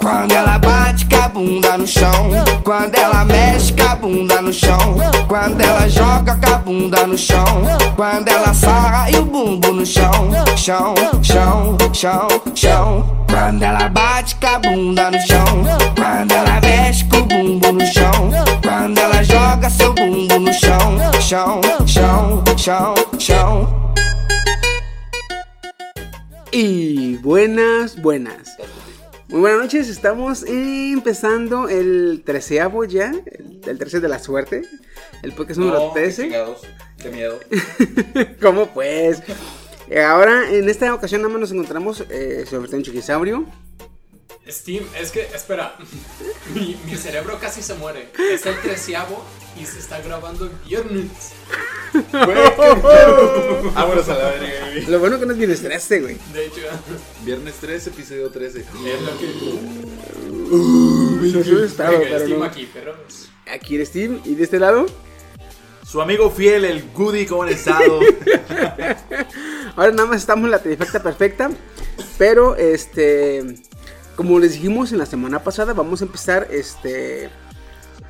Quando ela bate com a bunda no chão. Quando ela mexe com a bunda no chão. Quando ela joga com a bunda no chão. Quando ela sarra e o bumbo no chão. Chão, chão, chão, chão. Quando ela bate com a bunda no chão. Quando ela mexe com o bumbo no chão. Quando ela joga seu bumbo no chão. Chão, chão, chão, chão. Y buenas, buenas. Muy buenas noches, estamos empezando el treceavo ya, el, el tercer de la suerte, el podcast número No, qué 13. chingados, Qué miedo. ¿Cómo pues? Eh, Ahora, en esta ocasión nada más nos encontramos eh, sobre un chiquisaurio. Steam, es que, espera, mi, mi cerebro casi se muere. Es el treceavo y se está grabando viernes. Vámonos a la verga, güey. Lo bueno que no es viernes 13, güey. De hecho, Viernes 13, episodio 13. es lo que. Yo estoy asustado, Venga, pero Steam no. aquí, pero. Aquí eres Steve y de este lado. Su amigo fiel, el Goody, ¿cómo han estado? Ahora nada más estamos en la trifecta perfecta. Pero este. Como les dijimos en la semana pasada, vamos a empezar este.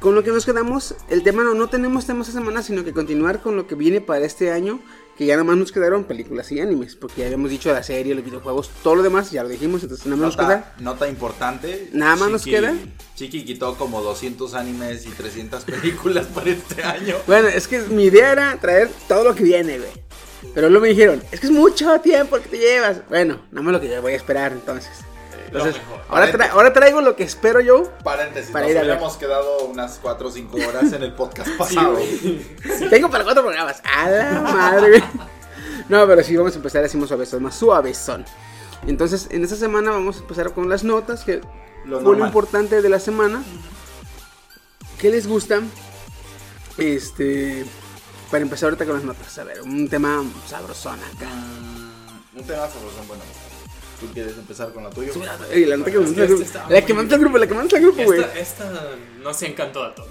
Con lo que nos quedamos. El tema no, no tenemos tema esta semana, sino que continuar con lo que viene para este año. Que ya nada más nos quedaron películas y animes. Porque ya habíamos dicho la serie, los videojuegos, todo lo demás, ya lo dijimos. Entonces nada más nos queda. Nota, nota importante. Nada más nos queda. Chiqui quitó como 200 animes y 300 películas para este año. Bueno, es que mi idea era traer todo lo que viene, güey. Pero luego me dijeron, es que es mucho tiempo que te llevas. Bueno, nada más lo que yo voy a esperar entonces. Entonces, ahora, tra- ahora traigo lo que espero yo. Paréntesis, Para nos habíamos quedado unas 4 o 5 horas en el podcast pasado. Tengo para cuatro programas. A la madre. No, pero sí, vamos a empezar así más suavezón, más suavezón. Entonces, en esta semana vamos a empezar con las notas, que Lo fue lo importante de la semana. ¿Qué les gusta? Este. Para empezar ahorita con las notas. A ver, un tema sabrosón acá. Mm, un tema sabroso, bueno. ¿Tú quieres empezar con la tuya? Ey, la nota que Es manda que el grupo. este La que manda el grupo, la que manda el grupo, güey. Esta, esta no se encantó a todo.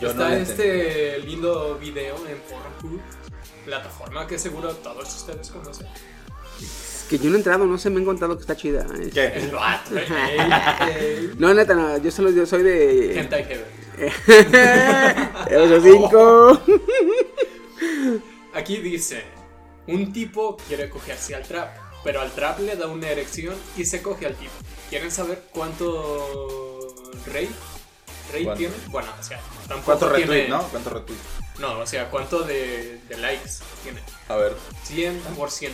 Yo Está no la este lindo video en Pornhub, plataforma que seguro todos ustedes conocen. Que yo no he entrado, no sé, me han contado que está chida. Es- ¿Qué? El vato, ey, ey. No, neta, no, yo solo yo soy de. Hentai Heaven. Los cinco. Aquí dice, un tipo quiere cogerse al trap, pero al trap le da una erección y se coge al tipo. ¿Quieren saber cuánto rey? ¿Rey ¿Cuánto? tiene? Bueno, o sea, tampoco ¿Cuántos tiene... retweets, no? ¿Cuántos retweets? No, o sea, ¿cuánto de, de likes tiene? A ver. 100%.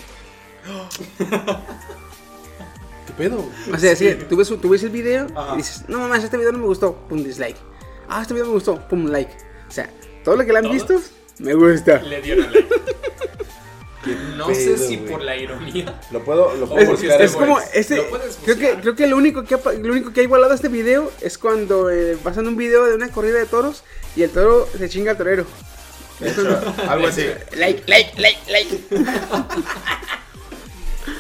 ¿Qué pedo? O sea, sí, tú ves, tú ves el video Ajá. y dices, no mamá, este video no me gustó, pum, dislike. Ah, este video me gustó, pum, like. O sea, todo lo que le han visto, me gusta. Le dieron like. No sé si por la ironía. Lo puedo, lo Es- puedo Es, buscar. es en- como, puedes creo que, creo que lo único que ha, lo único que ha igualado a este video es cuando eh, pasan un video de una corrida de toros y el toro se chinga al torero. De algo así. Like, like, like, like.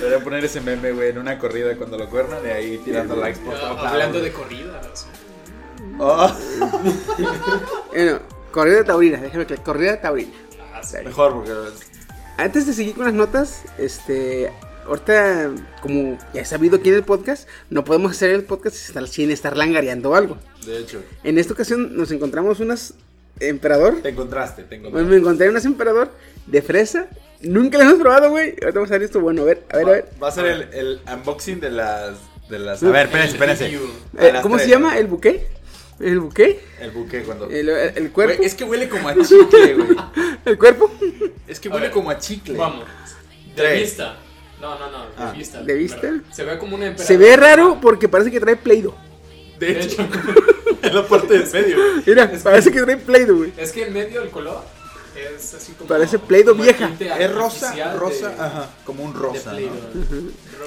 Debería poner ese meme, güey, en una corrida cuando lo cuernan y ahí tirando likes por todos. Hablando de corridas. Oh, Bueno, corrida taurina, déjame que corrida taurina. Ah, sí. mejor porque Antes de seguir con las notas, este, ahorita, como ya he sabido aquí en el podcast, no podemos hacer el podcast sin estar, langareando algo. de hecho En esta ocasión nos encontramos unas emperador. te encontraste, te encontraste. me encontré unas emperador de fresa. Nunca las hemos probado, güey. Ahorita vamos a ver esto. Bueno, a ver, a ver, a ver. Va, va a ser el, el unboxing de las de las A ver, espérense, espérense. Eh, ¿Cómo se llama? ¿El buque? ¿El buque? El buque cuando ¿El, el- el cuerpo? Güey, es que huele como a chicle, güey. ¿El cuerpo? Es que huele ver, como a chicle. Vamos. De Tres. vista. No, no, no. De Ah, vista. ¿de vista? Pero Se ve como un emperador. Se ve raro porque parece que trae Play-Doh. De De hecho, en la parte del medio. Mira, Es que- parece que trae Play-Doh, güey. es que en medio el color es así como. Parece como vieja. Es rosa, rosa, de- ajá, como un rosa. ¿no?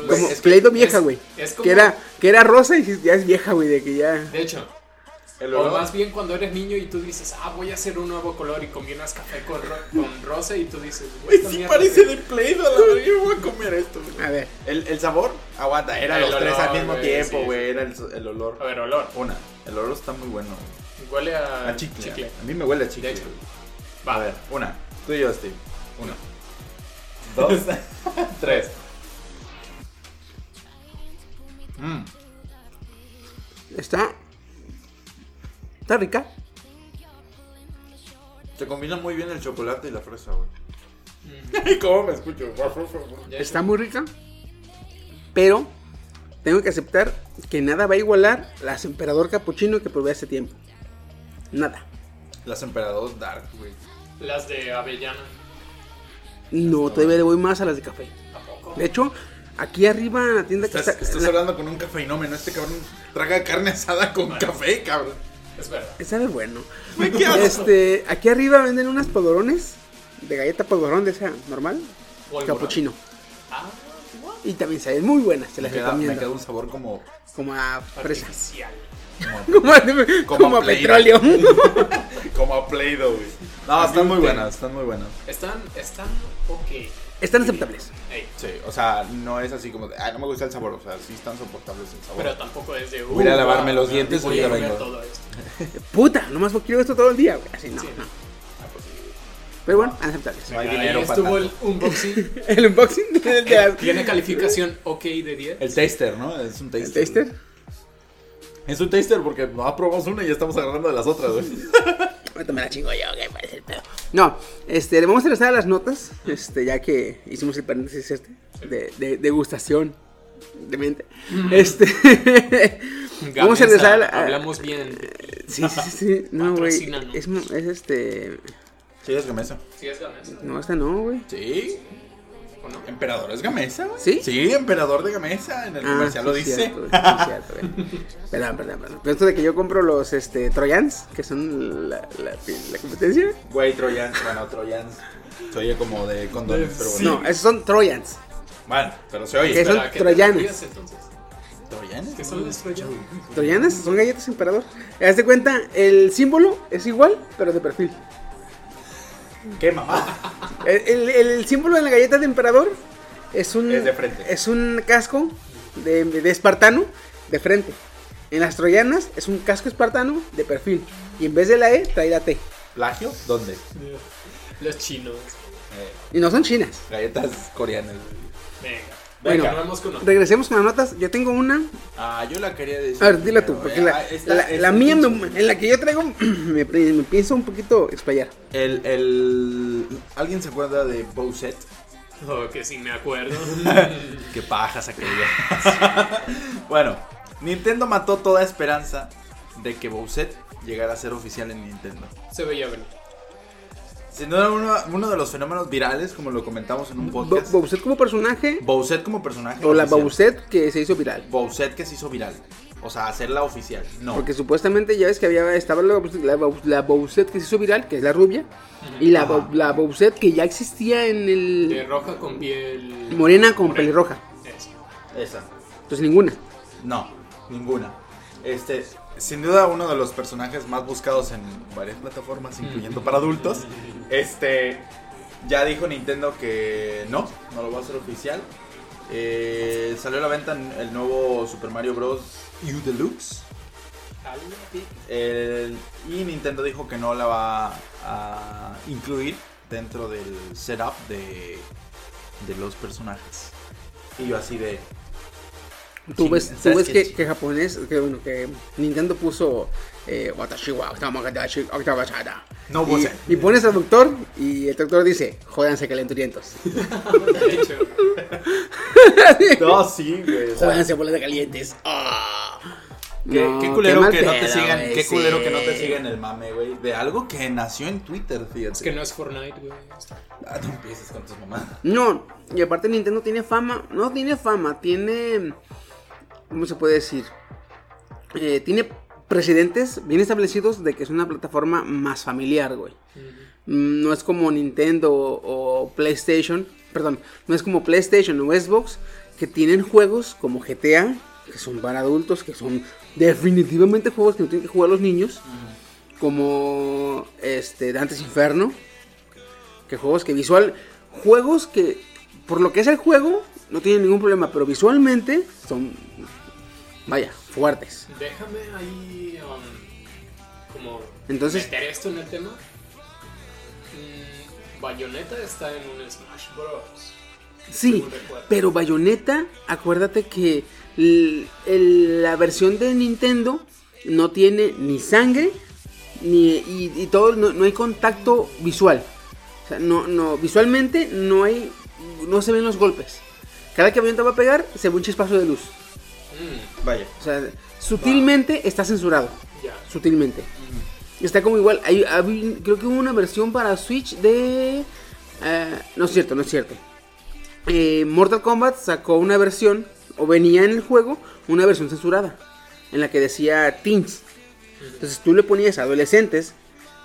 Como es que Play-Doh vieja, güey. es como- Que era, que era rosa y ya es vieja, güey, de que ya... De hecho, El o más bien cuando eres niño y tú dices, ah, voy a hacer un nuevo color y combinas café con, ro- con rosa y tú dices, Güey, sí parece de Play-Doh, la verdad, yo voy a comer esto. güey. A ver, El, el sabor, aguanta, era El los tres al mismo güey, tiempo, sí, güey, sí. era el, el olor. A ver, olor. Una, el olor está muy bueno. Huele a, A chicle. A mí me huele a chicle. De hecho. güey. A ver, una, tú y yo, Steve. Uno. Dos. Tres. Mm. Está. Está rica. Se combina muy bien el chocolate y la fresa, güey. Ay, ¿Cómo me escucho? Está muy rica. Pero tengo que aceptar que nada va a igualar las Emperador Capuchino que probé hace tiempo. Nada. Las Emperador Dark, güey. Las de avellana. No, todavía le voy más a las de café. Tampoco. De hecho, aquí arriba en la tienda que Estás, está. estás la- hablando con un cafeinómeno. Este cabrón traga carne asada con café, cabrón. Es verdad. Sabe bueno. Asco. Este, aquí arriba venden unas polvorones de galleta polvorón de esa normal, capuchino. Ah? Y también saben muy buenas, se Me las queda, me queda un sabor como. Como a fresa. Como a, como a petróleo. Como a Play-Doh, güey. No, están muy buenas, están muy buenas. Están, están ok. Están aceptables. Sí, o sea, no es así como de, ah, no me gusta el sabor, o sea, sí están soportables el sabor. pero tampoco es de. Voy a uh, lavarme los dientes, voy a ahorita comer vengo. todo esto. Puta, nomás quiero esto todo el día, güey. Así no, Sí. no. Sí. Pero bueno, aceptables. No hay Ahí dinero para estuvo el unboxing. El unboxing Tiene calificación ok de 10. El taster, ¿no? Es un taster. el taster. Es un taster porque no probamos una y ya estamos agarrando de las otras, güey. Ahorita me la chingo yo, que parece el pedo. No, este, le vamos a regresar a las notas, este, ya que hicimos el paréntesis este, de, de degustación de mente. Este, vamos a Gamesa, regresar a la- a- Hablamos bien. Sí, sí, sí, sí, no, güey, es, es este, Sí, es gamesa. Sí, es Gamesa. no, esta no, güey. Sí. ¿O no? Emperador es gamesa, güey. ¿Sí? Sí, emperador de gamesa. En el comercial sí, lo dice. Cierto, sí, cierto, güey. Perdón, perdón, perdón. Pero esto de que yo compro los, este, Trojans, que son la, la, la competencia. Güey, Trojans. Bueno, Trojans. Se oye como de condones, pero bueno. No, esos son Trojans. Bueno, pero se oye. ¿Qué son Espera, ¿qué te troyanos. refieres, entonces? ¿Troyanes? ¿Qué son los troyanos? Troyanas son galletas emperador. Haz de cuenta, el símbolo es igual, pero de perfil. ¿Qué mamá? El, el- el símbolo de la galleta de emperador es un, Es de frente. es un casco de, de espartano de frente. En las troyanas es un casco espartano de perfil. Y en vez de la E, trae la T. ¿Plagio? ¿Dónde? Los chinos. Eh, Y no son chinas. galletas coreanas. Venga. Bueno, con regresemos con las notas. Yo tengo una. Ah, yo la quería decir. A ver, dila tú, porque eh. la, Ah, esta- la- esta la mía, me- en la que yo traigo, me, me pienso un poquito explayar. El, el... ¿Alguien se acuerda de Bowset? Oh, que sí me acuerdo. Qué pajas aquella. bueno, Nintendo mató toda esperanza de que Bowset llegara a ser oficial en Nintendo. Se veía venir. Sin duda, uno, uno de los fenómenos virales, como lo comentamos en un Bo- podcast. Bowser como personaje Bowset como personaje. o la oficial. Bowser que se hizo viral. Bowset que se hizo viral. O sea, hacerla oficial. No. Porque supuestamente ya ves que había estaba la, la, la Bowser que se hizo viral, que es la rubia, y la, Ajá. Bow- la Bowser que ya existía en De el roja con piel. morena con Morena. pelirroja. Eso. Esa. Entonces ninguna. No, ninguna. Este, sin duda uno de los personajes más buscados en varias plataformas, incluyendo para adultos. Este, ya dijo Nintendo que no, no lo va a hacer oficial. Eh, salió a la venta el nuevo Super Mario Bros. U Deluxe. El- y Nintendo dijo que no la va a incluir dentro del setup de, de los personajes. Y yo así de... Tú Sí, ves, tú ¿sabes ves que, que japonés, que bueno, que Nintendo puso eh. No, y, pues, y pones al doctor y el doctor dice, jódanse calenturientos. No, sí, güey. Jódanse bolas de calientes. Qué, No, qué culero que no te pedo, sigan, qué culero sí. que no te sigan el mame, güey. De algo que nació en Twitter, fíjate. es que no es Fortnite, güey. Ah, no empieces con tus mamás. No, y aparte Nintendo tiene fama, no tiene fama, tiene, ¿cómo se puede decir? Eh, tiene precedentes bien establecidos de que es una plataforma más familiar, güey. No es como Nintendo o, o PlayStation, perdón, no es como PlayStation o Xbox que tienen juegos como GTA, que son para adultos, que son definitivamente juegos que no tienen que jugar los niños, como este Dantes Inferno, que juegos que visual, juegos que por lo que es el juego no tienen ningún problema, pero visualmente son, vaya, fuertes. Déjame ahí. um, como. Entonces- Meter esto en el tema. Mm, Bayonetta está en un Smash Bros. Sí, pero Bayonetta, acuérdate que el- la versión de Nintendo no tiene ni sangre ni y, y todo no, no hay contacto visual. O sea, no, no, visualmente no hay, no se ven los golpes. Cada que avienta va a pegar, se ve un chispazo de luz. Mm, Vaya. O sea, sutilmente está censurado. ya. Sutilmente. Está como igual. Hay, hay- creo que hubo una versión para Switch de. eh, no es cierto, no es cierto. Eh, Mortal Kombat sacó una versión, o venía en el juego, una versión censurada. En la que decía teens. Entonces tú le ponías adolescentes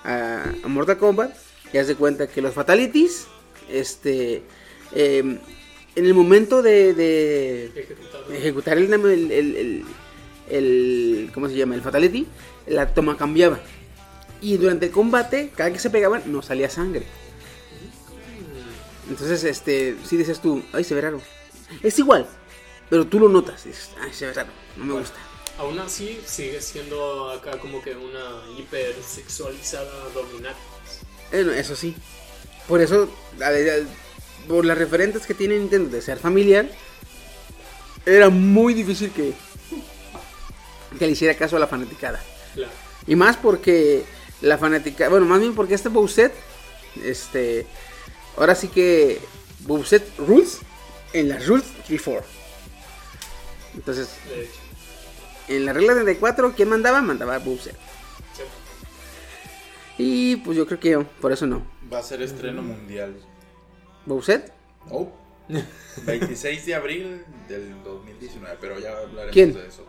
a, a Mortal Kombat. Y haz de cuenta que los fatalities. Este. em, en el momento de- de, ejecutar el, el, el, ¿cómo se llama? El fatality, la toma cambiaba. Y durante el combate, cada que se pegaban, no salía sangre. Entonces, este, si dices tú, ay, se ve raro. Es igual, pero tú lo notas. Dices, ay, se ve raro, no me gusta. Aún así, sigue siendo acá como que una hipersexualizada. Bueno, eso sí. Por eso, a- a- por las referentes que tiene Nintendo de ser familiar, era muy difícil que, que le hiciera caso a la fanaticada. Claro. Y más porque la fanática, bueno, más bien porque este Bowser, este, ahora sí que Bowser rules en las rules 3-4. Entonces, De hecho. en la regla 34, ¿quién mandaba? Mandaba Bowser. sí. Y pues yo creo que yo, por eso no. Va a ser estreno Mm. mundial. ¿Bowser? Oh. 26 de abril del 2019, pero ya hablaremos ¿Quién? de eso.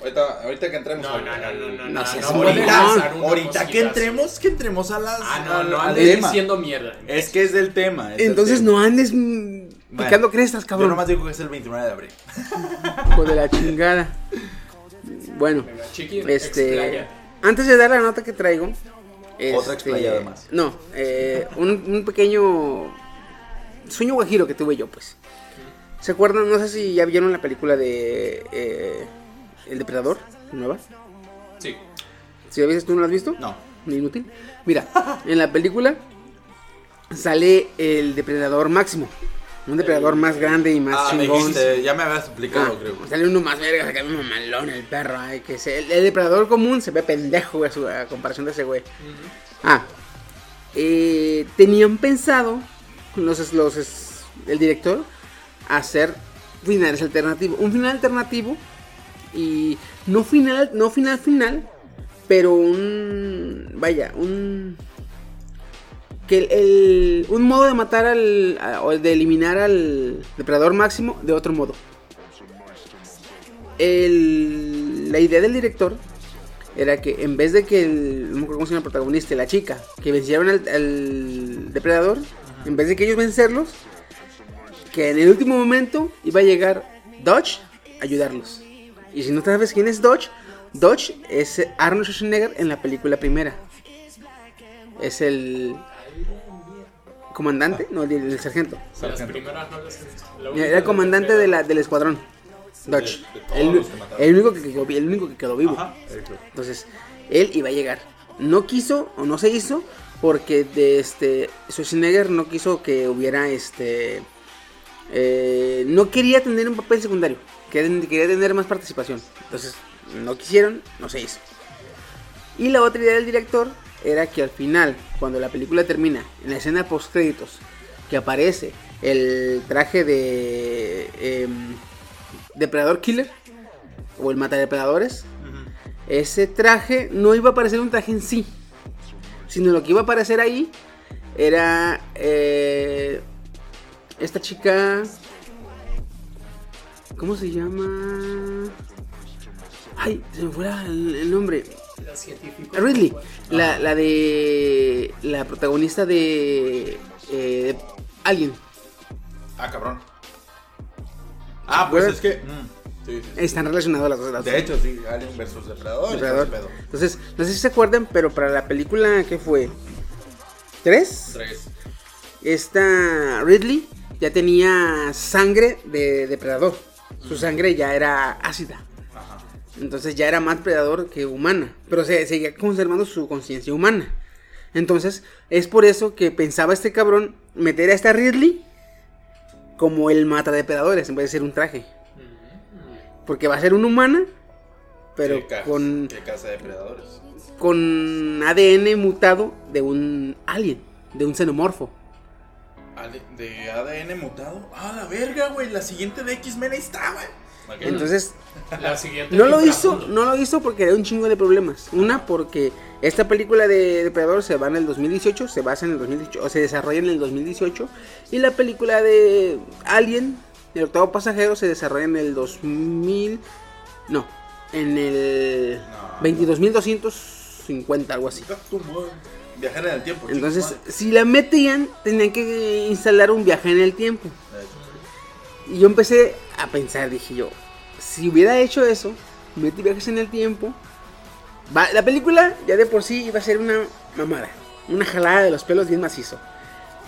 Ahorita, ahorita que entremos No, no, no, no, no, No no, seas no una Ahorita que entremos, que entremos a las. Ah, no, no andes diciendo mierda. Es que es del tema. es del Entonces tema. no andes mm, Bueno, picando crestas, Yo cabrón. nomás digo que es el 29 de abril. Hijo de la chingada. Bueno, chiqui, este, explaya. antes de dar la nota que traigo, Otra este, explayada más. No, eh, un, un pequeño sueño guajiro que tuve yo, pues. ¿Se acuerdan? No sé si ya vieron la película de eh, El Depredador, nueva. Sí. Si la viste, ¿tú no la has visto? No. Inútil. Mira, en la película sale el depredador máximo. Un depredador más grande y más Ah, me chingón. dijiste, ya me habías explicado, Ah, creo. sale uno más verga, acá un mamalón el perro. ay, que se- el, el depredador común se ve pendejo güey, a, su- a comparación de ese güey. Ah, eh, tenían pensado los, los, el director hacer finales alternativos. Un final alternativo y no final, no final final, pero un vaya, un que el, un modo de matar al o de eliminar al depredador máximo de otro modo. El- la idea del director era que en vez de que el, no cómo se llama el protagonista, la chica, que vencieron al depredador, en vez de que ellos vencerlos, que en el último momento iba a llegar Dodge a ayudarlos. Y si no sabes quién es Dodge, Dodge es Arnold Schwarzenegger en la película primera. Es el comandante, no, el, el sargento. Era el comandante de la, del escuadrón. Dodge. De- de todos el, el único que quedó, el único que quedó vivo. Ajá. Entonces, él iba a llegar. No quiso o no se hizo porque de este Schwarzenegger no quiso que hubiera este eh, no quería tener un papel secundario, quería, quería tener más participación. Entonces, no quisieron, no se hizo. Y la otra idea del director era que al final, cuando la película termina, en la escena post créditos, que aparece el traje de em, Depredador Killer o el Matadepredadores, ese traje no iba a aparecer un traje en sí, sino lo que iba a aparecer ahí era eh, esta chica. ¿Cómo se llama? Ay, se me fue la- el, el nombre. La científica. Ridley, la, la de. La protagonista de. eh, de Alien. Ah, cabrón. Ah, pues es que. mm, sí, sí, sí. Están relacionadas las dos. las dos. De hecho, sí, Alien versus Depredador. Depredador. Entonces, no sé si se acuerdan, pero para la película, ¿qué fue? ¿Tres? Tres. Esta Ridley ya tenía sangre de depredador. Su sangre ya era ácida. Ajá. Entonces ya era más predador que humana. Pero se seguía conservando su conciencia humana. Entonces es por eso que pensaba este cabrón meter a esta Ridley como el mata depredadores en vez de ser un traje. Porque va a ser una humana, pero ¿Qué ca- con, ¿Qué casa de depredadores? con ADN mutado de un alien, de un xenomorfo. ¿De ADN mutado? Ah, la verga, güey. La siguiente de X-Men ahí está, güey. Entonces, La siguiente. no lo hizo, no lo hizo porque era un chingo de problemas. Una, porque esta película de Depredador se va en el 2018, se basa en el 2018, o se desarrolla en el 2018. Y la película de Alien, el octavo pasajero, se desarrolla en el 2000. No, en el No. 22.250, algo así. Viajar en el tiempo. Entonces, si la metían, tenían que instalar un viaje en el tiempo. Y yo empecé a pensar, dije yo, si hubiera hecho eso, metí viajes en el tiempo, va- la película ya de por sí iba a ser una mamada, una jalada de los pelos bien macizo.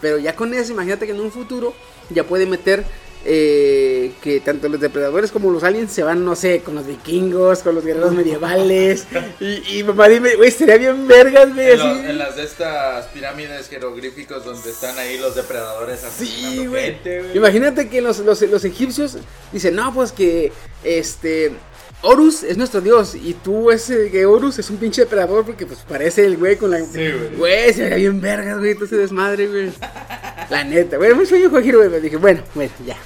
Pero ya con eso, imagínate que en un futuro ya puede meter eh, que tanto los depredadores como los aliens se van, no sé, con los vikingos, con los guerreros medievales. y, y mamá, dime, güey, sería bien vergas, güey, En, lo- así. en las de estas pirámides jeroglíficos donde están ahí los depredadores Sí, güey. Imagínate que los, los, los egipcios dicen, no, pues que este Horus es nuestro dios y tú ese que Horus es un pinche depredador porque pues parece el güey con la... Sí, güey. Güey, se vería bien vergas, güey, todo ese desmadre, güey. La neta, güey, me sueño con güey, me dije, bueno, bueno, ya.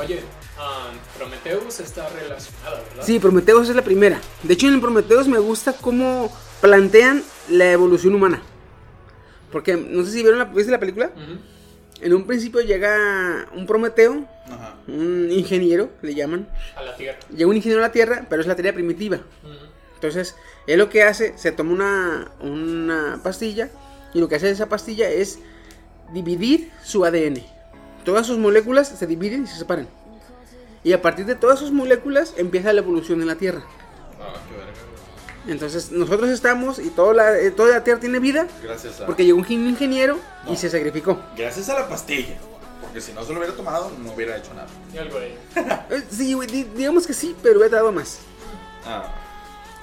Oye, ah, Prometheus está relacionada, ¿verdad? Sí, Prometheus es la primera. De hecho, en Prometheus me gusta cómo plantean la evolución humana. Porque, no sé si vieron la, ¿viste la película? Ujú. En un principio llega un Prometeo, Ajá. un ingeniero, le llaman. A la Tierra. Llega un ingeniero a la Tierra, pero es la Tierra primitiva. Entonces, él lo que hace, se toma una, una pastilla y lo que hace esa pastilla es dividir su ADN. Todas sus moléculas se dividen y se separan. Y a partir de todas sus moléculas empieza la evolución en la Tierra. Ah, qué verga. Entonces, nosotros estamos y toda la, eh, toda la Tierra tiene vida Gracias a. porque llegó un ingen- ingeniero y se sacrificó. Gracias a la pastilla. Porque si no se lo hubiera tomado, no hubiera hecho nada. Y algo ahí. Eh, Sí, digamos que sí, pero hubiera dado más. Ah.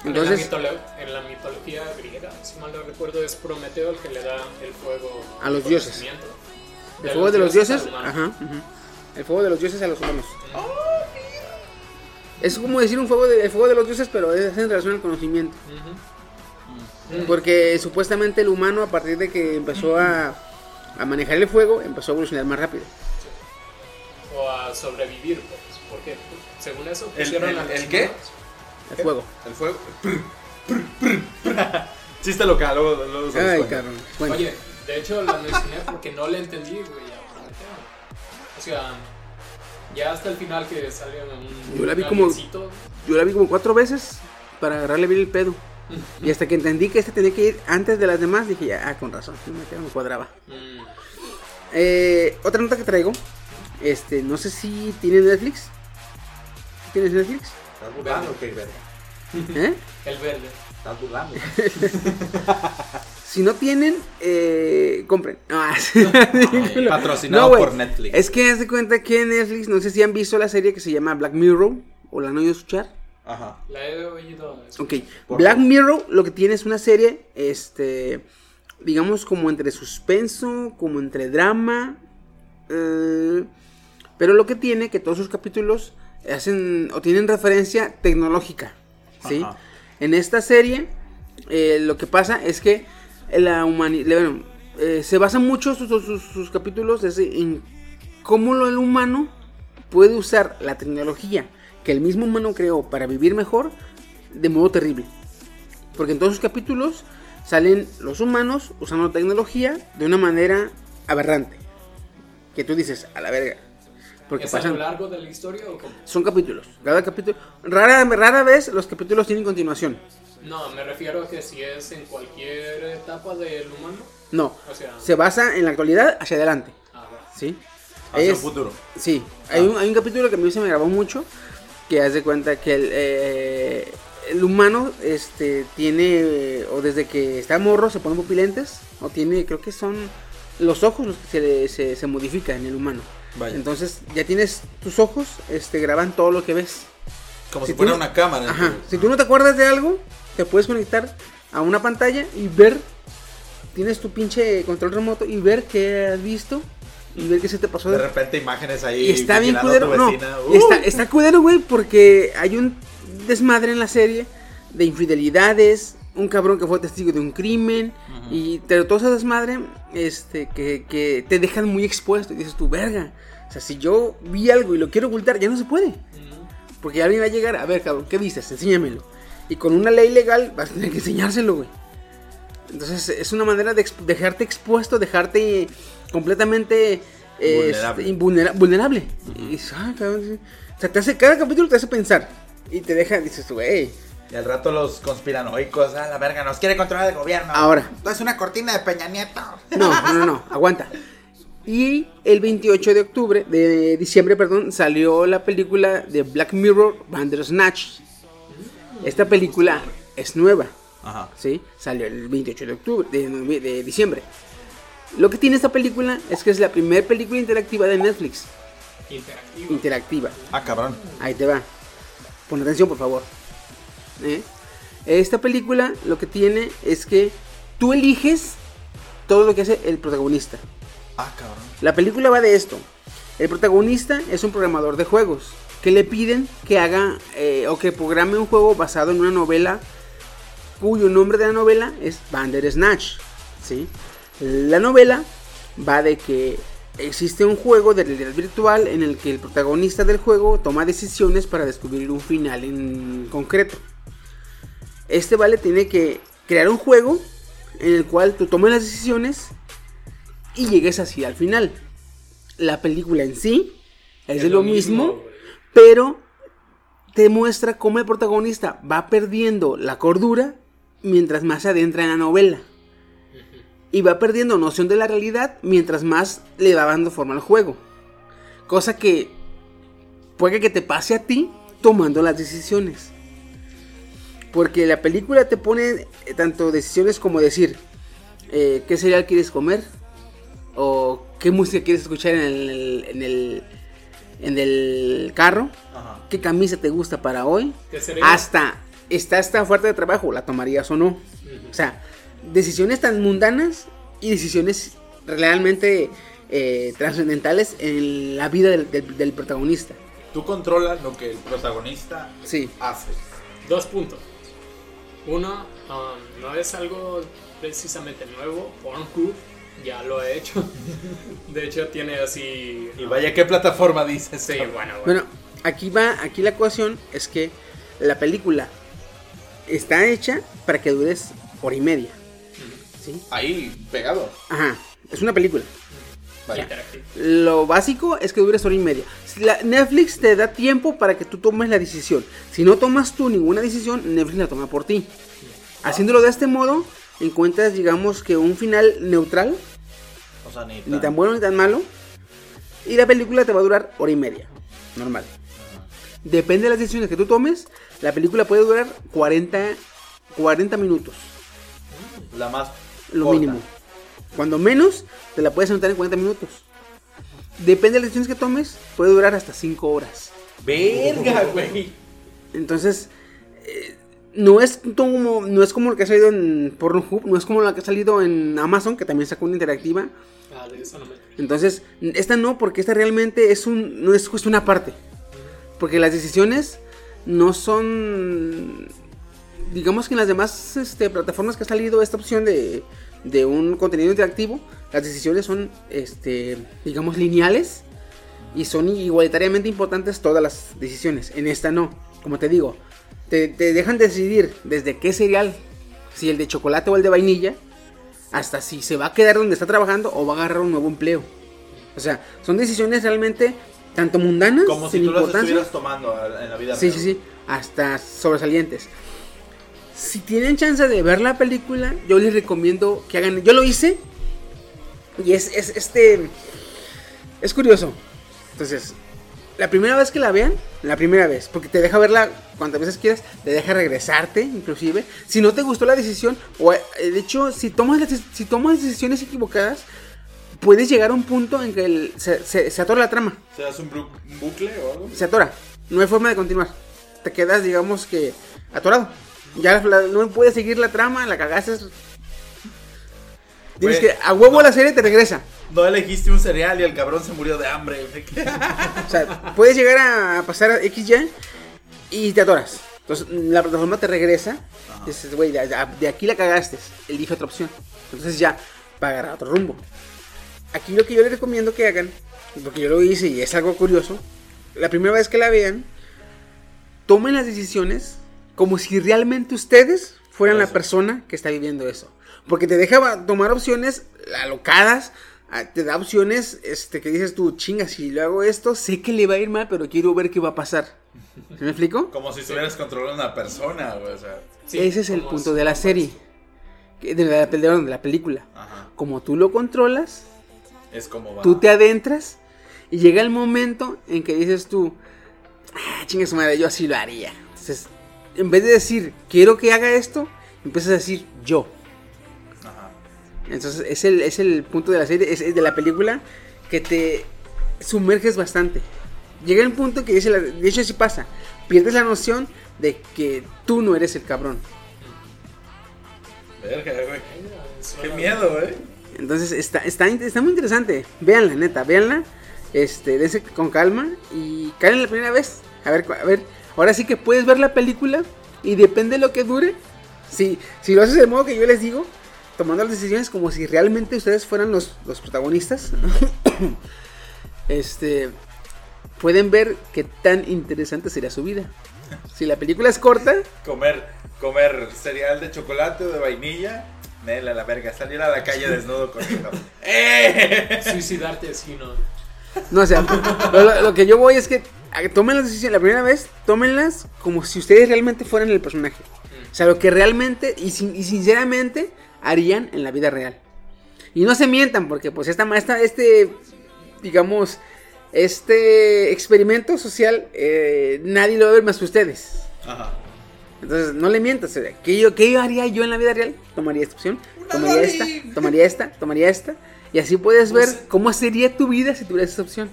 Entonces, en, la mitolo- en la mitología griega, si mal no recuerdo, es Prometeo el que le da el fuego A los dioses. el fuego de los dioses, ajá, el fuego de los dioses a los humanos. Es como decir un fuego de, el fuego de los dioses, pero es en relación al conocimiento. Porque supuestamente el humano, a partir de que empezó a, a manejar el fuego, empezó a evolucionar más rápido. O a sobrevivir, pues, porque según eso ¿El- pusieron el- a los el qué? humanos. El fuego. El fuego. Chiste local, luego, se Ay, Oye, de hecho la mencioné porque no le entendí, güey. O sea, ya hasta el final que sale un Yo la vi un como- yo la vi como cuatro veces para agarrarle bien el pedo. Y hasta que entendí que este tenía que ir antes de las demás, dije, ya, ah, con razón, me, me cuadraba. mm, Eh, otra nota que traigo, este, no sé si tiene Netflix. ¿Tienes Netflix? ¿Estás burlando o qué, verga? ¿Eh? el verde. ¿Estás burlando? Si no tienen, eh, compren. Ah, Patrocinado No, por Netflix. Es que haz de cuenta que en Netflix, no sé si han visto la serie que se llama Black Mirror o la han oído escuchar. Ajá. La he oído. Ok, Black. Mirror lo que tiene es una serie, este, digamos como entre suspenso, como entre drama, eh, pero lo que tiene que todos sus capítulos hacen o tienen referencia tecnológica, ¿sí? Ajá. En esta serie eh, lo que pasa es que la humanidad, bueno, eh, se basan mucho sus, sus- sus capítulos en cómo lo, el humano puede usar la tecnología que el mismo humano creó para vivir mejor de modo terrible. Porque en todos sus capítulos salen los humanos usando tecnología de una manera aberrante. Que tú dices, a la verga. Porque ¿Es a lo pasan, largo de la historia o cómo? son capítulos. Cada capítulo. Rara, rara vez los capítulos tienen continuación. No, me refiero a que si es en cualquier etapa del humano. No. O sea, Se basa en la actualidad hacia adelante. ah, va. ¿Sí? Hacia el Es- futuro. Sí, hay, un, hay un capítulo que a mí se me grabó mucho que hace cuenta que el, eh, el humano este, tiene, eh, o desde que está morro se ponen pupilentes, o tiene, creo que son los ojos los que se, le- se, se modifican en el humano. Vaya. Entonces ya tienes tus ojos, este, graban todo lo que ves. Como si fuera no- una cámara. Ajá, si tú no te acuerdas de algo, te puedes conectar a una pantalla y ver, tienes tu pinche control remoto y ver qué has visto y ver qué se te pasó. De repente imágenes ahí. Y está bien culero. tu No, vecina. está, Uh. está culero, güey, porque hay un desmadre en la serie de infidelidades, un cabrón que fue testigo de un crimen, y pero todo ese desmadre este, que, que te dejan muy expuesto. Y dices tú, verga. O sea, si yo vi algo y lo quiero ocultar, ya no se puede. Porque alguien va a llegar, a ver, cabrón, ¿qué viste? Enséñamelo. Y con una ley legal vas a tener que enseñárselo, güey. Entonces es una manera de exp- dejarte expuesto, dejarte completamente eh, Vulnerable. invulnera- vulnerable. Y ah, cabrón. O sea, te hace, cada capítulo te hace pensar. Y te deja, dices güey. Y al rato los conspiranoicos, a la verga, nos quiere controlar el gobierno. Ahora. Esto es una cortina de Peña Nieto. No, no, no, no, aguanta. Y el 28 de octubre, de diciembre, perdón, salió la película de Black Mirror, Bandersnatch. Esta película es nueva. Ajá. ¿sí? Salió el 28 de octubre, de, diciembre. Lo que tiene esta película es que es la primera película interactiva de Netflix. Interactivo. Interactiva. Ah, cabrón. Ahí te va. Pon atención, por favor. ¿Eh? Esta película lo que tiene es que tú eliges todo lo que hace el protagonista. Ah, cabrón. La película va de esto. El protagonista es un programador de juegos que le piden que haga eh, o que programe un juego basado en una novela cuyo nombre de la novela es Bandersnatch. ¿sí? La novela va de que existe un juego de realidad virtual en el que el protagonista del juego toma decisiones para descubrir un final en concreto. Este vale tiene que crear un juego en el cual tú tomes las decisiones y llegues así al final. La película en sí es, de lo mismo. Pero te muestra cómo el protagonista va perdiendo la cordura mientras más se adentra en la novela. Y va perdiendo noción de la realidad mientras más le va dando forma al juego. Cosa que puede que te pase a ti tomando las decisiones. Porque la película te pone eh, tanto decisiones como decir, eh, ¿qué cereal quieres comer? ¿O qué música quieres escuchar en el, en el, en el carro? Ajá. ¿Qué camisa te gusta para hoy? Hasta, ¿está esta oferta de trabajo? ¿La tomarías o no? O sea, decisiones tan mundanas y decisiones realmente eh, trascendentales en la vida del, del- del protagonista. Tú controlas lo que el protagonista Sí. hace. Dos puntos. Uno, um, no es algo precisamente nuevo. Pornhub ya lo ha hecho. De hecho, tiene así. Y vaya, ¿qué plataforma dices? Sí, bueno, bueno. Bueno, aquí va, aquí la ecuación es que la película está hecha para que dures hora y media. ¿Sí? Ahí, pegado. Ajá, es una película. Vaya. Lo básico es que dures hora y media. La- Netflix te da tiempo para que tú tomes la decisión. Si no tomas tú ninguna decisión, Netflix la toma por ti. Haciéndolo de este modo, encuentras, digamos, que un final neutral, O sea, ni, ni tan bueno ni tan malo. Y la película te va a durar hora y media. Normal. Depende de las decisiones que tú tomes, la película puede durar 40, 40 minutos. La más Lo corta. mínimo. Cuando menos, te la puedes anotar en 40 minutos. Depende de las decisiones que tomes, puede durar hasta 5 horas. Verga, güey. Entonces, eh, no, es como, no es como lo que ha salido en Pornhub, no es como la que ha salido en Amazon, que también sacó una interactiva. Ah, de eso no me. Entonces, esta no, porque esta realmente es un, no es cuestión aparte. Porque las decisiones no son, digamos que en las demás este, plataformas que ha salido esta opción de, de un contenido interactivo, las decisiones son, este, digamos, lineales y son igualitariamente importantes todas las decisiones. En esta no, como te digo, te, te dejan decidir desde qué cereal, si el de chocolate o el de vainilla, hasta si se va a quedar donde está trabajando o va a agarrar un nuevo empleo. O sea, son decisiones realmente tanto mundanas, Como si sin tú las estuvieras tomando en la vida sí, real. sí, sí, hasta sobresalientes. Si tienen chance de ver la película, yo les recomiendo que hagan. Yo lo hice y es, es este es curioso. Entonces, la primera vez que la vean, la primera vez, porque te deja verla cuantas veces quieras, te deja regresarte, inclusive. Si no te gustó la decisión, o eh, de hecho, si tomas, las, si tomas decisiones equivocadas, puedes llegar a un punto en que el- se, se, se atora la trama, ¿Se hace un, un bucle o algo? se atora. No hay forma de continuar. Te quedas, digamos que, atorado. Ya la- no puedes seguir la trama, la cagaste. Tienes que, a huevo la serie te regresa. no elegiste un cereal y el cabrón se murió de hambre. O sea, puedes llegar a pasar a XY y te atoras. Entonces, la plataforma te regresa. Dices, güey, de, de aquí la cagaste. Elige otra opción. Entonces ya, para agarrar otro rumbo. Aquí lo que yo les recomiendo que hagan, porque yo lo hice y es algo curioso. La primera vez que la vean, tomen las decisiones como si realmente ustedes fueran la persona que está viviendo eso. Porque te deja tomar opciones alocadas, te da opciones este, que dices tú, chinga, si lo hago esto, sé que le va a ir mal, pero quiero ver qué va a pasar. ¿Sí ¿Me explico? Como si estuvieras controlando a una persona, güey. O sea, Sí, Ese es el como punto de la serie. De la, de la película. ajá. Como tú lo controlas, Es como va. tú te adentras y llega el momento en que dices tú, ah, chinga su madre, yo así lo haría. Entonces, en vez de decir, quiero que haga esto, empiezas a decir, yo. Ajá. Entonces, es el, es el punto de la serie, es, es de la película que te sumerges bastante. Llega el punto que dice, la- de hecho, sí pasa, pierdes la noción de que tú no eres el cabrón. Verga, güey. Qué miedo, güey. Entonces está, está, muy interesante. Véanla, neta, véanla. Este, dense con calma y caen la primera vez. A ver, a ver. Ahora sí que puedes ver la película y depende de lo que dure. Si, si lo haces de modo que yo les digo, tomando las decisiones como si realmente ustedes fueran los, los protagonistas, este, pueden ver qué tan interesante sería su vida. Si la película es corta, Comer, comer cereal de chocolate o de vainilla. Nela, la verga. Salir a la calle desnudo con hijo. ¡Eh! Suicidarte así, ¿no? No, o sea, lo, que yo voy es que tomen las decisiones la primera vez, tómenlas como si ustedes realmente fueran el personaje. O sea, lo que realmente y, sin- y sinceramente harían en la vida real. Y no se mientan, porque pues esta maestra, este, digamos, este experimento social, eh, nadie lo va a ver más que ustedes. Ajá. Entonces, no le mientas. ¿Qué, yo, ¿Qué haría yo en la vida real? Tomaría esta opción, tomaría esta, tomaría esta, tomaría esta. Y así puedes ver Pues- cómo sería tu vida si tuvieras esa opción.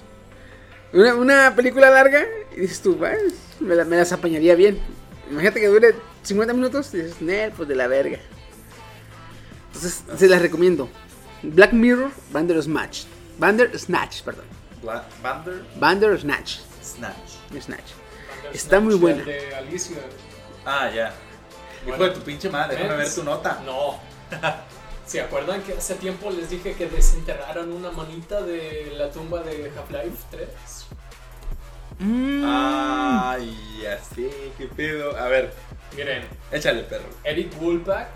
Una, una película larga y dices tú, "Bueno, me, la- me las apañaría bien. Imagínate que dure 50 minutos y dices, Nel, pues de la verga. Entonces, se las recomiendo. Black Mirror, Bandersnatch. Bandersnatch, perdón. Bla- Bander Bandersnatch. Snatch. Snatch. Está muy buena. El de Alicia. Ah, ya. Hijo de tu pinche madre, déjame ver tu nota. No. ¿Se acuerdan que hace tiempo les dije que desenterraron una manita de la tumba de Half-Life 3? Mm. Ay, así, qué pedo. A ver, Miren, échale, perro. Eric Wolpak,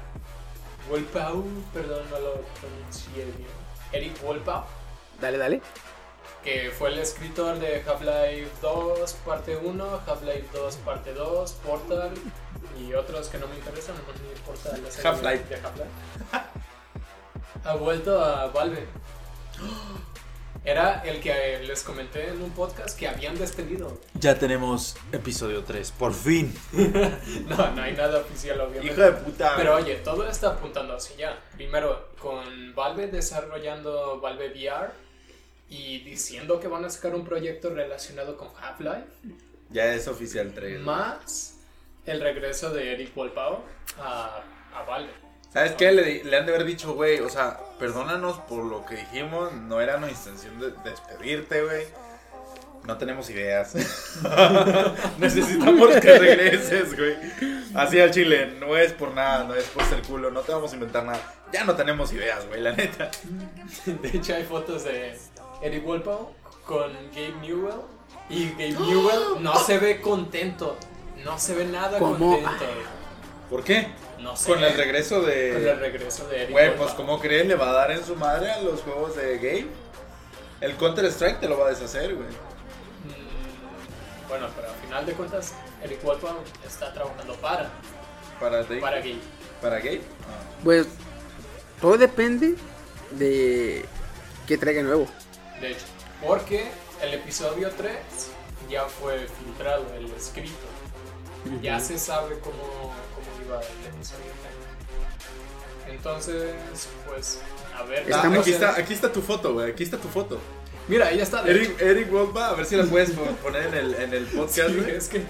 Wolpau, perdón, no lo pronuncié bien. Eric Wolpau, Dale, dale. Que fue el escritor de Half-Life 2 parte 1, Half-Life 2 parte 2, Portal y otros que no me interesan, no me Half-Life. de Half-Life. ha vuelto a Valve. Era el que les comenté en un podcast que habían despedido. Ya tenemos episodio 3, por fin. No, no hay nada oficial, obviamente. Hijo de puta. Pero oye, todo está apuntando hacia allá. Primero, con Valve desarrollando Valve VR y diciendo que van a sacar un proyecto relacionado con Half-Life, Ya es oficial 3. más el regreso de Eric Wolpao a, a Valve. ¿Sabes qué? Le, le han de haber dicho, güey, o sea, perdónanos por lo que dijimos, no era nuestra intención de despedirte, güey. No tenemos ideas. Necesitamos que regreses, güey. Así al chile, no es por nada, no es por ser culo, no te vamos a inventar nada. Ya no tenemos ideas, güey, la neta. De hecho, hay fotos de Eric Wolpao con Gabe Newell. Y Gabe Newell no se ve contento. No se ve nada ¿Cómo? contento. ¿Por qué? No sé. Con el regreso Con el de... regreso de Eric Güey, pues ¿cómo crees? ¿Le va a dar en su madre a los juegos de game? El Counter Strike te lo va a deshacer, güey. Mm, Bueno, pero al final de cuentas, Eric Wolpao está trabajando para, Para, de- para Gabe. ¿Para Gabe? Pues todo depende de qué traiga nuevo. De hecho, porque el episodio 3 ya fue filtrado, el escrito. Ya se sabe cómo, cómo iba el episodio 3. Entonces, pues, a ver. Estamos- aquí, está, aquí está tu foto, güey. Aquí está tu foto. Mira, ahí ya está. Eric, Eric Wolpa, a ver si la puedes po- poner en el, en el podcast, Sí, güey. es que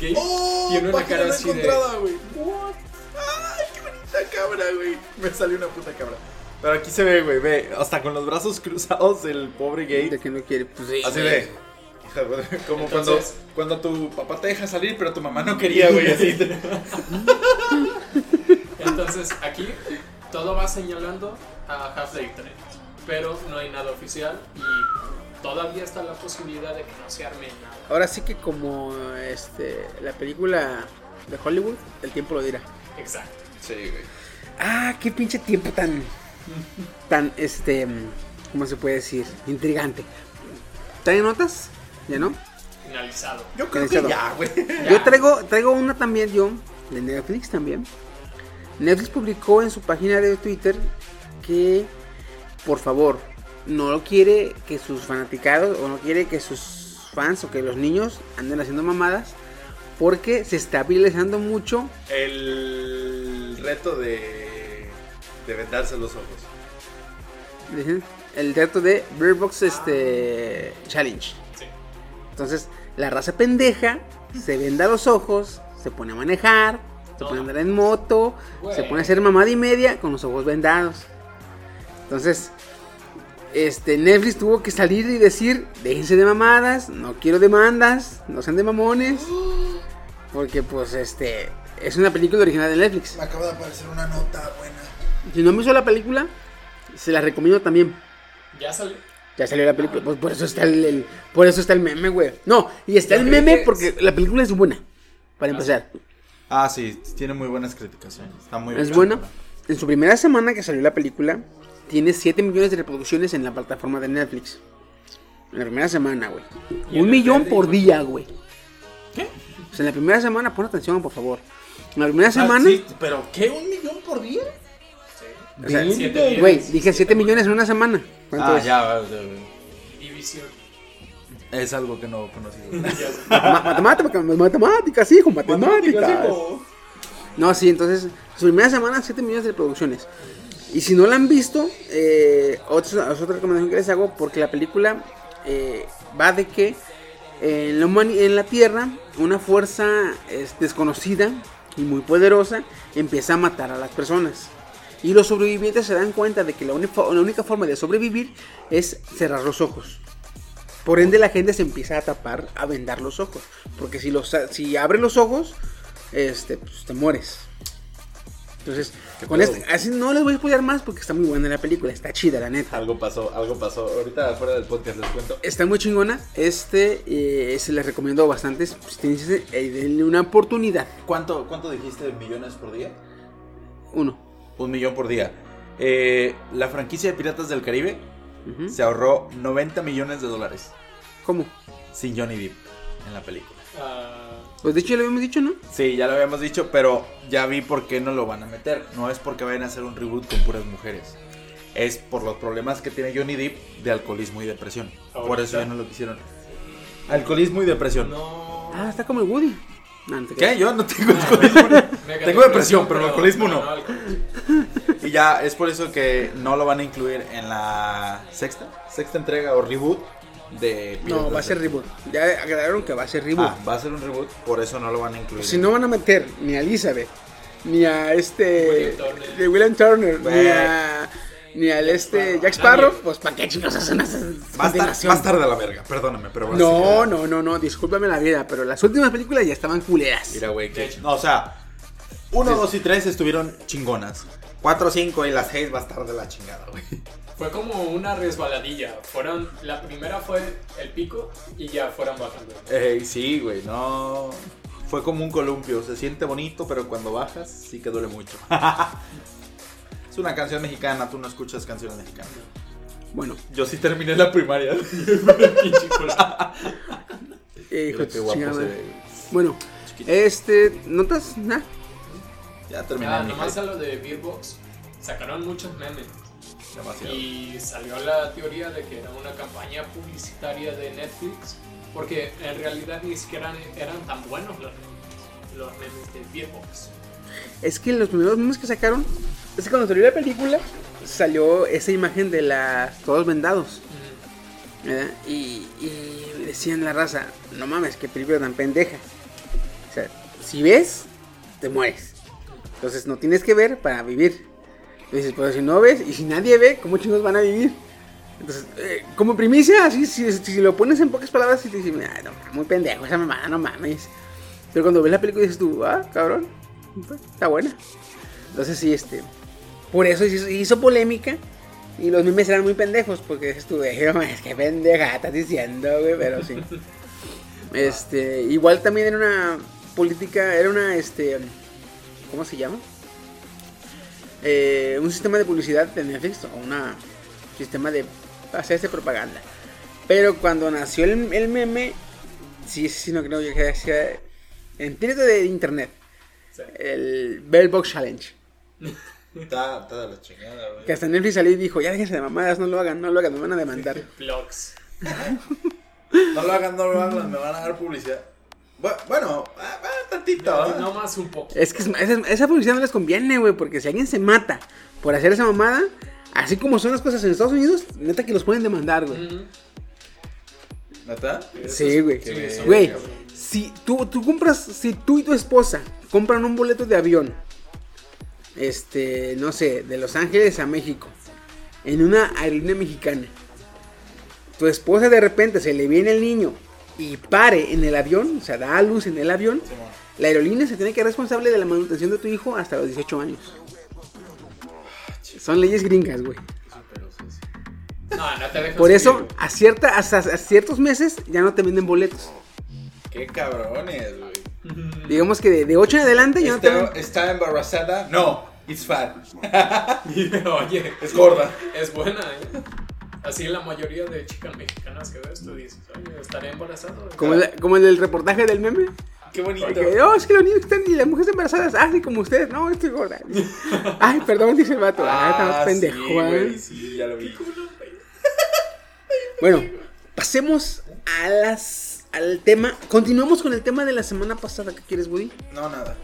Gabe ¡Oh! tiene una cara así de. encontrada, güey. What? ¡Ay, qué bonita cabra, güey! Me salió una puta cabra. Pero aquí se ve, güey, ve, hasta con los brazos cruzados el pobre De gay. que no quiere. Pues sí. Así de. güey, Como Entonces- cuando, cuando tu papá te deja salir, pero tu mamá no quería, güey, así. Entonces, aquí todo va señalando a Half-Life 3. Pero no hay nada oficial y todavía está la posibilidad de que no se arme nada. Ahora sí que como este la película de Hollywood, el tiempo lo dirá. Exacto. Sí, güey. Ah, qué pinche tiempo tan tan este ¿cómo se puede decir? intrigante. ¿Traen notas? ¿Ya no? Finalizado. Yo creo Finalizado. que ya, güey. Yo traigo traigo una también yo de Netflix también. Netflix publicó en su página de Twitter que por favor no lo quiere que sus fanaticados o no quiere que sus fans o que los niños anden haciendo mamadas porque se está viralizando mucho El reto de. De vendarse los ojos. El reto de Bird Box este, Challenge. Sí. Entonces, la raza pendeja se venda los ojos, se pone a manejar, se pone a andar en moto, se pone a hacer mamada y media con los ojos vendados. Entonces, este, Netflix tuvo que salir y decir, déjense de mamadas, no quiero demandas, no sean de mamones. Porque pues este es una película original de Netflix. Me acaba de aparecer una nota buena. Si no han visto la película, se la recomiendo también. Ya salió. Ya salió la película, pues por eso está el, el- por eso está el meme, güey. No, y está el meme que- porque la película es buena. Para empezar, Ah, sí, tiene muy buenas críticas. sí, Está muy es buena. En su primera semana que salió la película, tiene 7 millones de reproducciones en la plataforma de Netflix. En la primera semana, güey. Un millón por día, güey. ¿Qué? O sea, en la primera semana, pon atención, por favor. En la primera Ah, semana, sí, pero ¿qué? ¿Un millón por día? O sea, Siete güey, dije 7 millones en una semana. ¿Cuánto Ah, es? ya. División. Es algo que no conocí. Ma- matemáticas, matemáticas, hijo, matemáticas. No, sí, entonces, su primera semana, 7 millones de reproducciones. Y si no la han visto, eh, otra, es otra recomendación que les hago, porque la película eh, va de que en, la en la Tierra una fuerza es desconocida y muy poderosa empieza a matar a las personas. Y los sobrevivientes se dan cuenta de que la, única- la única forma de sobrevivir es cerrar los ojos. Por ende la gente se empieza a tapar, a vendar los ojos. Porque si, los, si abres los ojos, este, pues te mueres. Entonces, con este, así no les voy a spoiler más porque está muy buena la película, está chida la neta. Algo pasó, algo pasó. Ahorita fuera del podcast les cuento. Está muy chingona, este eh, se les recomiendo bastante, si tienen eh, denle una oportunidad. ¿Cuánto, ¿Cuánto dijiste millones por día? Uno. Un millón por día. Eh, la franquicia de Piratas del Caribe se ahorró 90 millones de dólares ¿Cómo? sin Johnny Depp en la película. Ah, Pues de hecho ya lo habíamos dicho, ¿no? Sí, ya lo habíamos dicho, pero ya vi por qué no lo van a meter. No es porque vayan a hacer un reboot con puras mujeres. Es por los problemas que tiene Johnny Depp de alcoholismo y depresión. Por eso ya no lo quisieron. Alcoholismo y depresión. no. Ah, está como el Woody. No, no te ¿Qué? Yo no tengo alcoholismo. Mega tengo depresión, pero el alcoholismo no. alcoholismo. Y ya es por eso que no lo van a incluir en la sexta, sexta entrega o reboot de No, va a ser reboot. Ya aclararon que va a ser reboot. Ah, va a ser un reboot, por eso no lo van a incluir. Si no van a meter ni a Elizabeth, ni a este. William Turner. de William Turner, ni a. Ni al este Jack Sparrow. Pues ¿para qué chicos hacen esa va a estar, continuación? va a estar de la verga, perdóname, pero No, no, no, no, discúlpame la vida, pero las últimas películas ya estaban culeras. Mira, güey, que... No, o sea, 1, 2 y 3 estuvieron chingonas. 4, 5 y las 6 va a estar de la chingada, güey. Fue como una resbaladilla. Fueron, la primera fue el pico y ya fueron bajando. Ey, sí, güey, no... Fue como un columpio, se siente bonito, pero cuando bajas sí que duele mucho. es una canción mexicana, tú no escuchas canciones mexicanas. Bueno, Yo sí terminé la primaria. Eh, hijo qué guapo se ve. Bueno, Chiquito. este, ¿notas? Nah. Ya terminé Ah, nomás a lo de Beatbox. Sacaron muchos memes. Demasiado. Y salió la teoría de que era una campaña publicitaria de Netflix. Porque en realidad ni siquiera eran tan buenos los memes. Los memes de Beatbox. Es que los primeros memes que sacaron, es que cuando salió la película, salió esa imagen de las todos vendados. ¿verdad? Y, y decían la raza, no mames, qué película tan pendeja. O sea, si ves, te mueres. Entonces no tienes que ver para vivir. Dices, pues si no ves y si nadie ve, ¿cómo chingos van a vivir? Entonces, eh, como primicia, así, si, si lo pones en pocas palabras, y te dices, "Ah, no, muy pendejo esa mamada, no mames. Pero cuando ves la película dices tú, ah, cabrón, pues, está buena. Entonces sí, este, por eso hizo, hizo polémica. Y los memes eran muy pendejos, porque dices tú, "Eh, no mames, qué pendeja estás diciendo, güey, pero sí. Este, igual también era una política, era una, este, ¿cómo se llama? Eh, un sistema de publicidad de Netflix o un sistema de hacerse propaganda. Pero cuando nació el, el meme, sí, sí, no creo que sea en de internet, Sí. el Bell Box Challenge. Está, está de la chingada, güey. Que hasta Netflix salió y dijo, ya déjense de mamadas, no lo hagan, no lo hagan, me van a demandar. Vlogs. No lo hagan, no lo hagan, me van a dar publicidad. Bu- Bueno, tantito. ¿eh? No más un poco. Es que es- esa, esa publicidad no les conviene, güey, porque si alguien se mata por hacer esa mamada, así como son las cosas en Estados Unidos, neta que los pueden demandar, güey. ¿Neta? Sí, güey. Güey, si tú, tú compras, si tú y tu esposa compran un boleto de avión, este, no sé, de Los Ángeles a México, en una aerolínea mexicana, tu esposa de repente se le viene el niño y pare en el avión, o sea, da a luz en el avión, la aerolínea se tiene que responsable de la manutención de tu hijo hasta los 18 años. Son leyes gringas, güey. Sí. No, no te Por eso, a, cierta, hasta a ciertos meses ya no te venden boletos. Qué cabrones, güey. Digamos que de, de 8 en adelante ya no te ¿Está. ¿Está embarazada? No, it's fat. Oye, Es gorda. es buena, ¿eh? Así la mayoría de chicas mexicanas que ves, tú dices, oye, estaré embarazado. Como el, como el del reportaje del meme. Qué bonito. Que, oh, es que los niños están y las mujeres embarazadas, ah, sí, como ustedes, no, estoy gorda. Ay, perdón, dice el vato. Ah, está pendejo. sí, ah. güey, sí, ya lo vi. Bueno, pasemos a las, al tema. Continuamos con el tema de la semana pasada. ¿Qué quieres, Woody? No, nada.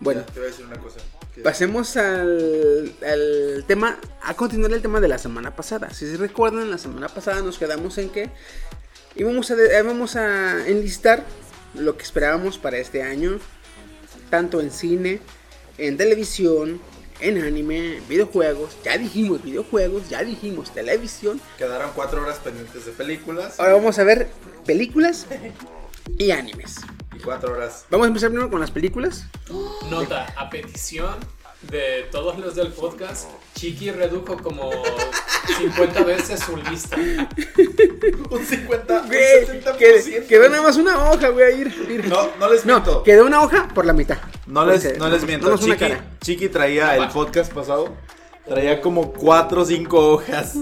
Bueno, Ya, te voy a decir una cosa. Pasemos al, al tema, a continuar el tema de la semana pasada. Si se recuerdan, la semana pasada nos quedamos en que íbamos a, de- íbamos a enlistar lo que esperábamos para este año, tanto en cine, en televisión, en anime, en videojuegos. Ya dijimos videojuegos, ya dijimos televisión. Quedaron cuatro horas pendientes de películas Ahora vamos a ver películas y animes. y cuatro horas. Vamos a empezar primero con las películas. Nota, a petición de todos los del podcast, Chiqui redujo como 50 veces su lista. Un 50, un Güey, 70%. qued- quedó nada más una hoja, güey. Ir, ir. No, no les No, miento. quedó una hoja por la mitad. No les, no les miento. Chiqui, cara. Chiqui traía el podcast pasado. Traía como 4 o 5 hojas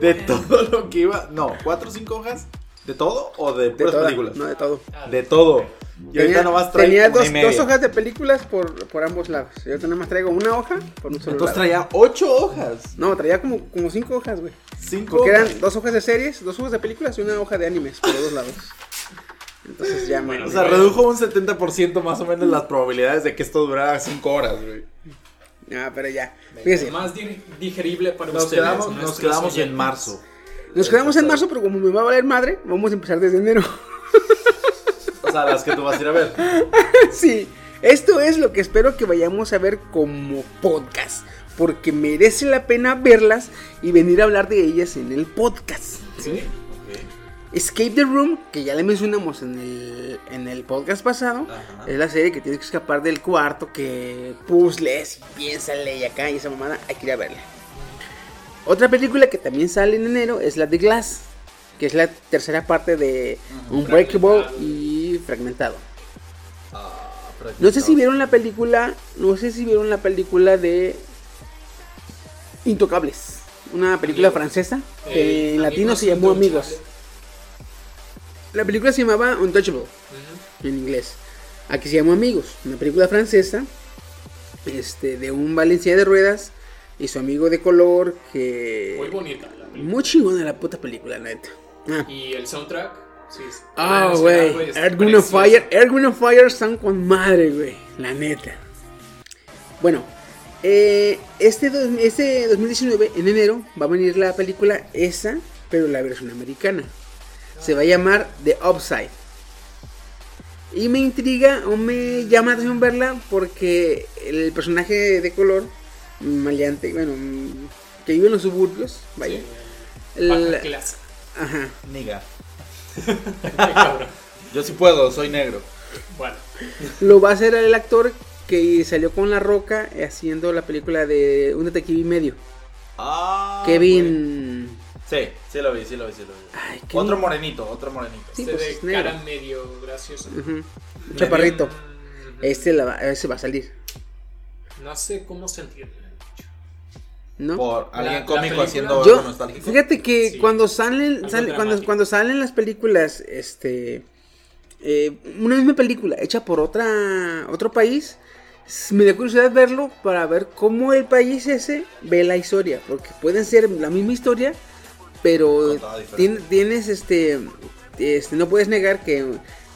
de todo lo que iba. No, 4 o 5 hojas. ¿De todo o de De puras toda, películas? no de todo. De todo. Y ahorita nomás trae tenía dos, dos hojas de películas por, por ambos lados. Yo nada más traigo una hoja por un solo Entonces lado. traía 8 hojas. No, traía como, como cinco hojas, güey. 5 Porque hojas. eran dos hojas de series, dos hojas de películas y una hoja de animes por los dos lados. Entonces ya, Bueno. O sea, redujo un 70% más o menos las probabilidades de que esto durara 5 horas, güey. Ah, pero ya. Fíjese, Más di- digerible para Nos ustedes. quedamos, nos quedamos en marzo. Nos quedamos en marzo, pero como me va a valer madre, vamos a empezar desde enero. O sea, las que tú vas a ir a ver. Sí, esto es lo que espero que vayamos a ver como podcast. Porque merece la pena verlas y venir a hablar de ellas en el podcast. ¿Sí? Escape the Room, que ya le mencionamos en el, en el podcast pasado, Ajá. es la serie que tienes que escapar del cuarto, que puzzles y piénsale y acá y esa mamada, hay que ir a verla. Otra película que también sale en enero es la de Glass, que es la tercera parte de Unbreakable y Fragmentado. No sé si vieron la película, no sé si vieron la película de Intocables, una película Amigos. francesa que Eh, en latino se llamó. Amigos. La película se llamaba Untouchable en inglés. Aquí se llamó Amigos, una película francesa este, de un Valencia de ruedas y su amigo de color que... Muy bonita la película. Muy chingona la puta película, neta. Ah, Y el soundtrack, sí. Ah, güey. and precioso. Fire. Wind and Fire están con madre, güey. La neta. Bueno, eh, este, dos- este 2019, en enero, va a venir la película esa, pero la versión americana. Se va a llamar The Upside. Y me intriga o me llama la atención verla porque el personaje de color maleante, bueno, mm, que vive en los suburbios, vaya. Sí. El- clase. ajá. Niga. Ay, cabrón. Yo sí puedo, soy negro. Bueno, Lo va a hacer el actor que salió con La Roca haciendo la película de Un detective y medio. Ah, Kevin... güey. Sí, sí lo vi, sí lo vi, sí lo vi. Ay, Otro morenito, otro morenito. Sí, este pues, de es negro. cara medio gracioso. Ujú. Un Chaparrito. Mm, Este la va- ese va a salir, No sé cómo sentirme. ¿No? Por alguien la cómico haciendo algo nostálgico. fíjate que Sí. cuando salen, sale- cuando, cuando salen las películas, este, eh, una misma película hecha por otra, otro país, me da curiosidad verlo para ver cómo el país ese ve la historia, porque pueden ser la misma historia, pero tienes, este, este, no puedes negar que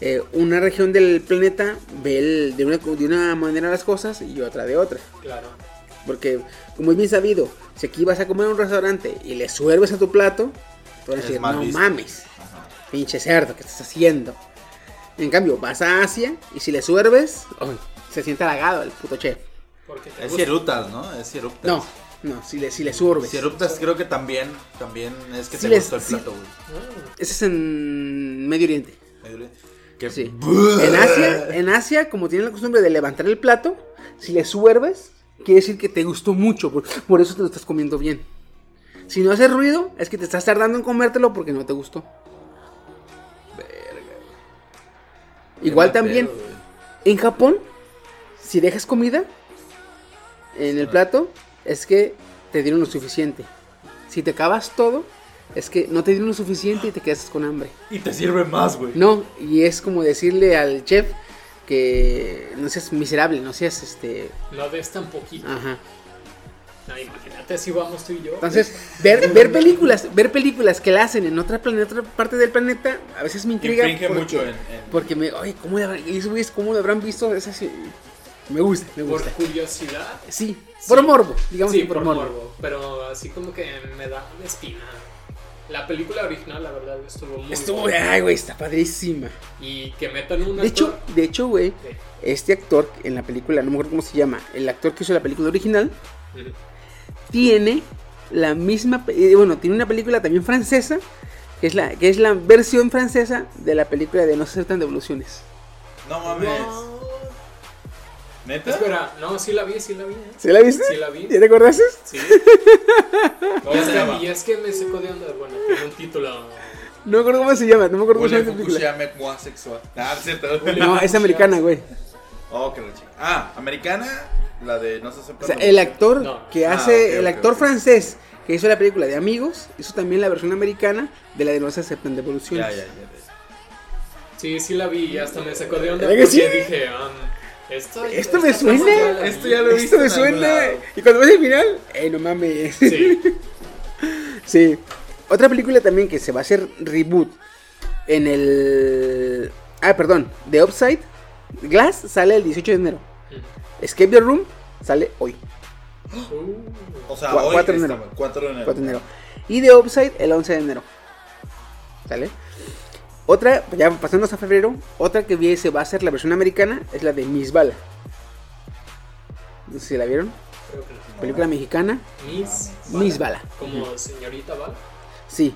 eh, una región del planeta ve el- de, una, de una manera las cosas y otra de otra. Claro. Porque, como es bien sabido, si aquí vas a comer a un restaurante y le suerves a tu plato, te van a decir, no visto". mames, Ajá. pinche cerdo, ¿qué estás haciendo? En cambio, vas a Asia y si le suerves, se siente halagado el puto chef. Es gusta. Cierutas, ¿no? Es Cierutas. No, no, si le, si le suerves. Cierutas creo que también, también es que te les- gustó el plato, güey. Ah, Ese es en Medio Oriente. Medio Que Sí. En Asia, en Asia, como tienen la costumbre de levantar el plato, si le suerves, quiere decir que te gustó mucho, por, por eso te lo estás comiendo bien. Si no hace ruido, es que te estás tardando en comértelo porque no te gustó. Igual Qué mal también, pedo, en Japón, si dejas comida en el plato, es que te dieron lo suficiente. Si te acabas todo, es que no te dieron lo suficiente y te quedas con hambre. Y te sirve más, güey. No, y es como decirle al chef que no seas miserable, no seas este. no des tan poquito. Ajá. No, imagínate si vamos tú y yo. Entonces, ver, ver películas, ver películas que la hacen en otra, plan- en otra parte del planeta, a veces me intriga. Porque, mucho en, en- Porque me, ay, ¿cómo, le habrán, ¿cómo lo habrán visto? Es así, me gusta, me por gusta. curiosidad. Sí, por morbo, digamos Sí, por, por morbo. morbo. Pero así como que me da una espina. La película original, la verdad, estuvo muy Estuvo, buena. ay, güey, está padrísima. Y que metan un De hecho, actor- de hecho, güey, Sí. este actor en la película, no me acuerdo cómo se llama, el actor que hizo la película original, tiene la misma, eh, bueno, tiene una película también francesa, que es la, que es la versión francesa de la película de No se aceptan devoluciones. No mames. ¿Neta? Espera, no, sí la vi, sí la vi. ¿eh? ¿Sí la viste? Sí la vi. ¿Ya te acordaste? Sí. ¿Cómo y, es se que, llama? y es que me secó de onda. Bueno, tiene un título. No me acuerdo cómo se llama, no me acuerdo cómo se llama la película. Fukushima sexual. Ah. No, es americana, güey. Oh, qué chica. Ah, americana, la de no se acepta. O sea, el actor No. que Ah, hace, el actor francés que hizo la película de Amigos, hizo también la versión americana de la de No se aceptan devoluciones. Ya, ya, ya. Sí, sí la vi y hasta me sacó de onda ¿Verdad que porque sí? dije, um, esto, Esto me suena. Esto ya lo he visto Esto me suena. Y cuando ves el final, eh, no mames. Sí. Sí. Otra película también que se va a hacer reboot en el. Ah, perdón. The Upside Glass sale el 18 de enero. Escape the Room sale hoy, Uh, O sea, Cu- hoy 4 de enero. 4 de enero. 4 de enero. Y The Upside el 11 de enero. ¿Sale? Otra, ya pasando a febrero, otra que vi se va a hacer la versión americana es la de Miss Bala. No sé si la vieron. creo que no. Película mexicana, Miss. Miss Bala. Como señorita Bala. Sí,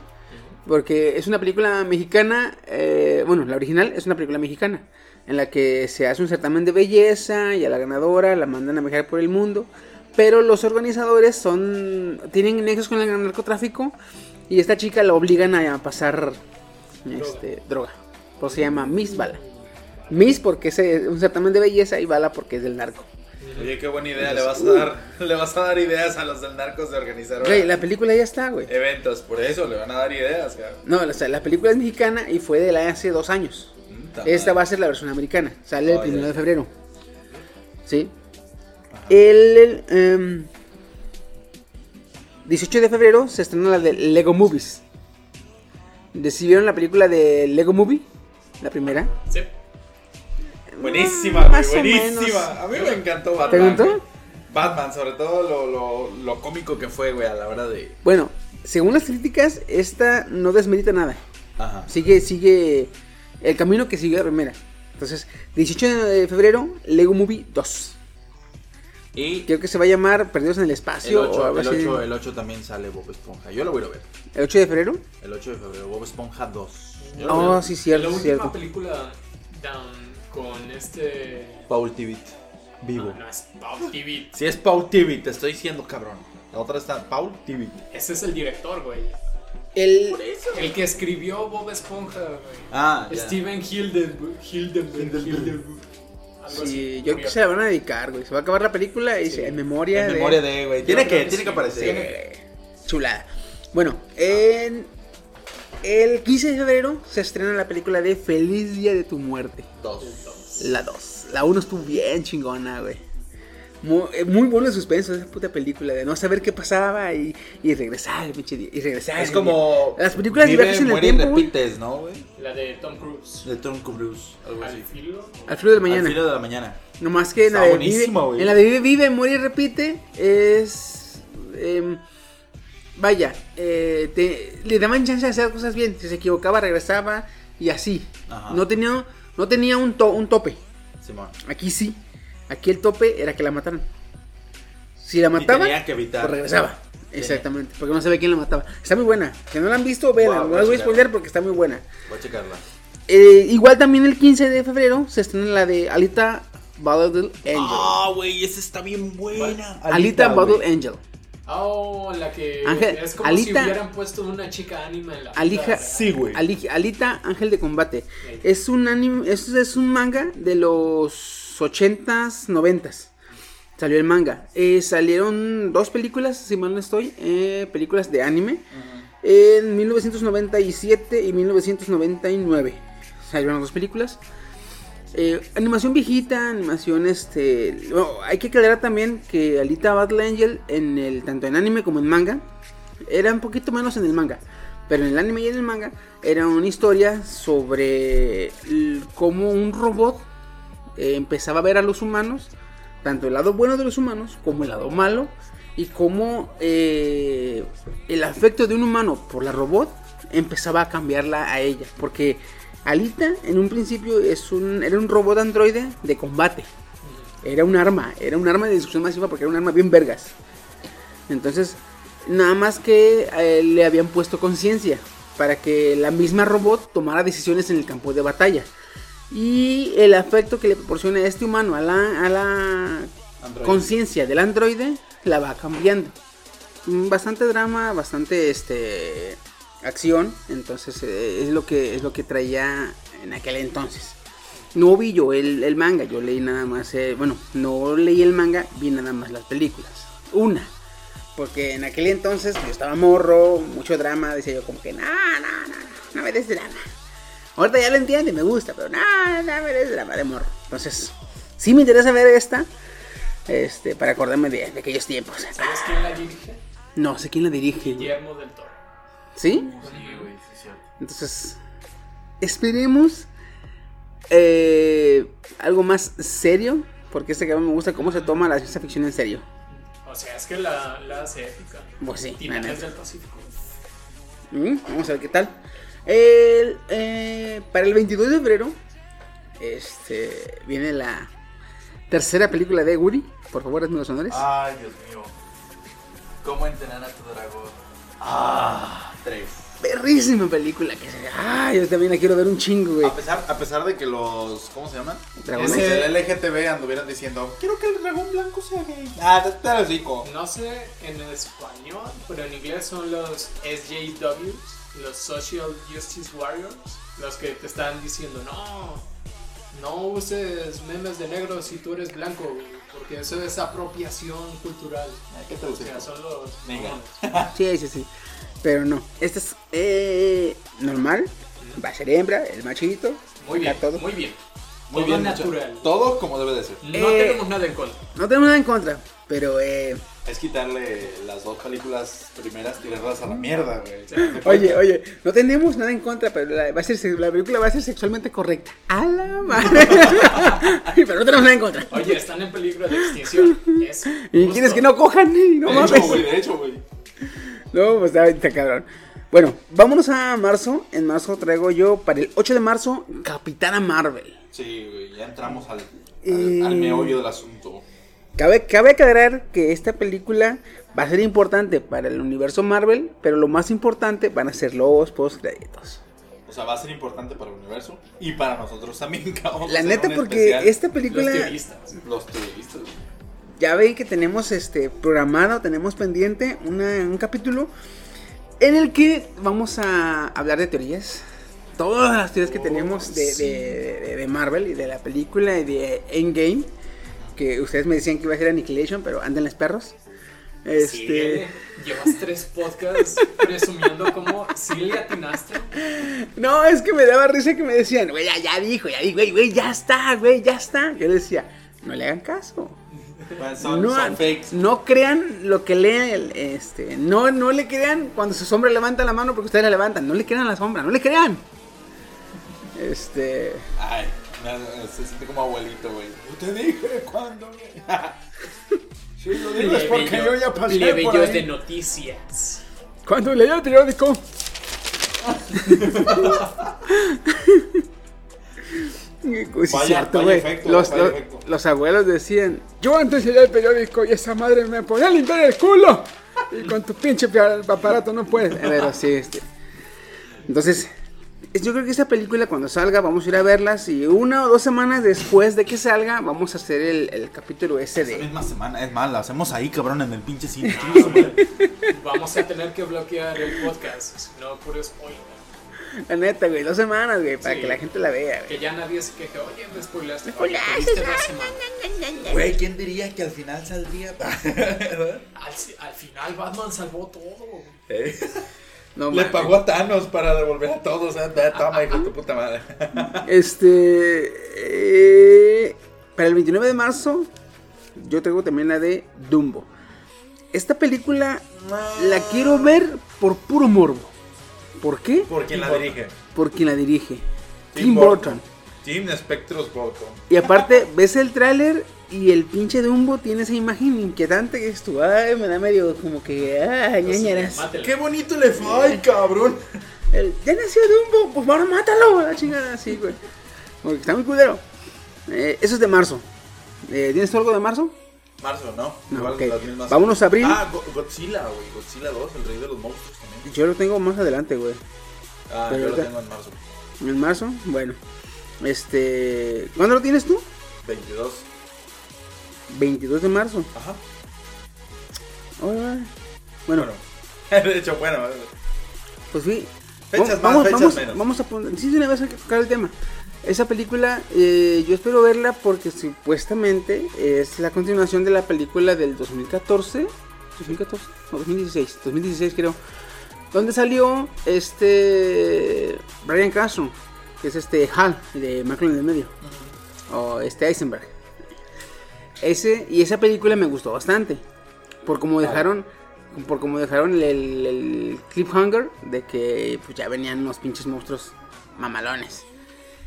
porque es una película mexicana, eh, bueno, la original es una película mexicana, en la que se hace un certamen de belleza y a la ganadora la mandan a viajar por el mundo, pero los organizadores son tienen nexos con el narcotráfico y esta chica la obligan a pasar este, droga, por eso se llama Miss Bala. Miss porque es eh, un certamen de belleza y Bala porque es del narco. Oye, qué buena idea. Le vas a dar, le vas a dar ideas a los del narcos de organizar Güey, la película ya está, güey. eventos. Por eso le van a dar ideas, cabrón. No, o sea, la película es mexicana y fue de la hace dos años. Mm, ta Esta va a ser la versión americana. Sale el primero de febrero. ¿Sí? El, el, em, 18 de febrero se estrena la de Lego Movies. ¿De- si vieron la película de Lego Movie? La primera. Sí. Buenísima, güey, o buenísima. A mí me encantó ¿Te Batman. gustó? güey. Batman, sobre todo lo, lo, lo cómico que fue, güey, a la hora de. Bueno, según las críticas, esta no desmerita nada. Ajá. Sigue, sigue el camino que siguió la primera. Entonces, 18 de febrero, Lego Movie 2. Y Creo que se va a llamar Perdidos en el el Espacio o 8, algo el, así. 8, el 8 también sale Bob Esponja. Yo lo voy a ver. ¿El 8 de febrero? El 8 de febrero, Bob Esponja 2. Yo lo voy a Oh, sí, la cierto, última cierto. película down, con este. Paul Tibit. Vivo. No, no es Bob TV. Si es Paul Tibit, te estoy diciendo, cabrón. La otra está Paul Tibit. Ese es el director, güey. El... El que escribió Bob Esponja, güey. Ah. Steven Hildenburg. Hildenburg. Hildenburg. Algo Sí, yo creo que se la van a dedicar, güey. Se va a acabar la película y se- en memoria En de... memoria de, güey. Tiene que, tiene que aparecer. Chulada. Bueno, en el 15 de febrero se estrena la película de Feliz Día de tu Muerte. Dos. La 2. La 1 estuvo bien chingona, güey. Muy, eh, muy bueno el suspenso de esa puta película, de no saber qué pasaba y, y regresar, pinche día, y regresar. Es y- como. Las películas de vive, viajes en el muere y tiempo, repites, ¿no, güey? La de Tom Cruise. De Tom Cruise, algo Al así. filo. Al filo del Al mañana. filo de la mañana. No más que en la, Está de vive, buenísimo, güey. en la de Vive, Vive, Muere y Repite es... em, vaya, eh, te- le daban chance de hacer cosas bien. Si se equivocaba, regresaba y así. Ajá. No tenía, no tenía un, to- un tope. Simón. Aquí sí. Aquí el tope era que la mataran. Si la mataban, que evitar. pues regresaba. Exactamente, porque no sabe quién la mataba. Está muy buena. Si no la han visto, véanla. Wow, no voy a las voy a spoiler porque está muy buena. Voy a checarla. Eh, igual también el 15 de febrero se estrena la de Alita Battle Angel. Ah, güey, esa está bien buena. Alita, Battle güey. Angel. Oh, la que. Ángel, es como si Alita- hubieran puesto una chica anime en la. Alija. Sí, güey. Ali- Alita Ángel de Combate. Es un anime, es, es un manga de los 80s, 90s. Salió el manga. Eh, salieron dos películas, si mal no estoy, eh, películas de anime. En 1997 y 1999. Salieron dos películas. Eh, animación viejita, animación este... bueno, hay que aclarar también que Alita Battle Angel, en el, tanto en anime como en manga, era un poquito menos en el manga. Pero en el anime y en el manga era una historia sobre cómo un robot empezaba a ver a los humanos, tanto el lado bueno de los humanos como el lado malo, y cómo eh, el afecto de un humano por la robot empezaba a cambiarla a ella. Porque Alita en un principio es un, era un robot androide de combate. Era un arma, era un arma de destrucción masiva porque era un arma bien vergas. Entonces, nada más que eh, le habían puesto conciencia para que la misma robot tomara decisiones en el campo de batalla. Y el afecto que le proporciona este humano a la, a la conciencia del androide la va cambiando. Mm, Bastante drama, bastante este acción, entonces eh, es lo que es lo que traía en aquel entonces. No vi yo el, el manga, yo leí nada más, eh, bueno, no leí el manga, vi nada más las películas. Una, porque en aquel entonces yo estaba morro, mucho drama, decía yo como que, no, no, no, no me des drama. Ahorita ya lo entiende, me gusta, pero no, no me des drama de morro. Entonces, sí me interesa ver esta, este, para acordarme de, de aquellos tiempos. ¿Sabes quién la dirige? No sé quién la dirige. Guillermo del Toro. ¿Sí? Sí, güey, sí, es cierto. Entonces, esperemos eh, algo más serio, porque este cabrón me gusta cómo se toma la ciencia ficción en serio. O sea, es que la, la hace épica. Pues sí, la Titanes del Pacífico. Mm, Vamos a ver qué tal. El, eh, para el 22 de febrero este, viene la tercera película de Woody. Por favor, hazme los honores. Ay, Dios mío. ¿Cómo entrenar a tu dragón? Ah, tres. Perrísima película. Que se... Ay, yo también la quiero ver un chingo, güey. A pesar, a pesar de que los. ¿Cómo se llaman? Dragones. Ese- del LGTB anduvieran diciendo: Quiero que el dragón blanco sea gay. Ah, te, te lo digo. No sé en español, pero en inglés son los SJWs, los Social Justice Warriors, los que te están diciendo, no, no uses memes de negros si tú eres blanco, porque eso es apropiación cultural. ¿Qué te O gusta? sea, son los... Sí, sí, sí. Pero no. Este es eh, normal. Va a ser hembra, el machito. Muy bien, todo. muy bien. Muy Todo bien. natural. hecho. Todo como debe de ser. No Eh, tenemos nada en contra. No tengo nada en contra. Pero, eh. Es quitarle las dos películas primeras, tirarlas a la mierda, güey. Oye, oye, no tenemos nada en contra, pero la, va a ser, se- la película va a ser sexualmente correcta. A la madre. pero no tenemos nada en contra. Oye, están en peligro de extinción. ¿Y justo. quieres que no cojan? No de mames. hecho, güey, de hecho, güey. No, pues está, está cabrón. Bueno, vámonos a marzo. En marzo traigo yo para el 8 de marzo Capitana Marvel. Sí, güey, ya entramos al, al, Eh. al meollo del asunto. Cabe, cabe aclarar que esta película va a ser importante para el universo Marvel, pero lo más importante van a ser los post créditos. O sea, va a ser importante para el universo y para nosotros también. La neta, porque esta Los película teoristas. Los turistas. ya ven que tenemos este programado, tenemos pendiente una- un capítulo en el que vamos a hablar de teorías. Todas las teorías que tenemos de, de- de- de Marvel y de la película y de Endgame. Que ustedes me decían que iba a ser Annihilation, pero andenles perros. Este. Síguele. Llevas tres podcasts presumiendo como si le atinaste. No, es que me daba risa que me decían, güey, ya, ya dijo, ya dijo, güey, güey, ya está, güey, ya está. Yo les decía, no le hagan caso. Bueno, son, no, son fakes. no crean lo que leen, el- este, no, no le crean cuando su sombra levanta la mano porque ustedes la levantan, no le crean a la sombra, no le crean. Este, Ay, se siente como abuelito, güey. Te dije cuando. sí, lo dices porque yo ya pasé por Plebeyos ahí. de noticias. cuando leía el periódico. Sí, Vaya- cierto, vaya güey. efecto, Los, vaya los- efecto. los abuelos decían, yo antes leía el periódico y esa madre me ponía a limpiar el culo. Y con tu pinche pi- aparato no puedes. Pero sí, este. Entonces, es- yo creo que esta película cuando salga vamos a ir a verlas y una o dos semanas después de que salga vamos a hacer el, el capítulo ese Esa de... misma semana, es más, la hacemos ahí, cabrón, en el pinche cine. Vamos a tener que bloquear el podcast, si no por spoiler. La neta, güey, dos semanas, güey, para Sí. que la gente la vea, güey. Que ya nadie se queje, oye, me spoilaste. Oye, dos. Güey, ¿quién diría que al final saldría? Al, al final Batman salvó todo. Eh, No, Le pagó a Thanos para devolver a todos. ¿eh? Toma, hijo de tu puta madre. Este. eh, para el 29 de marzo, yo traigo también la de Dumbo. Esta película la quiero ver por puro morbo. ¿Por qué? ¿Por quién la Tim dirige? Por quien la dirige. Tim Tim Burton. Burton. Team Spectros Burton. Y aparte, ves el tráiler y el pinche Dumbo tiene esa imagen inquietante que es tú. Ay, me da medio como que. Ay, ñañaras. Mátela. ¡Qué bonito le fue! ¡Ay, cabrón! El, ya nació Dumbo, pues ahora mátalo, la chingada, así, güey. Porque está muy culero. Eh, eso es de marzo. Eh, ¿Tienes tú algo de marzo? Marzo, ¿no? No, Igual ok. las mismas. Vámonos a abril. Ah, Go- Godzilla, güey. Godzilla 2, el rey de los monstruos también. Yo lo tengo más adelante, güey. Ah, Pero yo lo tengo en marzo. En marzo, bueno. Este. ¿Cuándo lo tienes tú? 22. 22 de marzo. Ajá. Bueno, Bueno. De hecho, bueno. pues sí. Fechas vamos, más, fechas vamos, menos. vamos a poner. Sí, de una vez hay que tocar el tema. Esa película, eh, yo espero verla porque supuestamente es la continuación de la película del 2014. ¿2014? No, 2016. 2016 creo. Donde salió este. Brian Castro, que es este Hal de Malcolm en el medio. O este Eisenberg. Ese, y esa película me gustó bastante. Por como dejaron. Por como dejaron el, el, el cliffhanger de que pues, ya venían unos pinches monstruos mamalones.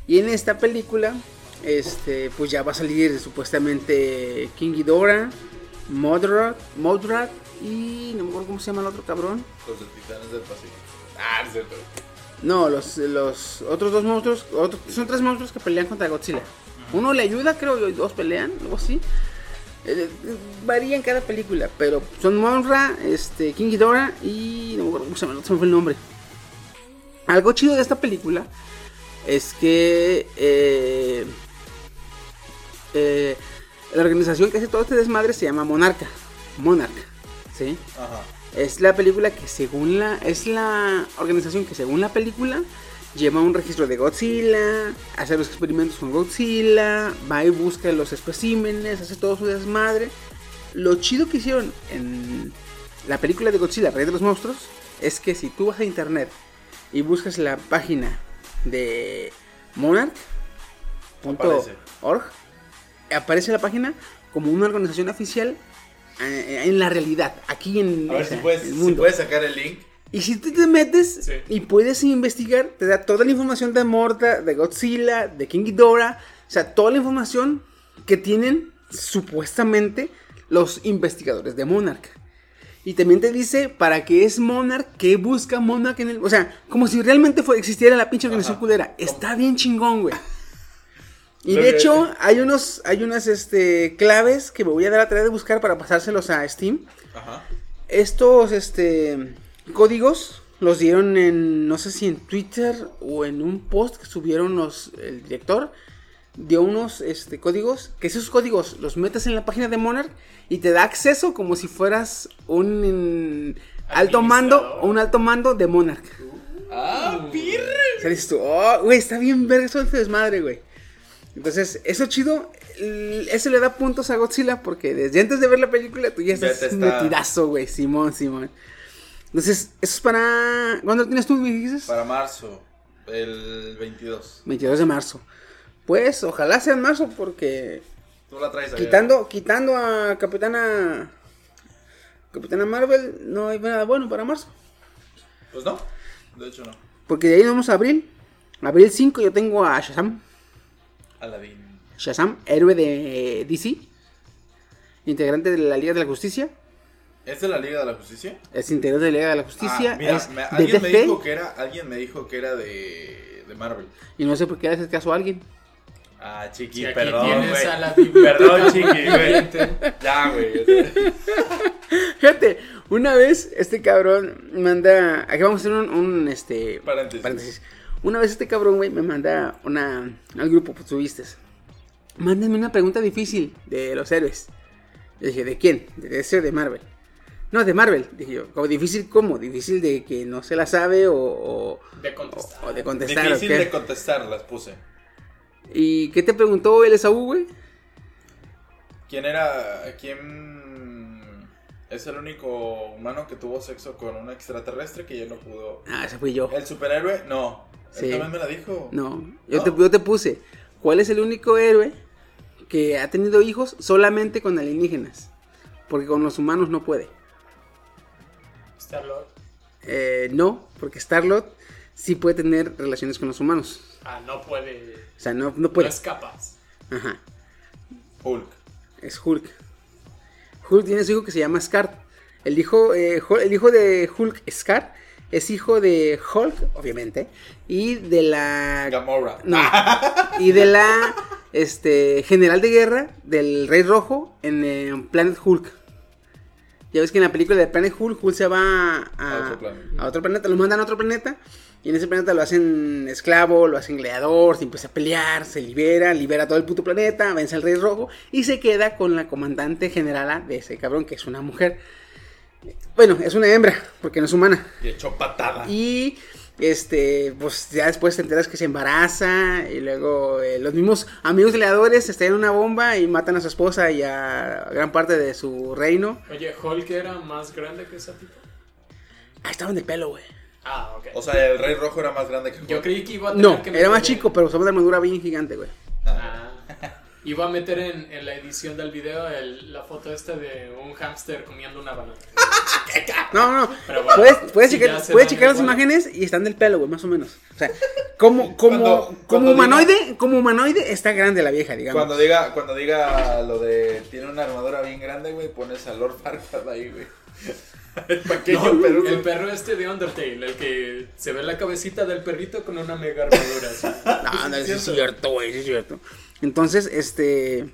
Y en esta película, este, pues ya va a salir supuestamente King Ghidorah, Modrat, Modrat y no me acuerdo cómo se llama el otro cabrón. Los de Titanes del Pacífico. Ah, es cierto. No, los, los otros dos monstruos, son tres monstruos que pelean contra Godzilla. Uno le ayuda, creo, y dos pelean, algo así. Eh, varía en cada película, pero son Monra, este, King Ghidorah y no me acuerdo cómo se me fue el nombre. Algo chido de esta película es que eh, eh, la organización que hace todo este desmadre se llama Monarca, Monarch, ¿sí? Ajá. Es la película que según la... Es la organización que según la película lleva un registro de Godzilla, hace los experimentos con Godzilla, va y busca los especímenes, hace todo su desmadre. Lo chido que hicieron en la película de Godzilla, Rey de los Monstruos, es que si tú vas a internet y buscas la página de monarch.org, aparece la página como una organización oficial eh, en la realidad, aquí en A ver si puedes, el si puedes sacar el link. Y si tú te metes Sí. y puedes investigar, te da toda la información de Morta, de Godzilla, de King Ghidorah, o sea, toda la información que tienen supuestamente los investigadores de Monarch. Y también te dice para qué es Monarch, qué busca Monarch en el... O sea, como si realmente fue, existiera la pinche organización Ajá. culera. Está bien chingón, güey. Y de hecho, hay unos, hay unas este, claves que me voy a dar a tarea de buscar para pasárselos a Steam. Ajá. Estos este, códigos los dieron en, no sé si en Twitter o en un post que subieron los, el director. Dio unos este, códigos, que esos códigos los metes en la página de Monarch y te da acceso como si fueras un en, alto mando o un alto mando de Monarch. ¡Ah, pirre! O sea, dices tú, oh, güey, está bien ver eso este desmadre, güey. Entonces, eso chido, eso le da puntos a Godzilla porque desde antes de ver la película tú ya estás metidazo, güey, Simón, Simón. Entonces, eso es para... ¿Cuándo lo tienes tú, me dices? Para marzo, el 22. 22 de marzo. Pues, ojalá sea en marzo porque Tú la traes quitando, quitando a Capitana... Capitana Marvel, no hay nada bueno para marzo. Pues no, de hecho no. Porque de ahí nos vamos a abril. Abril 5 yo tengo a Shazam. Aladdin. Shazam, héroe de DC, integrante de la Liga de la Justicia, ¿Es de la Liga de la Justicia? es integrante de la Liga de la Justicia, Ah, mira, es me- de alguien, me dijo que era, alguien me dijo que era de, de Marvel. y no sé por qué le haces caso a alguien. Ah, chiqui, Si perdón, güey. a la Perdón, chiqui, güey. Ya, güey. Fíjate, una vez este cabrón manda, aquí vamos a hacer un, un, este, Paréntesis. Una vez este cabrón, güey, me manda una, al grupo, pues subiste, mándenme una pregunta difícil de los héroes. Yo dije, ¿de quién? ¿De DC o de Marvel? No, de Marvel. Dije yo, ¿cómo difícil cómo? ¿Difícil de que no se la sabe o, o, De contestar. o- o de contestar? o Difícil de contestar, las puse. ¿Y qué te preguntó el Esaú, güey? ¿Quién era, quién es el único humano que tuvo sexo con un extraterrestre que ya no pudo? Ah, ese fui yo. ¿El superhéroe? No. Sí. Él también me la dijo. No, yo, ¿No? Te, yo te puse, ¿cuál es el único héroe que ha tenido hijos solamente con alienígenas? Porque con los humanos no puede. Star-Lord. Eh, no, porque Starlord sí puede tener relaciones con los humanos. Ah, no puede. O sea, no, no No puede. es capaz. Ajá, Hulk. es Hulk. Hulk tiene su hijo que se llama Scar. El hijo, eh, el hijo de Hulk, Scar, es hijo de Hulk, obviamente, y de la... Gamora. No, y de la este, general de guerra del Rey Rojo en eh, Planet Hulk. Ya ves que en la película de Planet Hulk, Hulk se va a, A otro planeta. a otro planeta, lo mandan a otro planeta. Y en ese planeta lo hacen esclavo, lo hacen gladiador, se empieza a pelear, se libera, libera todo el puto planeta, vence al Rey Rojo y se queda con la comandante generala de ese cabrón, que es una mujer. Bueno, es una hembra, porque no es humana. Y echó patada. Y este, pues ya después te enteras que se embaraza. Y luego eh, los mismos amigos gladiadores estallan una bomba y matan a su esposa y a gran parte de su reino. Oye, Hulk era más grande que esa tipo. Ah, estaban de pelo, güey. Ah, ok. O sea, el Rey Rojo era más grande que Hulk. Yo creí que iba a tener No, que era más chico, pero usaba una armadura bien gigante, güey. Ah, iba a meter en, en la edición del video el- la foto esta de un hámster comiendo una banana. No, no, Pero bueno, puedes, puedes si checar, puedes las igual. imágenes y están del pelo, güey, más o menos. O sea, como, como, Cuando- como cuando diga- humanoide, como humanoide está grande la vieja, digamos. Cuando diga, cuando diga lo de tiene una armadura bien grande, güey, pones a Lord Farquaad ahí, güey. El pequeño No, perro. el perro este de Undertale, el que se ve la cabecita del perrito con una mega armadura. así. No, no, sí es cierto, güey, sí es cierto. Entonces, este.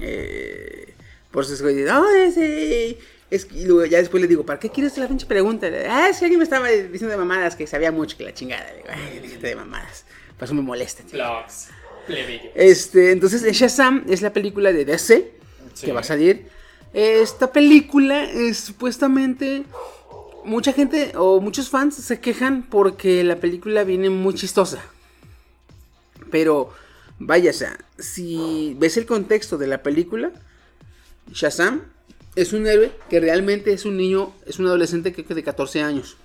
Eh, por eso es "Ah, ese". Es y luego ya después le digo, ¿para qué quieres la pinche pregunta? Ah, si alguien me estaba diciendo de mamadas que sabía mucho que la chingada. Le digo, ay, déjate de mamadas. Por eso me molesta, tío. Plebeyo. Este, entonces, Shazam es la película de DC Sí. que va a salir. Esta película es supuestamente. Mucha gente o muchos fans se quejan porque la película viene muy chistosa. Pero, vaya, o sea, si ves el contexto de la película, Shazam es un héroe que realmente es un niño, es un adolescente creo que de 14 años.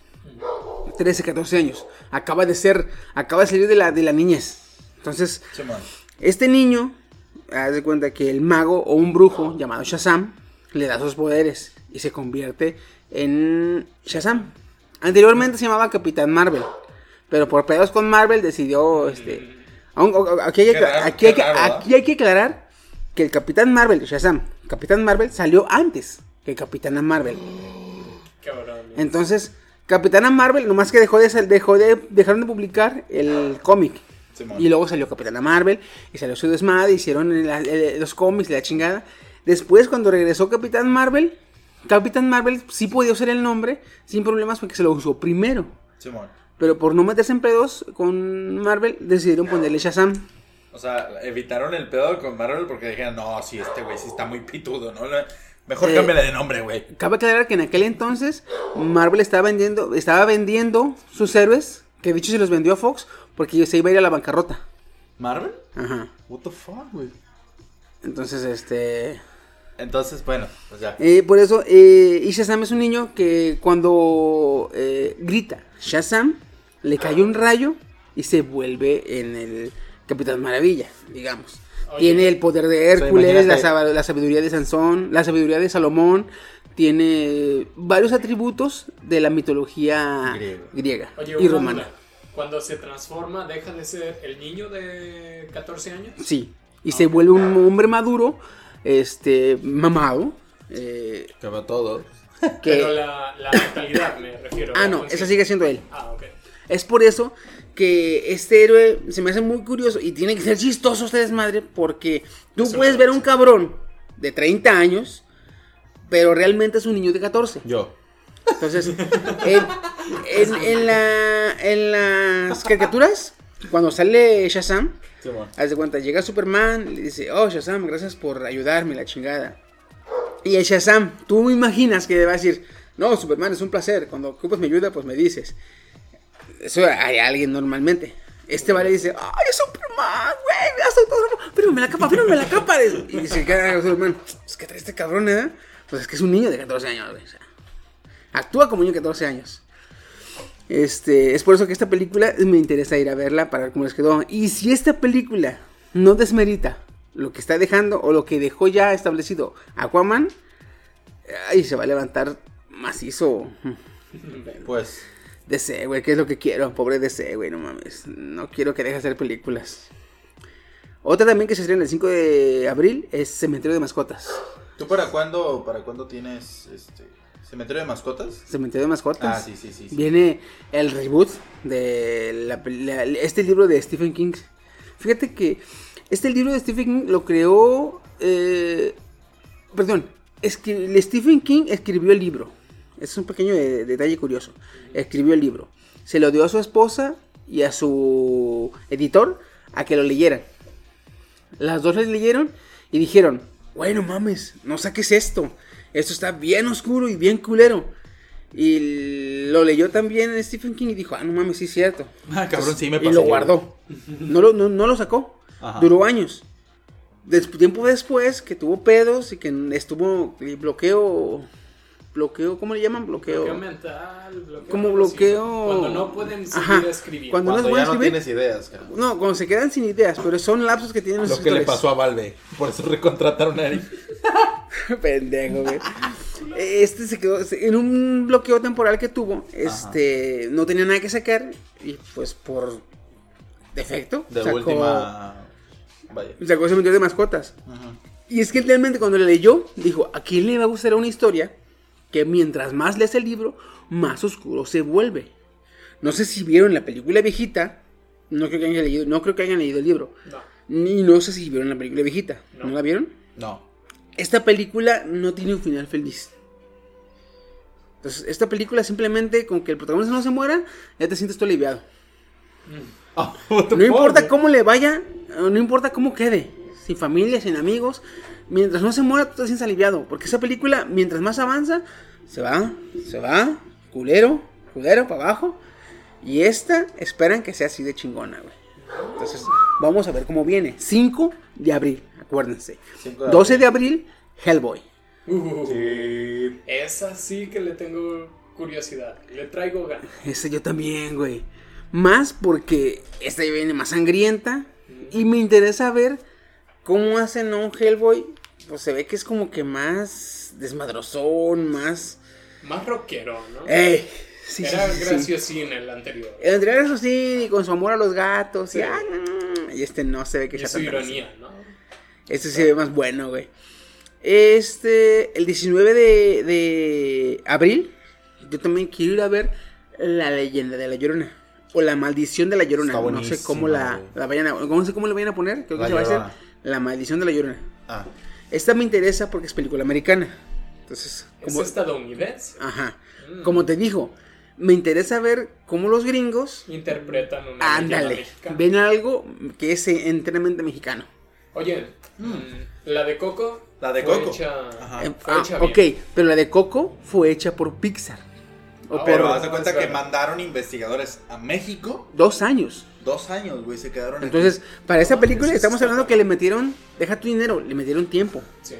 13, 14 años. Acaba de ser, acaba de salir de la, de la niñez. Entonces, este niño, haz de cuenta que el mago o un brujo llamado Shazam le da sus poderes y se convierte en Shazam. Anteriormente se llamaba Capitán Marvel, pero por pedos con Marvel decidió, este, aquí hay, que- raro, aquí hay que- aquí hay que aclarar que el Capitán Marvel, Shazam, Capitán Marvel salió antes que Capitana Marvel. Cabrón. Entonces, Capitana Marvel, nomás que dejó de, dejó de, dejaron de publicar el cómic. Simón. Y luego salió Capitana Marvel y salió su desmadre, hicieron el- los cómics y la chingada. Después, cuando regresó Capitán Marvel, Capitán Marvel sí podía usar el nombre sin problemas porque se lo usó primero. Simón. Pero por no meterse en pedos con Marvel, decidieron ponerle Shazam. O sea, evitaron el pedo con Marvel porque dijeron, no, sí, este güey sí está muy pitudo, ¿no? Mejor Eh, cámbiale de nombre, güey. Cabe aclarar que en aquel entonces Marvel estaba vendiendo, estaba vendiendo sus héroes, que de hecho se los vendió a Fox porque se iba a ir a la bancarrota. ¿Marvel? Ajá. What the fuck, güey. Entonces, este... Entonces, bueno, pues ya. Eh, por eso, eh, y Shazam es un niño que cuando eh, grita Shazam, le cae un rayo y se vuelve en el Capitán Maravilla, digamos. Oye. Tiene el poder de Hércules, la, sab- la sabiduría de Sansón, la sabiduría de Salomón, tiene varios atributos de la mitología Griego. griega Oye, y romana. Cuando se transforma, deja de ser el niño de 14 años. Sí, y se vuelve un hombre maduro, este, mamado, eh, Que va todo. que... Pero la, la mentalidad, me refiero. Ah, no, esa sigue siendo él. Ah, ok. Es por eso que este héroe se me hace muy curioso y tiene que ser chistoso este desmadre porque tú puedes ver a un cabrón de 30 años, pero realmente es un niño de 14. Yo. Entonces, en, en- en la- en las caricaturas, cuando sale Shazam, Simón. haz de cuenta, llega Superman, le dice, oh Shazam, gracias por ayudarme, la chingada. Y el Shazam, tú me imaginas que va a decir, no, Superman, es un placer, cuando ocupas mi ayuda, pues me dices. Eso hay alguien normalmente. Este vale dice, ay, es Superman, güey, hace todo, fírmame la capa, fírmame la capa. Y se queda Superman, es que trae este cabrón, ¿eh? Pues es que es un niño de 14 años, güey. actúa como niño de 14 años. Este, es por eso que esta película me interesa ir a verla para ver cómo les quedó. Y si esta película no desmerita lo que está dejando o lo que dejó ya establecido Aquaman, ahí se va a levantar macizo. Pues, DC, güey, que es lo que quiero. Pobre DC, güey, no mames. No quiero que deje de hacer películas. Otra también que se estrena el 5 de abril es Cementerio de Mascotas. ¿tú para cuándo, para cuándo tienes este cementerio de mascotas? Cementerio de Mascotas. Ah, sí, sí, sí. sí. Viene el reboot de la la- este libro de Stephen King. Fíjate que este libro de Stephen King lo creó. eh, perdón, Stephen King escribió el libro. Es un pequeño de- detalle curioso. Escribió el libro. Se lo dio a su esposa y a su editor a que lo leyeran. Las dos les leyeron y dijeron, bueno mames, no saques esto. Esto está bien oscuro y bien culero. Y lo leyó también Stephen King y dijo, ah, no mames, sí es cierto. Ah, cabrón, sí me Y pasó. lo guardó. No lo, no, no lo sacó. Ajá. Duró años. Des- tiempo después que tuvo pedos y que estuvo eh, bloqueo. Bloqueo, ¿cómo le llaman? Bloqueo. Bloqueo mental, bloqueo. Como bloqueo-. Cuando no pueden seguir Ajá. escribiendo. Cuando- Cuando no ya no tienes ideas, cabrón. No, cuando se quedan sin ideas, pero son lapsos que tienen los Lo que le pasó a Valve. Por eso recontrataron a Eric. Pendejo, güey. Este se quedó en un bloqueo temporal que tuvo. Este no tenía nada que sacar. Y pues por defecto. De sacó, última. Vaya. Sacó Cementerio de Mascotas. Ajá. Y es que realmente cuando le leyó, dijo: ¿A quién le va a gustar una historia que mientras más lees el libro, más oscuro se vuelve? No sé si vieron la película viejita. No creo que hayan leído, no creo que hayan leído el libro. No. Ni no sé si vieron la película viejita. ¿No, No. la vieron? No. Esta película no tiene un final feliz. Entonces, esta película simplemente con que el protagonista no se muera, ya te sientes tú aliviado. Ah, what the No importa cómo le vaya, no importa cómo quede, sin familia, sin amigos, mientras no se muera, tú te sientes aliviado. Porque esa película, mientras más avanza, se va, se va, culero, culero, para abajo. Y esta, esperan que sea así de chingona, güey. Entonces, vamos a ver cómo viene. 5 de abril, acuérdense. 5 de 12 de abril, Hellboy. Uh, Sí. Esa sí que le tengo curiosidad. Le traigo ganas. Ese yo también, güey. Más porque esta ya viene más sangrienta. Y me interesa ver cómo hacen a un Hellboy. Pues se ve que es como que más desmadrozón, más. Más rockero, ¿no? ¡Ey! Sí, Era sí, sí. graciosín el anterior. El anterior, eso sí, con su amor a los gatos. Y, ah, este no se ve que Y sea su tan ironía, ¿no? Este se ve más bueno, güey. Este, el 19 de, de abril, yo también quiero ir a ver La leyenda de la Llorona. o La Maldición de la Llorona. Está No sé cómo la, la vayan a, no sé cómo le vayan a poner, creo que La se va a hacer La Maldición de la Llorona. Ah, Esta me interesa porque es película americana. Entonces, ¿Es como, estadounidense? ajá. Mm. Como te dijo, me interesa ver cómo los gringos, Interpretan una ándale, mexicana. ven algo que es enteramente mexicano. Oye, mm, la de Coco. La de fue Coco. hecha- Ajá. Eh, fue ah, hecha ok, bien. pero la de Coco fue hecha por Pixar. Ah, pero haz de cuenta es que mandaron investigadores a México. dos años. Dos años, güey, se quedaron aquí. Entonces, para esta No, película estamos hablando que le metieron, deja tu dinero, le metieron tiempo. Sí.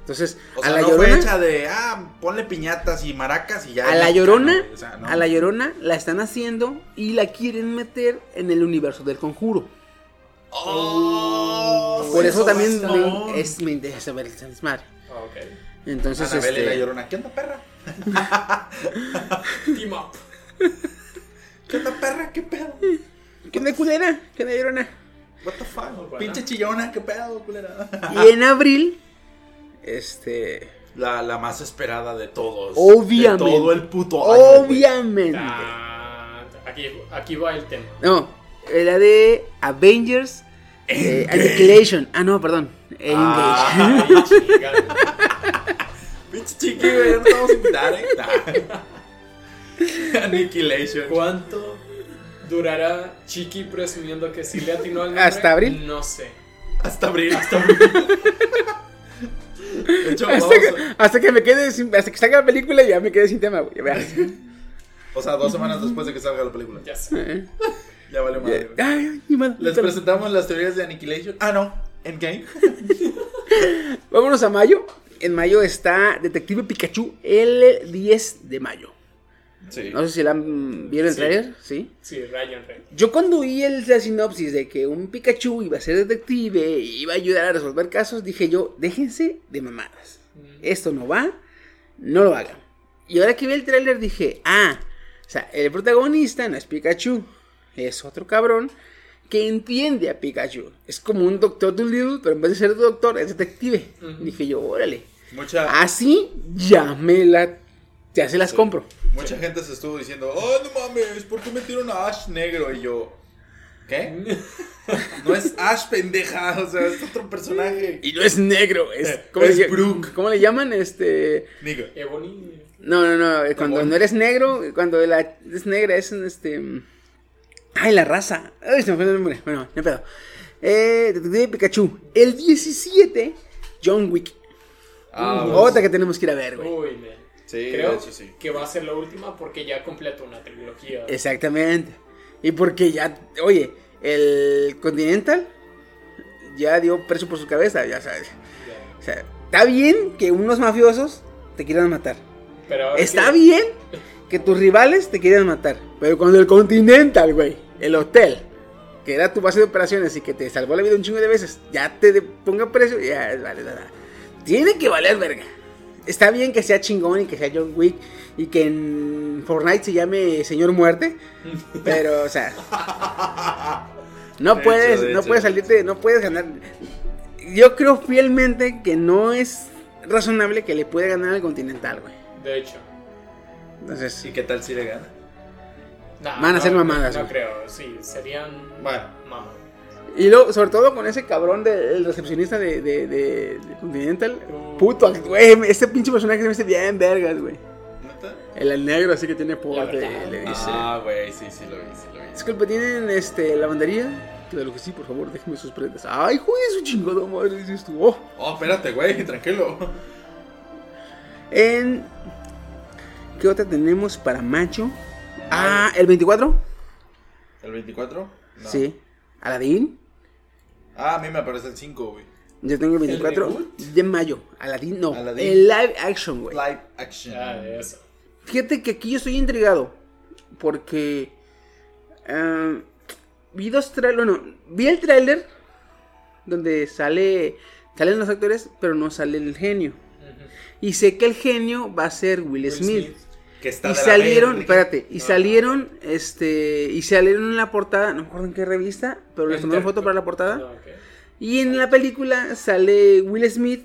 Entonces, O a sea, la no llorona, fue hecha de, ah, ponle piñatas y maracas y ya. a la llorona, o sea, no. a la llorona la están haciendo y la quieren meter en el universo del conjuro. Oh, Por eso también me, es, me interesa ver esta desmadre. Ah, ok. Entonces, Anabel y la este, llorona. ¿Qué onda, perra? Team up. ¿Qué onda, perra? ¿Qué pedo? ¿Qué onda culera? ¿Qué onda llorona? What the fuck? Pinche chillona, ¿qué pedo, culera? Y en abril, este, La, la más esperada de todos. Obviamente. De todo el puto año, obviamente. Ah, aquí, aquí va el tema. No, la de Avengers eh, Annihilation. Ah, no, perdón. Ah. Pinche chiqui, güey, no te vamos a invitar, eh. Annihilation. ¿Cuánto durará Chiqui presumiendo que sí le atinó al nombre? ¿Hasta abril? No sé. Hasta abril. Hasta abril. De hecho, vamos hasta, que, hasta que me quede sin, hasta que salga la película ya me quedé sin tema, güey. O sea, dos semanas después de que salga la película. Ya sé. Eh, Ya vale madre. güey. Ay, madre. Les presentamos las teorías de Annihilation. Ah, no. Endgame. Vámonos a mayo. En mayo está Detective Pikachu el 10 de mayo. Sí. No sé si la han- vieron el Sí. trailer, ¿sí? Sí, Ryan Reynolds. Yo cuando vi el, la sinopsis de que un Pikachu iba a ser detective y iba a ayudar a resolver casos, dije yo, déjense de mamadas. Esto no va, no lo hagan. Y ahora que vi el tráiler dije, ah, o sea, el protagonista no es Pikachu, es otro cabrón que entiende a Pikachu. Es como un doctor Dolittle, pero en vez de ser doctor, es detective. Dije yo, órale. Mucha, Así ya me la, ya se las Sí. compro. mucha gente se estuvo diciendo, oh, no mames, ¿por qué metieron a Ash negro? Y yo, ¿qué? No es Ash pendeja, o sea, es otro personaje. Y no es negro, es, Eh, ¿cómo, es le, Brooke. ¿cómo le llaman? Este... Digo, Ebony. No, no, no. eh, Cuando no eres negro, cuando la es negra es un, este. Ay, la raza. Ay, se me fue el nombre. Bueno, no pedo. Eh, Detective Pikachu. El 17, John Wick. Ah, bueno. Otra que tenemos que ir a ver, güey. Uy, man. Sí, Creo de hecho sí. que va a ser la última porque ya completó una trilogía. Exactamente. Y porque ya, oye, el Continental ya dio precio por su cabeza, ya sabes. Ya. O sea, está bien que unos mafiosos te quieran matar. Pero Está que- bien que tus rivales te quieran matar. Pero cuando el Continental, güey, el hotel, que era tu base de operaciones y que te salvó la vida un chingo de veces, ya te ponga precio, ya vale, nada. Tiene que valer verga. Está bien que sea chingón y que sea John Wick y que en Fortnite se llame Señor Muerte, pero, o sea, no De puedes, hecho, no hecho. puedes salirte, no puedes ganar. Yo creo fielmente que no es razonable que le pueda ganar al Continental, güey. De hecho. Entonces, ¿Y qué tal si le gana? Nah, Van a no, ser mamadas, No, creo, sí, serían Bueno. mamadas. Y luego, sobre todo con ese cabrón del recepcionista de, de, de- de Continental. Uh. Puto, güey, ese pinche personaje se me hace bien vergas, güey. El, el negro así que tiene porte, le dice. Ah, güey, sí, sí lo vi, sí lo vi. Disculpe, ¿tienen este, lavandería? Claro que sí, por favor, déjenme sus prendas. Ay, joder, su chingada madre, dices tú. Oh. Oh, espérate, güey, tranquilo. En... ¿Qué otra tenemos para macho? Ah, ¿el 24? ¿El 24? No. Sí. ¿Aladín? Ah, a mí me aparece el 5, güey. Yo tengo el 24 reboot? de mayo. Aladín no. Aladín. El live action, güey. Live action. De eso. Fíjate que aquí yo estoy intrigado. Porque. ah, vi dos trailers. Bueno, vi el trailer. Donde sale. Salen los actores, pero no sale el genio. Y sé que el genio va a ser Will, Will Smith. Que está Y de la salieron, verga. espérate, y Ah. salieron, este, y salieron en la portada, no me acuerdo en qué revista, pero les tomaron Enter- foto para la portada. Ah. Y en la película sale Will Smith,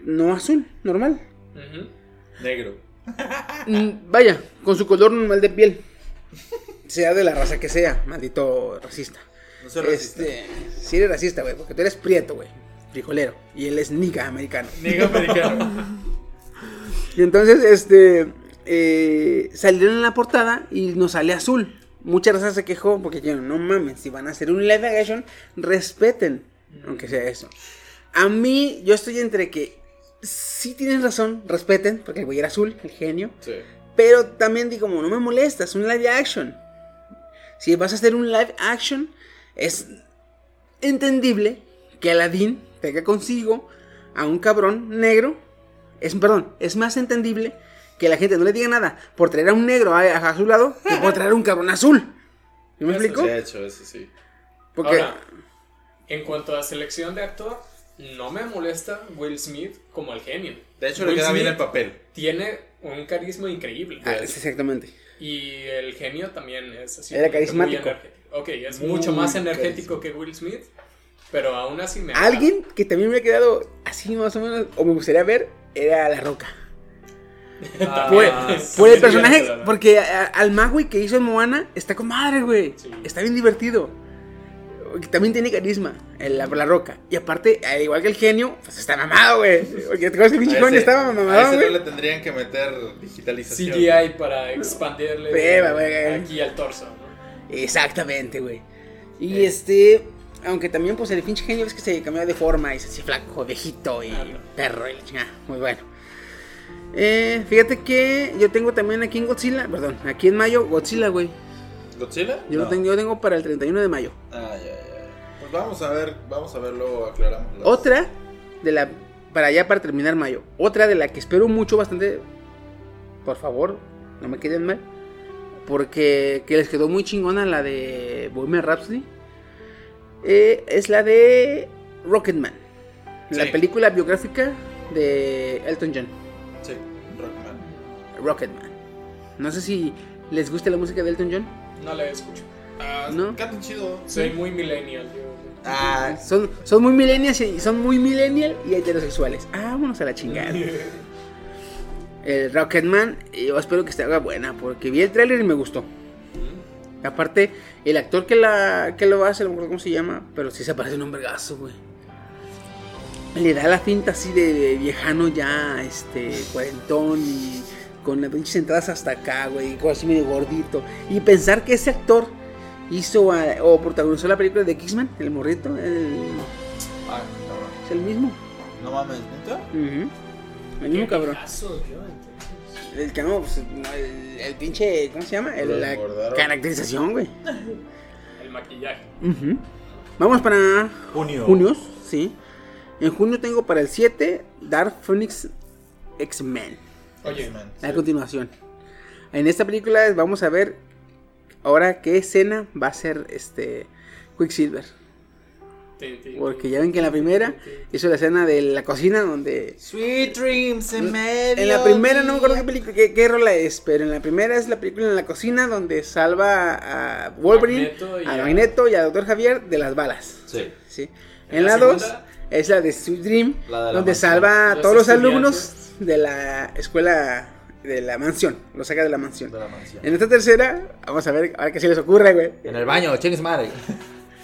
no azul, normal. Negro. Mm, Vaya, con su color normal de piel. sea de la raza que sea, maldito racista. No soy racista. Este, sí eres racista, güey, porque tú eres prieto, güey, frijolero, y él es niga americano. Niga americano. Y entonces, este, eh, salieron en la portada y nos sale azul. Mucha raza se quejó porque dijeron, no mames, si van a hacer un live action, respeten, aunque sea eso. A mí, yo estoy entre que sí tienen razón, respeten, porque el güey era azul, el genio. Sí. Pero también digo, como no me molesta, es un live action. Si vas a hacer un live action, es entendible que Aladdin tenga consigo a un cabrón negro. Es, perdón, es más entendible que la gente no le diga nada por traer a un negro a, a su lado que por traer a un cabrón azul. ¿Sí ¿Me Eso explico? Sí, de hecho, eso sí. Porque Ahora, en cuanto a selección de actor, no me molesta Will Smith como el genio. De hecho, Will le queda bien Smith el papel. Tiene un carisma increíble. Ah, sí, exactamente. Y el genio también es así. Era muy carismático. Ok, es Muy mucho más energético que Will Smith, pero aún así me. Alguien que también me ha quedado así más o menos, o me gustaría ver, era La Roca. Ah, Por, sí, por el sí, personaje, claro. porque a- al Magui que hizo en Moana está con madre, güey. Sí. Está bien divertido. También tiene carisma, el- la, la roca. Y aparte, al igual que el genio, pues está mamado, güey. Porque te acuerdas que el pinche genio estaba a mamado, ese no güey. le tendrían que meter digitalización. CGI para expandirle Beba, güey. aquí al torso. ¿no? Exactamente, güey. Y este, aunque también, pues el pinche genio es que se cambió de forma y se hacía flaco, viejito y Claro. perro y la chingada. Muy bueno. Eh, fíjate que yo tengo también aquí en Godzilla, perdón, aquí en mayo, Godzilla, güey. ¿Godzilla? Yo lo tengo, yo tengo para el 31 de mayo. Ah, ya, ya. Pues vamos a ver, vamos a ver, luego aclaramos. las- Otra de la. Para ya para terminar mayo. Otra de la que espero mucho bastante. Por favor, no me queden mal. Porque que les quedó muy chingona la de Bohemian Rhapsody. eh, es la de Rocketman. La película biográfica de Elton John. Rocketman. No sé si les gusta la música de Elton John. No le escucho. Ah, ¿No? Cantan chido. Soy muy millennial. yo- Ah, Son, son muy millennials y son muy millennial y heterosexuales. Ah, vámonos a la chingada. el Rocketman, yo espero que esté haga buena, porque vi el tráiler y me gustó. Aparte, el actor que la que lo hace, no me acuerdo cómo se llama, pero sí se parece un vergazo, güey. Le da la finta así de viejano ya, este, cuarentón y con las pinches entradas hasta acá, güey, así medio gordito. Y pensar que ese actor hizo a- o protagonizó la película de X-Men, el morrito, el- ah, cabrón. es el mismo. No mames, ¿neta? Ujú. El mismo cabrón. Caso yo, entonces. El que no, pues, el, el pinche, ¿cómo se llama? El- la caracterización, güey. El maquillaje. Ujú. Vamos para Junio. junios, sí. En junio tengo para el 7 Dark Phoenix X-Men. Oye, A sí. continuación. En esta película vamos a ver ahora qué escena va a ser este Quicksilver. Porque ya ven que en la primera hizo la escena de la cocina donde Sweet Dreams en medio. En la primera no me acuerdo qué película, qué, qué rola es, pero en la primera es la película en la cocina donde salva a Wolverine, Magneto a Magneto y a Doctor Javier de las balas. Sí. ¿sí? En En la la 2 segunda- es la de Sweet Dream, La de la donde mansión. salva a todos los alumnos de la escuela de la mansión, lo saca de la mansión. De la mansión. En esta tercera, vamos a ver, a ver qué se les ocurre, güey. En el baño, chingues madre.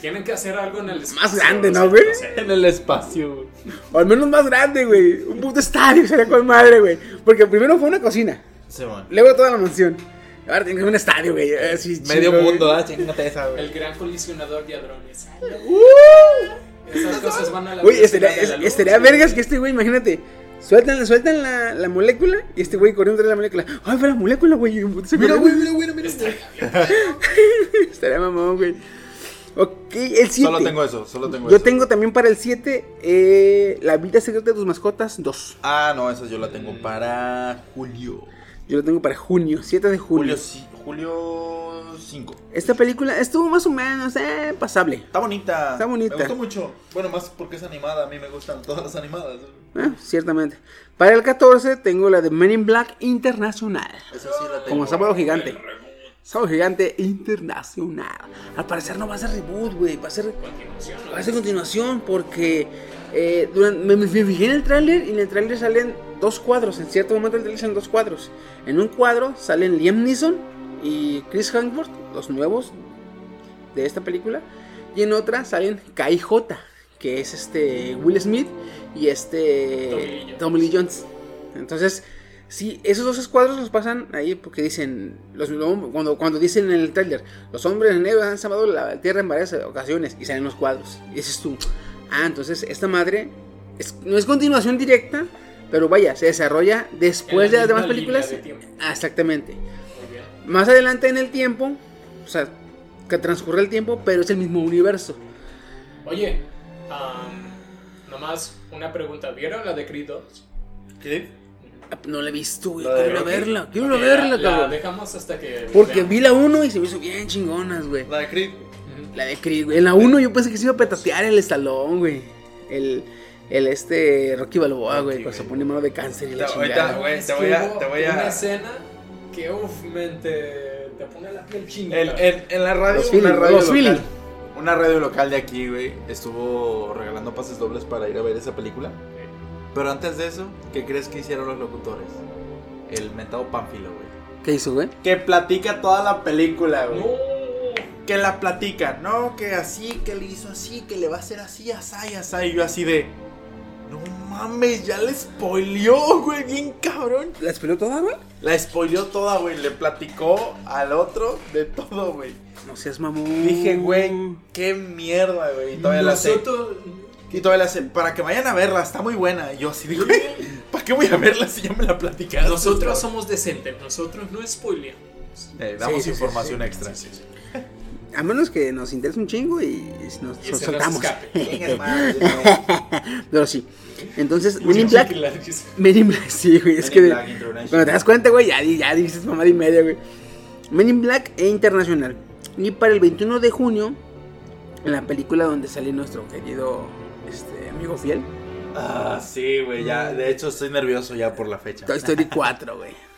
Tienen que hacer algo en el espacio. Más grande, ¿no, güey? En el espacio, güey. O al menos más grande, güey. Un puto estadio sería con madre, güey. Porque primero fue una cocina, Sí, man. luego toda la mansión. Ahora tiene un estadio, güey. así Medio chingón, mundo, ah, chingate esa, güey. El gran colisionador de hadrones. ¡Uh! Esas cosas van a la Güey, estaría, estaría vergas que este güey, imagínate, sueltan, sueltan la, la molécula y este güey corriendo tras la molécula. Ay, fue la molécula, güey. Mira, güey, mira, mira, mira. Estaría mamón, güey. Ok, el 7. Solo tengo eso, solo tengo Yo eso. tengo también para el 7 eh, La vida secreta de tus mascotas 2. Ah, no, esa yo la tengo para julio. Yo lo tengo para junio, 7 de Julio, junio. ci- julio 5. Esta película estuvo más o menos eh, pasable. Está bonita. Está bonita. Me gustó mucho. Bueno, más porque es animada. A mí me gustan todas las animadas. Ah, ciertamente. Para el 14 tengo la de Men in Black Internacional. Esa sí la tengo. Como Sábado Gigante. Sábado Gigante Internacional. Al parecer no va a ser reboot, güey. Va a ser, va a ser continuación porque eh, durante- me, me fijé en el tráiler y en el tráiler salen dos cuadros. En cierto momento del tráiler salen dos cuadros. En un cuadro salen Liam Neeson y Chris Hemsworth, los nuevos de esta película. Y en otra salen KJ, que es este Will Smith y este Tommy Lee Jones. Entonces, sí, esos dos escuadros los pasan ahí porque dicen, los, cuando, cuando dicen en el tráiler, los hombres negros han salvado la tierra en varias ocasiones y salen los cuadros. Y dices tú, ah, entonces esta madre es- no es continuación directa, pero vaya, se desarrolla después de la las demás películas. de. Ah, exactamente. Más adelante en el tiempo, o sea, que transcurre el tiempo, pero es el mismo universo. Oye, am, nomás una pregunta. ¿Vieron la de Creed 2? ¿Qué? No la he visto, güey. ¿La Quiero verla, quiero ir Ok, a verla, la, la cabrón. dejamos hasta que. Porque veamos. vi la 1 y se me hizo bien chingonas, güey. La de Creed. La de Creed, güey. En la 1 yo pensé que se iba a petatear el estalón, güey. El, el este Rocky Balboa, güey. Cuando se güey. pone mano de cáncer y la Ahorita, chingada. güey, Es te voy a- te voy a- Una escena que, uff, te, te pone la piel chinita. En, en- en la radio, Los una feeling, radio los local, una radio local de aquí, güey, estuvo regalando pases dobles para ir a ver esa película. Pero antes de eso, ¿qué crees que hicieron los locutores? El mentado Pánfilo, güey. ¿Qué hizo, güey? Que platica toda la película, güey. No. Que la platica, no, que así, que le hizo así, que le va a hacer así, así, así. Y yo así de. No mames, ya le spoileó, güey, bien cabrón. ¿La esperó toda, güey? La spoileó toda, güey. Le platicó al otro de todo, güey. No seas mamón. Dije, güey, qué mierda, güey. Y todavía la sé. Nosotros. Y todavía la sé. Para que vayan a verla, está muy buena. Y yo así digo, güey, ¿para qué voy a verla si ya me la platicaste? Nosotros somos decentes, nosotros no spoileamos. Eh, damos Sí, sí, sí, información sí. extra. A menos que nos interese un chingo y nos Y se nos soltamos. Pero sí. Entonces, Men in Black. Men in Black, sí, güey. Es que Black cuando te das cuenta, güey, ya, ya dices mamada y media, güey. Men in Black e Internacional. Y para el 21 de junio, en la película donde sale nuestro querido este, amigo fiel, Ah, sí, güey, ya. De hecho, estoy nervioso ya por la fecha. Toy Story 4, güey.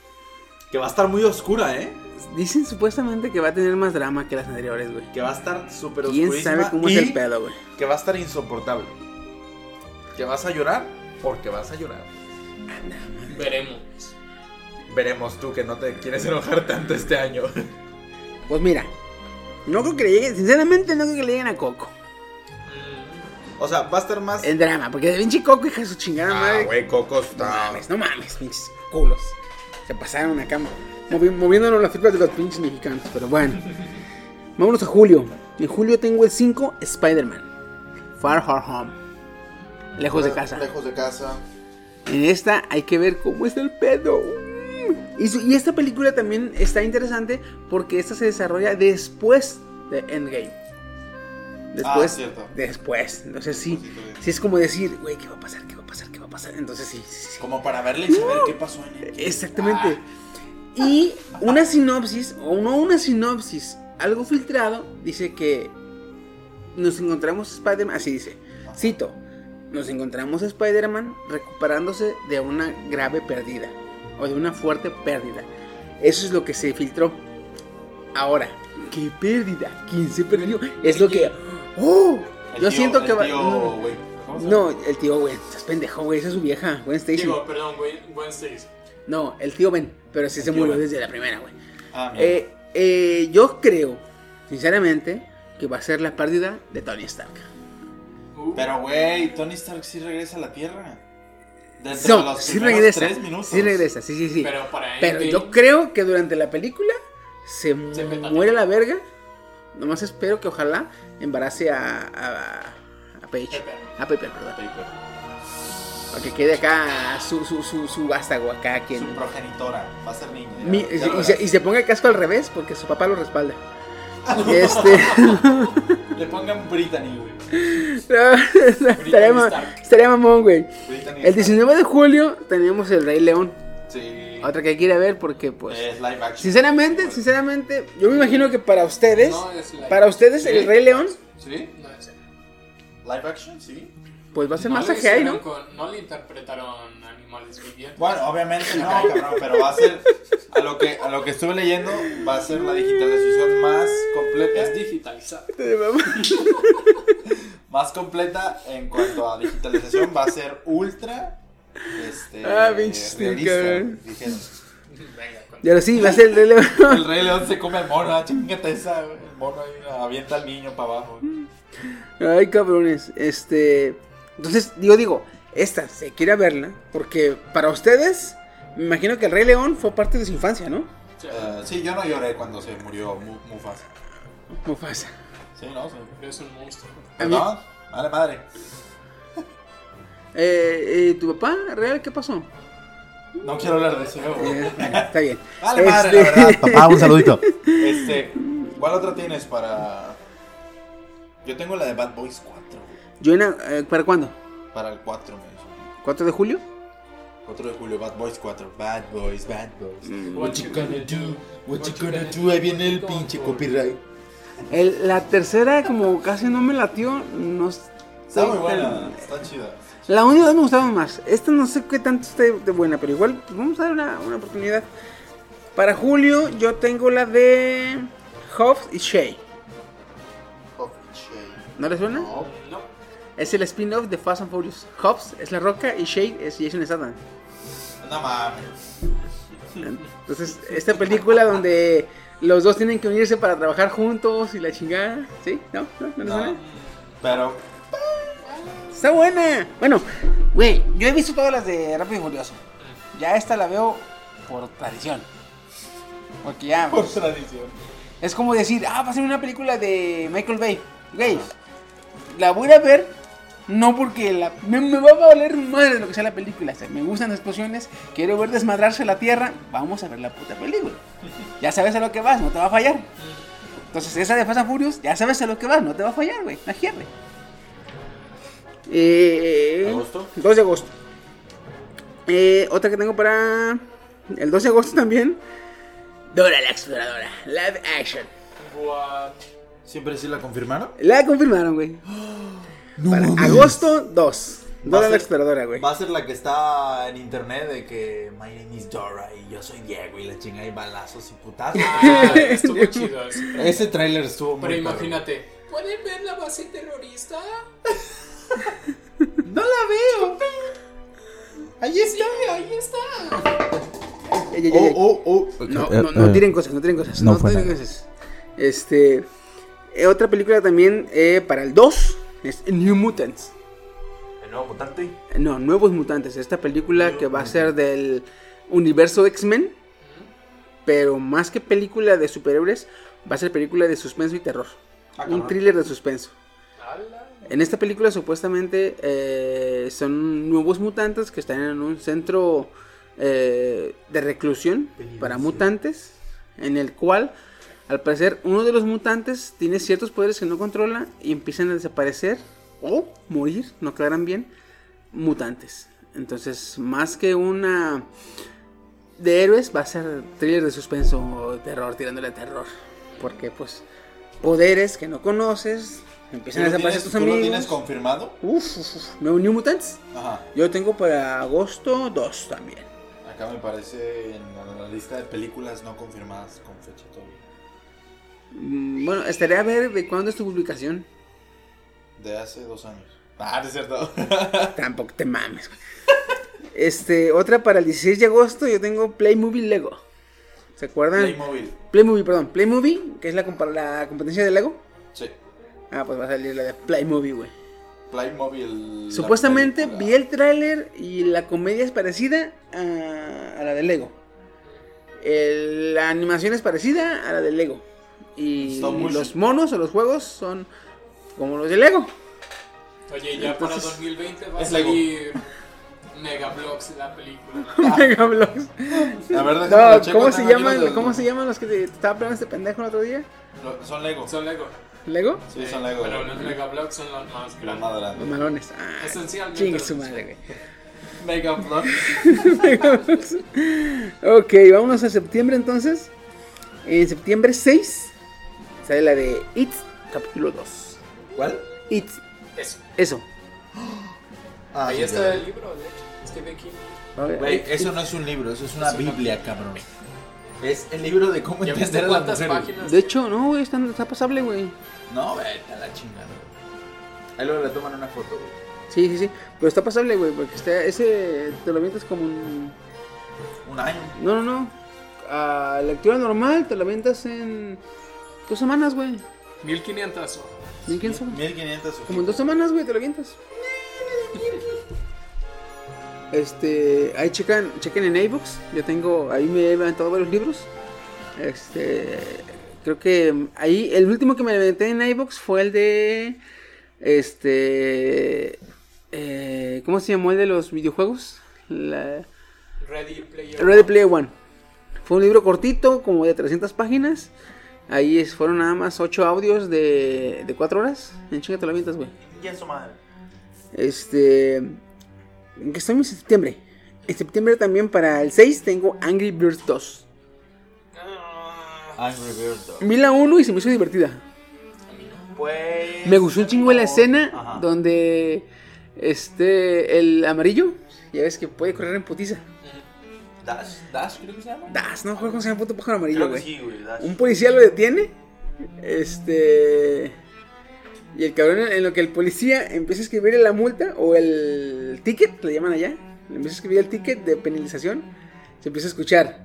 Que va a estar muy oscura, ¿eh? Dicen supuestamente que va a tener más drama que las anteriores, güey. Que va a estar súper ¿Quién oscurísima. sabe cómo es el pedo, güey? Que va a estar insoportable. Que vas a llorar porque vas a llorar. Veremos. Veremos tú que no te quieres enojar tanto este año. Pues mira, no creo que le lleguen, sinceramente no creo que le lleguen a Coco. O sea, va a estar más. El drama, porque de pinche Coco, hija de su chingada Ah, madre. güey, Coco No está. mames, no mames, pinches culos. Se pasaron acá movi- moviéndonos las fibras de los pinches mexicanos. Pero bueno, vámonos a julio. En julio tengo el 5 Spider-Man. Far Far Home. Lejos de casa. Lejos de casa. En esta hay que ver cómo está el pedo. Y, su- y esta película también está interesante porque esta se desarrolla después de Endgame. Después. Ah, cierto. Después. Entonces sí. Poquito de- Sí es como decir, güey, ¿qué va a pasar? ¿Qué va a pasar? Entonces sí, sí, sí. Como para verle y saber qué pasó en él. Exactamente. Y una sinopsis, o no una sinopsis, algo filtrado, dice que nos encontramos a Spider-Man, así dice, cito, nos encontramos a Spider-Man recuperándose de una grave pérdida, o de una fuerte pérdida. Eso es lo que se filtró. Ahora, ¿qué pérdida? ¿Quién se perdió? Es lo que... ¡Oh! El Yo tío- siento el que va... tío, no, ¿cómo se no, el tío, güey, estás pendejo, güey, esa es su vieja, Gwen Stacy. Digo, perdón, Gwen, Gwen Stacy. No, el tío Ben, pero sí El se murió Ben. desde la primera, güey. Ah. Eh, eh, yo creo, sinceramente, que va a ser la pérdida de Tony Stark. Uh, Pero, güey, Tony Stark sí regresa a la Tierra. Dentro de No, los sí regresa. tres minutos. Sí regresa, sí, sí, sí. pero para Pero yo creo que durante la película se, Se muere la verga. Nomás espero que ojalá embarace a, a, a Paige. Pepper. A Pepper, perdón. Para que quede acá su, su, su, su vástago acá. Quien, Su progenitora. Va a ser niña. Mi- ya y, se, y se ponga el casco al revés porque su papá lo respalda. este. Le pongan Brittany, güey. No, estaría, ma- estaría mamón, güey. Brittany El 19 de julio tenemos el Rey León. Sí. Otra que quiere ver porque, pues. Es live action. Sinceramente, sinceramente, yo me imagino que para ustedes, No es live para ustedes ¿Sí? el Rey León, ¿Sí? Live action, sí. pues va a ser no más CGI, ¿no? con- no le interpretaron animales vivientes. Bueno, obviamente no, cabrón, pero va a ser a lo que a lo que estuve leyendo va a ser la digitalización más completa, es digitalizado. más completa en cuanto a digitalización va a ser ultra este Ah, cabrón. dijeron. Venga, Y ahora sí, va a ser el Rey León. El Rey León se come al mono, ah, chingate esa, güey. El mono ahí avienta al niño para abajo. Ay, cabrones. Este. Entonces, digo, digo, esta se quiere verla. Porque para ustedes, me imagino que el Rey León fue parte de su infancia, ¿no? Eh, sí, yo no lloré cuando se murió Mu- Mufasa. Mufasa. Sí, no. Es un monstruo. No, vale madre. Eh, eh, ¿Tu papá, real, qué pasó? No quiero hablar de eso. Eh, está bien. Vale madre, Este- la verdad. Papá, un saludito. Este, ¿cuál otra tienes para...? Yo tengo la de Bad Boys 4. güey. Yo en- eh, ¿Para cuándo? Para el 4, me dijo. ¿4 de julio? 4 de julio, Bad Boys 4. Bad Boys, Bad Boys. What you gonna do? What you gonna do? Ahí viene el pinche copyright. El- la tercera, como casi no me latió, no Está muy buena, está chida. La única dos me gustaba más. Esta no sé qué tanto esté de buena, pero igual pues, vamos a dar una, una oportunidad. Para julio yo tengo la de Hobbs y Shay. ¿No les suena? No. No. Es el spin-off de Fast and Furious. Hobbs es La Roca y Shay es Jason Statham. No mames. Entonces, esta película donde los dos tienen que unirse para trabajar juntos y la chingada. ¿Sí? ¿No? ¿No? ¿No les No. suena? Pero, Está buena. Bueno, güey, yo he visto todas las de Rápido y Furioso. Ya esta la veo por tradición. Porque ya... por tradición. Es como decir, ah, va a ser una película de Michael Bay. Güey, la voy a ver, no porque la, me, me va a valer madre lo que sea la película. O sea, me gustan las explosiones, quiero ver desmadrarse la tierra, vamos a ver la puta película. Ya sabes a lo que vas, no te va a fallar. Entonces, esa de Fast and Furious, ya sabes a lo que vas, no te va a fallar, güey. Imagínate. Eh, ¿Agosto? 2 de agosto. Eh, otra que tengo para el 2 de agosto también. Dora la exploradora. Live action. What? ¿Siempre sí la confirmaron? La confirmaron, güey. No Para mames. agosto 2. Va a Dora la ser- exploradora, güey. Va a ser la que está en internet de que My name is Dora y yo soy Diego y la chinga y balazos y putazos. Ah, estuvo chido. Ese tráiler estuvo muy Pero imagínate, ¿pueden ver la base terrorista? No la veo. Ahí está. ahí está. Ey, ey, ey, ey. Oh, oh, oh. No, Eh, no, no eh, tiren cosas, no tiren cosas. no No, tiren cosas. Este. Eh, otra película también eh, para el 2 es New Mutants. ¿El nuevo mutante? No, Nuevos Mutantes. Esta película que va a ser del universo X-Men. Pero más que película de superhéroes, va a ser película de suspenso y terror. Ah, Un thriller de suspenso. Ala. En esta película supuestamente eh, son nuevos mutantes que están en un centro de reclusión para mutantes, en el cual al parecer uno de los mutantes tiene ciertos poderes que no controla y empiezan a desaparecer o morir, no aclaran bien, mutantes. Entonces, más que una de héroes, va a ser thriller de suspenso o terror, tirándole a terror. Porque pues poderes que no conoces, ¿Tú empiezan a desaparecer tus tú lo amigos. tienes confirmado? Uf, uf, uf. New Mutants. Ajá. Yo tengo para agosto 2 también. Acá me parece en la lista de películas no confirmadas con fecha todavía. Mm, Bueno, estaré a ver de cuándo es tu publicación. De hace dos años. Ah, es cierto. Tampoco te mames. Este, otra para el 16 de agosto yo tengo Playmovie Lego. ¿Se acuerdan? Playmobil. Playmovie, perdón. Playmovie, que es la, la competencia de Lego. Sí. Ah, pues va a salir la de Playmovie, güey. Playmobil. la Supuestamente película. vi el tráiler y la comedia es parecida a, a la de Lego. El- la animación es parecida a la de Lego. Y los monos o los juegos son como los de Lego. Oye, ya para Entonces, 2020 va a es Lego. salir Megablox la película. Megablogs. A ver, déjame No, lo checo, ¿cómo se llaman? los- ¿Cómo se llaman los que te estaba peleando este pendejo el otro día? Lo- Son Lego. Son Lego. ¿Lego? Sí, son Lego. Pero los Megablox son los más Los grandes. más Los malones. Ah, Esencialmente chingue los su madre, güey. Megablogs. ok, vámonos a septiembre entonces. En septiembre 6 sale la de It, capítulo 2. ¿Cuál? It, Eso. eso. Ah, Ahí sí, está claro. el libro, de hecho. Stephen King. A ver, Güey, It, eso no es un libro, eso es una Es una- biblia, cabrón. Es el libro de cómo ¿Ya entender a mujeres. páginas? De hecho, no, güey, está, está pasable, güey. No, vete a la chingada. Ahí luego le toman una foto, güey. Sí, sí, sí. Pero está pasable, güey, porque está, ese te lo mientes como un... Un año. No, no, no. a lectura normal te lo avientas en dos semanas, güey. 1500 hojas. ¿En quién son? 1500 Como en dos semanas, güey, te lo avientas. Este, ahí checan, chequen en iBooks. Yo tengo, ahí me he aventado varios libros. Este, creo que ahí, el último que me aventé en iBooks fue el de, este, eh, ¿cómo se llamó el de los videojuegos? La, Ready Player Ready Player One. Fue un libro cortito, como de 300 páginas. Ahí es- fueron nada más 8 audios de, de 4 horas. En chinga te lo avientas, güey. Ya su madre. Este. ¿En qué estamos? En septiembre. En septiembre también para el 6 tengo Angry Birds 2. Angry Birds. dog. Vi la 1 y se me hizo divertida. Pues. Me gustó un chingo la escena Ajá. donde. Este. El amarillo. Ya ves que puede correr en putiza. Dash, Dash creo que se llama. Das, no, ¿cómo se llama puto pájaro amarillo, güey? sí, güey. Dash. Un policía lo detiene. Este. Y el cabrón, en lo que el policía empieza a escribir la multa o el ticket, le llaman allá. Le empieza a escribir el ticket de penalización. Se empieza a escuchar.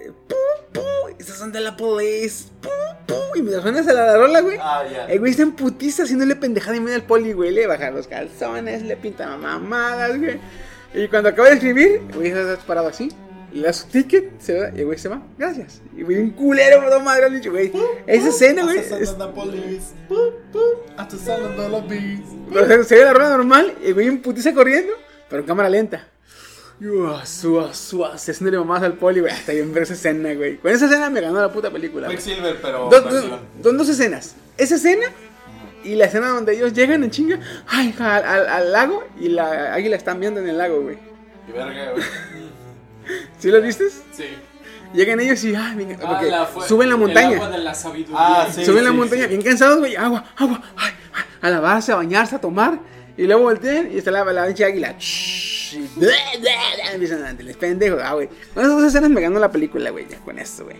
eh, pu, pu, Estas son de la police. pu, pu, Y mientras suena esa la rola, güey. Ah, ya. El güey está en putiza haciéndole pendejada y medio al poli, güey. Le baja los calzones, le pinta mamadas, güey. Y cuando acaba de escribir, el güey está parado así. Y le da su ticket, se va, y el güey se va. Gracias. Y güey, un culero, bro, madre, dicho, güey. Esa escena, güey. Se, se ve la rola normal, y el güey en putiza corriendo, pero en cámara lenta. Y, uah, suah, suah, se haciéndole mamadas al poli, güey. Hasta bien ver esa escena, güey. Con esa escena me ganó la puta película. Quicksilver, pero. Dos, dos, dos escenas. Esa escena y la escena donde ellos llegan en chinga ay, al, al- al lago y la águila está viendo en el lago, güey. Y verga, güey. ¿Sí lo viste? Sí. Llegan ellos y ay, venga, Ah, porque la fue- suben la El montaña. agua de la sabiduría. Ah, sí. suben la montaña, bien cansados, güey. Agua, agua, ay, ay, a lavarse, a bañarse, a tomar. Y luego voltean y está la, la pinche águila. Shhh, y empiezan a les pendejo. Ah, güey. Con esas dos escenas me ganó la película, güey. Ya con esto, güey.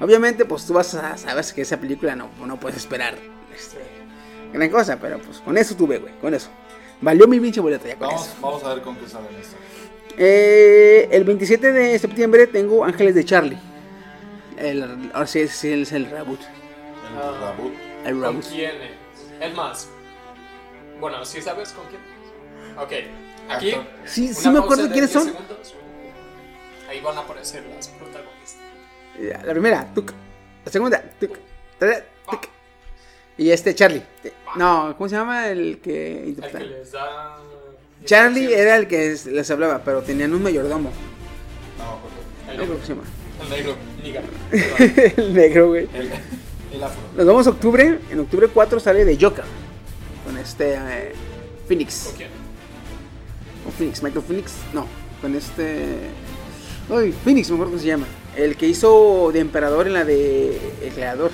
Obviamente, pues tú vas a sabes que esa película no, no puedes esperar este, gran cosa, pero pues con eso tuve, güey. Con eso. Valió mi pinche boleto ya con Vamos, eso. vamos a ver con qué salen esto. Eh, el 27 de septiembre tengo Ángeles de Charlie. El, ahora sí es, es el reboot. El Ah. reboot. El ¿Con quién es? Es más. Bueno, ¿sí sabes con quién? Ok. Aquí. Sí, sí me acuerdo de quiénes 10 son. segundos. Ahí van a aparecer las protagonistas. La primera, tuc. La segunda. Tercera, tuc. Y este Charlie. No, ¿cómo se llama el que El interpreta? que les da. Charlie era el que es- les hablaba, pero tenían un mayordomo. No. El ¿Cómo negro. se llama? El negro. El negro, güey. El, el afro. Nos vamos a octubre. En octubre 4 sale de Joker. Con este eh, Phoenix. ¿Con quién? Con Phoenix, Michael Phoenix. No, con este. Uy, Phoenix, me acuerdo cómo se llama. El que hizo de emperador en la de El Creador.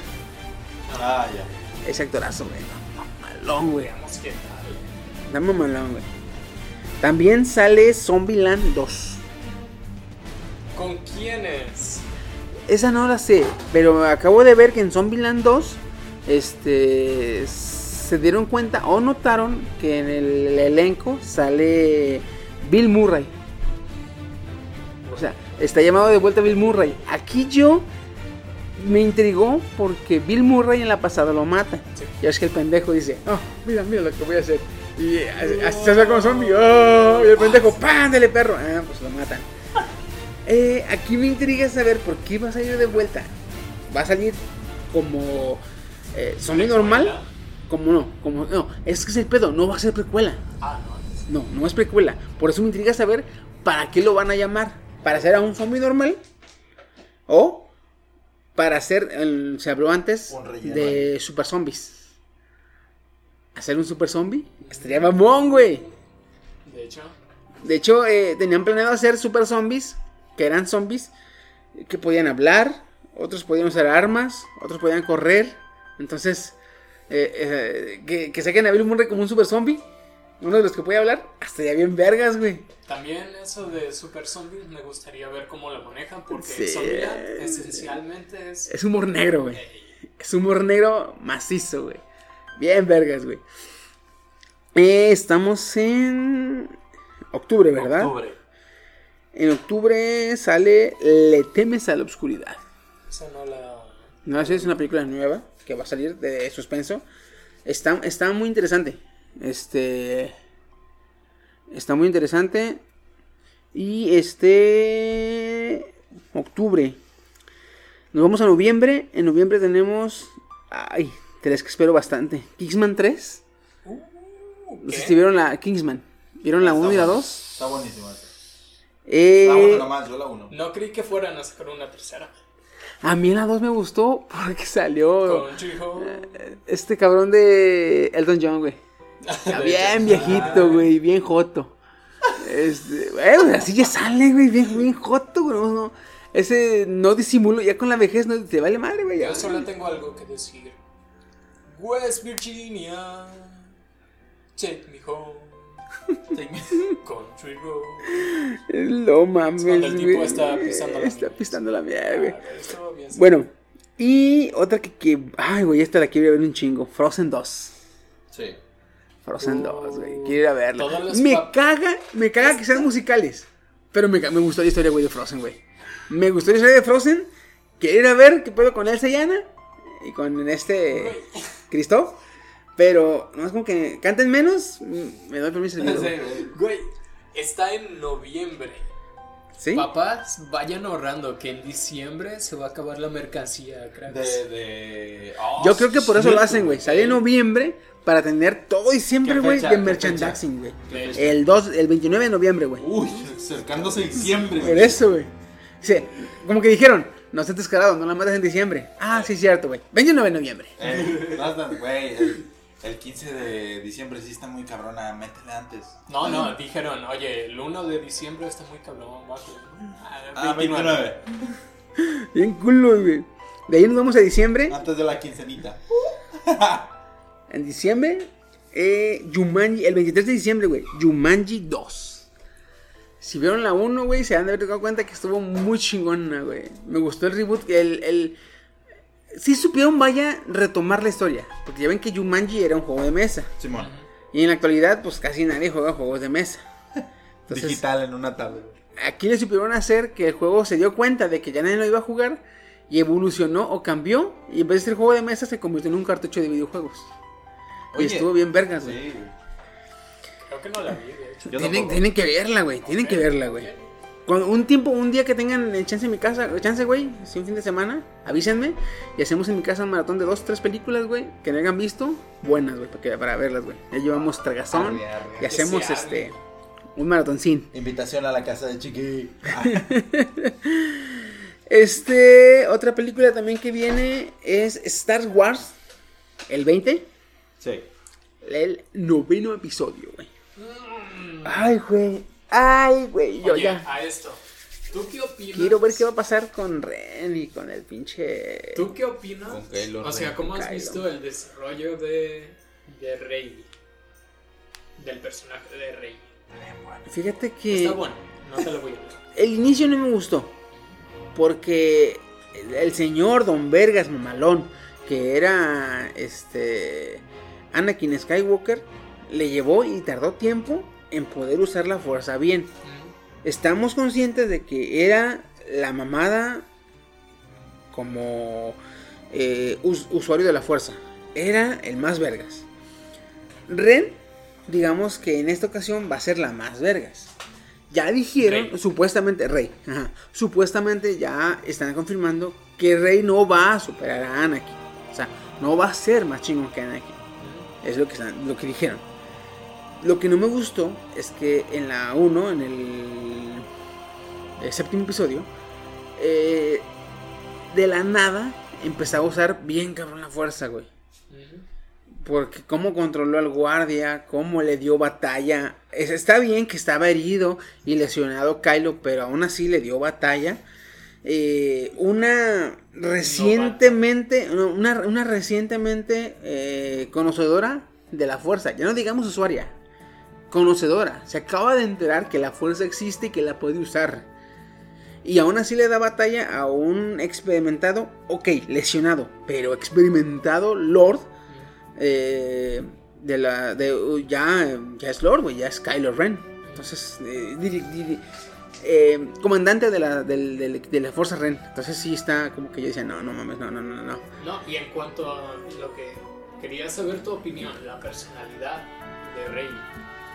Ah, ya. Ese actorazo, güey. Malón, güey. Veamos qué tal. Dame malón, güey. También sale Zombieland 2. ¿Con quiénes? Esa no la sé, pero acabo de ver que en Zombieland 2 este se dieron cuenta o notaron que en el elenco sale Bill Murray. O sea, está llamado de vuelta Bill Murray. Aquí yo me intrigó porque Bill Murray en la pasada lo mata. Sí. Ya es que el pendejo dice, oh, mira, mira lo que voy a hacer. Y así así se hace como zombie. Oh, y el pendejo, ¡pam! Dele perro. Ah, pues lo matan. Eh, aquí me intriga saber por qué va a salir de vuelta. Va a salir como eh, zombie normal. Como no, como no. Es que es el pedo, no va a ser precuela. Ah, no. No, no es precuela. Por eso me intriga saber para qué lo van a llamar. ¿Para hacer a un zombie normal? ¿O para hacer, el- se habló antes, de super zombies? ¿Hacer un super zombie? Estaría mamón, güey. De hecho, De hecho, eh, tenían planeado hacer super zombies, que eran zombies que podían hablar, otros podían usar armas, otros podían correr. Entonces, eh, eh, que, que saquen a Bill Murray como un super zombie, uno de los que puede hablar, hasta ya bien vergas, güey. también eso de super zombies me gustaría ver cómo lo manejan porque Sí. Zombieland esencialmente es. Es humor negro, güey. Es humor negro macizo, güey. Bien vergas, güey. Eh, estamos en octubre, ¿verdad? Octubre. En octubre sale Le temes a la oscuridad. Esa no la. No es una película nueva que va a salir de suspenso. Está, está muy interesante. Este. Está muy interesante. Y este. Octubre. Nos vamos a noviembre. En noviembre tenemos. Ay, tres que espero bastante. Kingsman 3. No sé vieron la Kingsman. ¿Vieron la 1 y la 2? Está buenísimo ese. Eh, La uno nomás, yo la uno. No creí que fueran a sacar una tercera. a mí la 2 me gustó porque salió Con Chiho. este cabrón de Elton John, güey. Ya bien viejito, güey, bien joto. Este, güey, así ya sale, güey, bien, bien joto, güey. No, no. Ese no disimulo, ya con la vejez no te vale madre, güey. Yo solo tengo algo que decir. West Virginia, take me home. Country road. No mames, cuando el tipo güey. está pisando la Está pisando la mierda, güey. Ah, bien. Bueno, y otra que, que ay, güey, esta la quiero ver un chingo. Frozen 2. Sí. Frozen Oh. 2, güey. Quiero ir a verla. Me caga, me caga que sean musicales. Pero me, me gustó la historia, güey, de Frozen, güey. Me gustó la historia de Frozen. Quiero ir a ver qué puedo con Elsa y Anna. Y con este. Christoph. Pero, no es como que canten menos. mm, Me doy permiso. güey. güey. Güey, está en noviembre. ¿Sí? Papás, vayan ahorrando que en diciembre se va a acabar la mercancía, cracks. De, de... Oh, Yo creo que por eso lo hacen, güey. Sale en noviembre para tener todo diciembre, ¿Qué güey, de ¿Qué merchandising, güey. El 2, el 29 de noviembre, güey. Uy, acercándose diciembre. Por eso, güey. Sí, como que dijeron, no estés descarado, no la mates en diciembre. Ah, sí, cierto, güey. 29 de noviembre. Eh, güey, el, el 15 de diciembre sí está muy cabrona, métele antes. No, no, dijeron, oye, el 1 de diciembre está muy cabrón, bajo. Ah, 29. Bien culo, güey. De ahí nos vamos a diciembre. Antes de la quincenita. En diciembre, eh, Jumanji, el 23 de diciembre, güey. Jumanji 2. Si vieron la 1, güey, se han de haber dado cuenta que estuvo muy chingona, güey. Me gustó el reboot. El, el... Sí supieron, vaya, retomar la historia. Porque ya ven que Jumanji era un juego de mesa. Simón. Y en la actualidad, pues casi nadie juega juegos de mesa. Entonces, Digital en una tablet. aquí le supieron hacer que el juego se dio cuenta de que ya nadie lo iba a jugar. Y evolucionó o cambió. Y en vez de ser juego de mesa, se convirtió en un cartucho de videojuegos. y estuvo bien vergas, güey. Sí, güey. Creo que no la vi, de hecho. Tienen, tienen que verla, güey. Tienen que verla, güey. Cuando un tiempo, un día que tengan chance en mi casa, chance, güey, si un fin de semana, avísenme y hacemos en mi casa un maratón de dos, tres películas, güey, que no hayan visto, buenas, güey, para, para verlas, güey. Ya llevamos tragazón Arre, arre. y hacemos este un maratoncín. Invitación a la casa de Chiqui. Este, otra película también que viene es Star Wars, el 20, Sí. el noveno episodio, güey. Ay, güey. Ay, güey, yo Oye, ya. a esto. ¿Tú qué opinas? Quiero ver qué va a pasar con Ren y con el pinche. ¿Tú qué opinas? Con Kylo o sea, ¿cómo has Kylo. visto el desarrollo de, de Rey? Del personaje de Rey. Fíjate que Está bueno, no te lo voy a decir. el inicio no me gustó. Porque el, el señor Don Vergas Mamalón, que era este Anakin Skywalker, le llevó y tardó tiempo en poder usar la fuerza bien. Estamos conscientes de que era la mamada como eh, us- usuario de la fuerza. Era el más vergas. Ren, digamos que en esta ocasión va a ser la más vergas. Ya dijeron, Rey. supuestamente, Rey, ajá, supuestamente ya están confirmando que Rey no va a superar a Anakin. O sea, no va a ser más chingón que Anakin. Es lo que, están- lo que dijeron. Lo que no me gustó es que en la 1, en el, el séptimo episodio, eh, de la nada empezaba a usar bien cabrón la fuerza, güey. Porque cómo controló al guardia, cómo le dio batalla. Es- está bien que estaba herido y lesionado Kylo, pero aún así le dio batalla. Eh, una recientemente, no, una, una recientemente eh, conocedora de la fuerza, ya no digamos usuaria, conocedora, se acaba de enterar que la fuerza existe y que la puede usar. Y aún así le da batalla a un experimentado, ok, lesionado, pero experimentado Lord eh, de la de uh, ya ya es Lord, güey, ya es Kylo Ren. Entonces, eh, eh, comandante de la, del- de la Fuerza Ren. Entonces sí está como que yo decía, no, no mames, no, no, no, no. No, y en cuanto a lo que quería saber tu opinión, la personalidad de Rey,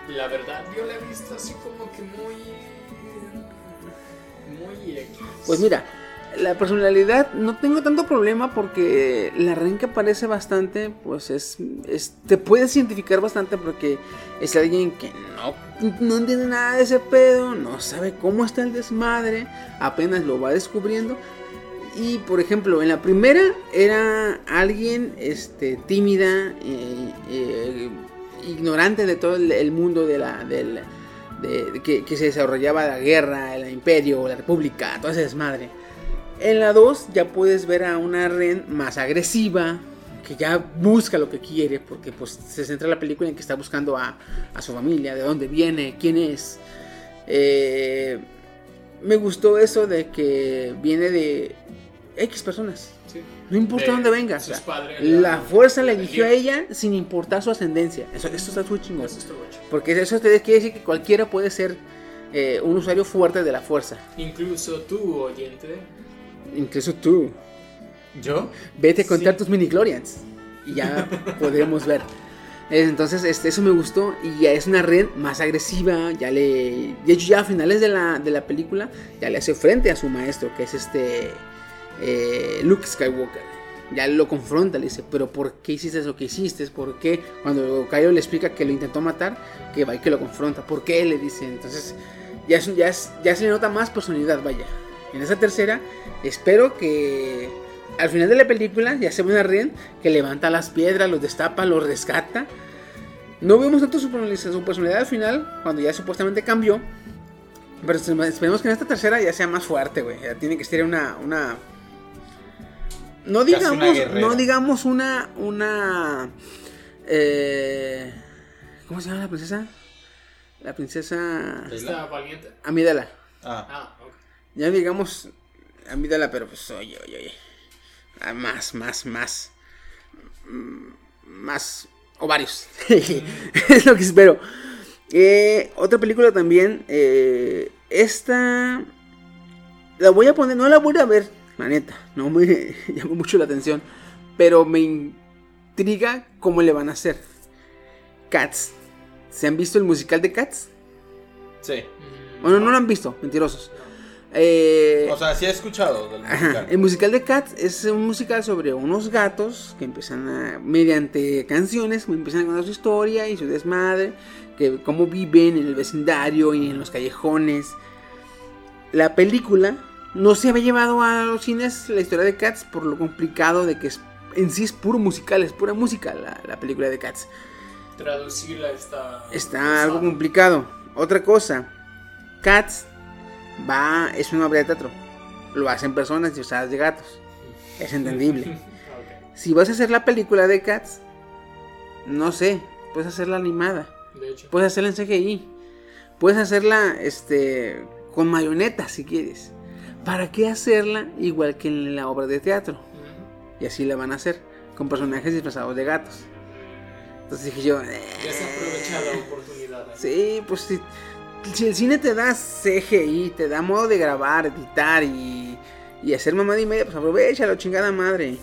la verdad yo la he visto así como que muy. muy X. Pues mira, la personalidad no tengo tanto problema porque la Ren que aparece bastante, pues es, es- te puedes identificar bastante porque es alguien que no, no entiende nada de ese pedo, no sabe cómo está el desmadre, apenas lo va descubriendo. Y por ejemplo, en la primera era alguien este, tímida, eh, eh, ignorante de todo el, mundo de la, del, de, de que, que se desarrollaba la guerra, el imperio, la república, todo ese desmadre. En la 2 ya puedes ver a una Ren más agresiva, que ya busca lo que quiere, porque pues se centra la película en que está buscando a, a su familia, de dónde viene, quién es. Eh, me gustó eso de que viene de X personas. No importa De dónde venga. o sea, la fuerza la eligió a ella sin importar su ascendencia. Eso, eso está muy chingón. Porque eso te quiere decir que cualquiera puede ser eh, un usuario fuerte de la fuerza. Incluso tú, oyente, Incluso tú. ¿Yo? Vete a contar Sí. tus mini Glorians. Y ya podremos ver. Entonces, este, eso me gustó. Y ya es una red más agresiva. Ya le. De hecho, ya a finales de la, de la película, ya le hace frente a su maestro, que es este. Eh, Luke Skywalker. Ya lo confronta, le dice, pero ¿por qué hiciste eso que hiciste? ¿Por qué? Cuando Kylo le explica que lo intentó matar, que va y que lo confronta. ¿Por qué? Le dice. Entonces, ya, ya, ya se le nota más personalidad, vaya. En esa tercera, espero que al final de la película ya se ve una Ren que levanta las piedras, los destapa, los rescata. No vemos tanto su personalidad, su personalidad al final, cuando ya supuestamente cambió. Pero esperemos que en esta tercera ya sea más fuerte, güey. Ya tiene que ser una. una no digamos, no digamos una. una eh, ¿Cómo se llama la princesa? La princesa. está valiente. Amidala. Ah, Ah, ok. Ya digamos amígdala, pero pues oye, oye, oye. Ah, Más, más, más. Mm, Más ovarios. es lo que espero. Eh, otra película también. eh, esta. La voy a poner, no la voy a ver, la neta. No me llamó mucho la atención. Pero me intriga cómo le van a hacer. Cats. ¿Se han visto el musical de Cats? sí. Bueno, no lo han visto, mentirosos. Eh, O sea, sí he escuchado del Ajá, musical. El musical de Cats es un musical sobre unos gatos que empiezan a, mediante canciones, empiezan a contar su historia y su desmadre, que cómo viven en el vecindario y en los callejones. La película no se había llevado a los cines la historia de Cats por lo complicado de que es, en sí es puro musical, es pura música la, la película de Cats. Traducirla está. Está algo complicado. Otra cosa, Cats va, es una obra de teatro. Lo hacen personas disfrazadas de gatos. Es entendible. Si vas a hacer la película de Cats, no sé, puedes hacerla animada, De hecho. puedes hacerla en CGI, puedes hacerla este con marionetas si quieres. ¿Para qué hacerla igual que en la obra de teatro? Y así la van a hacer, con personajes disfrazados de gatos. Entonces dije yo, eh, Desaprovecha la oportunidad. ¿eh? Sí, pues si, si el cine te da CGI, te da modo de grabar, editar y, y hacer mamada y media, pues aprovechalo, chingada madre.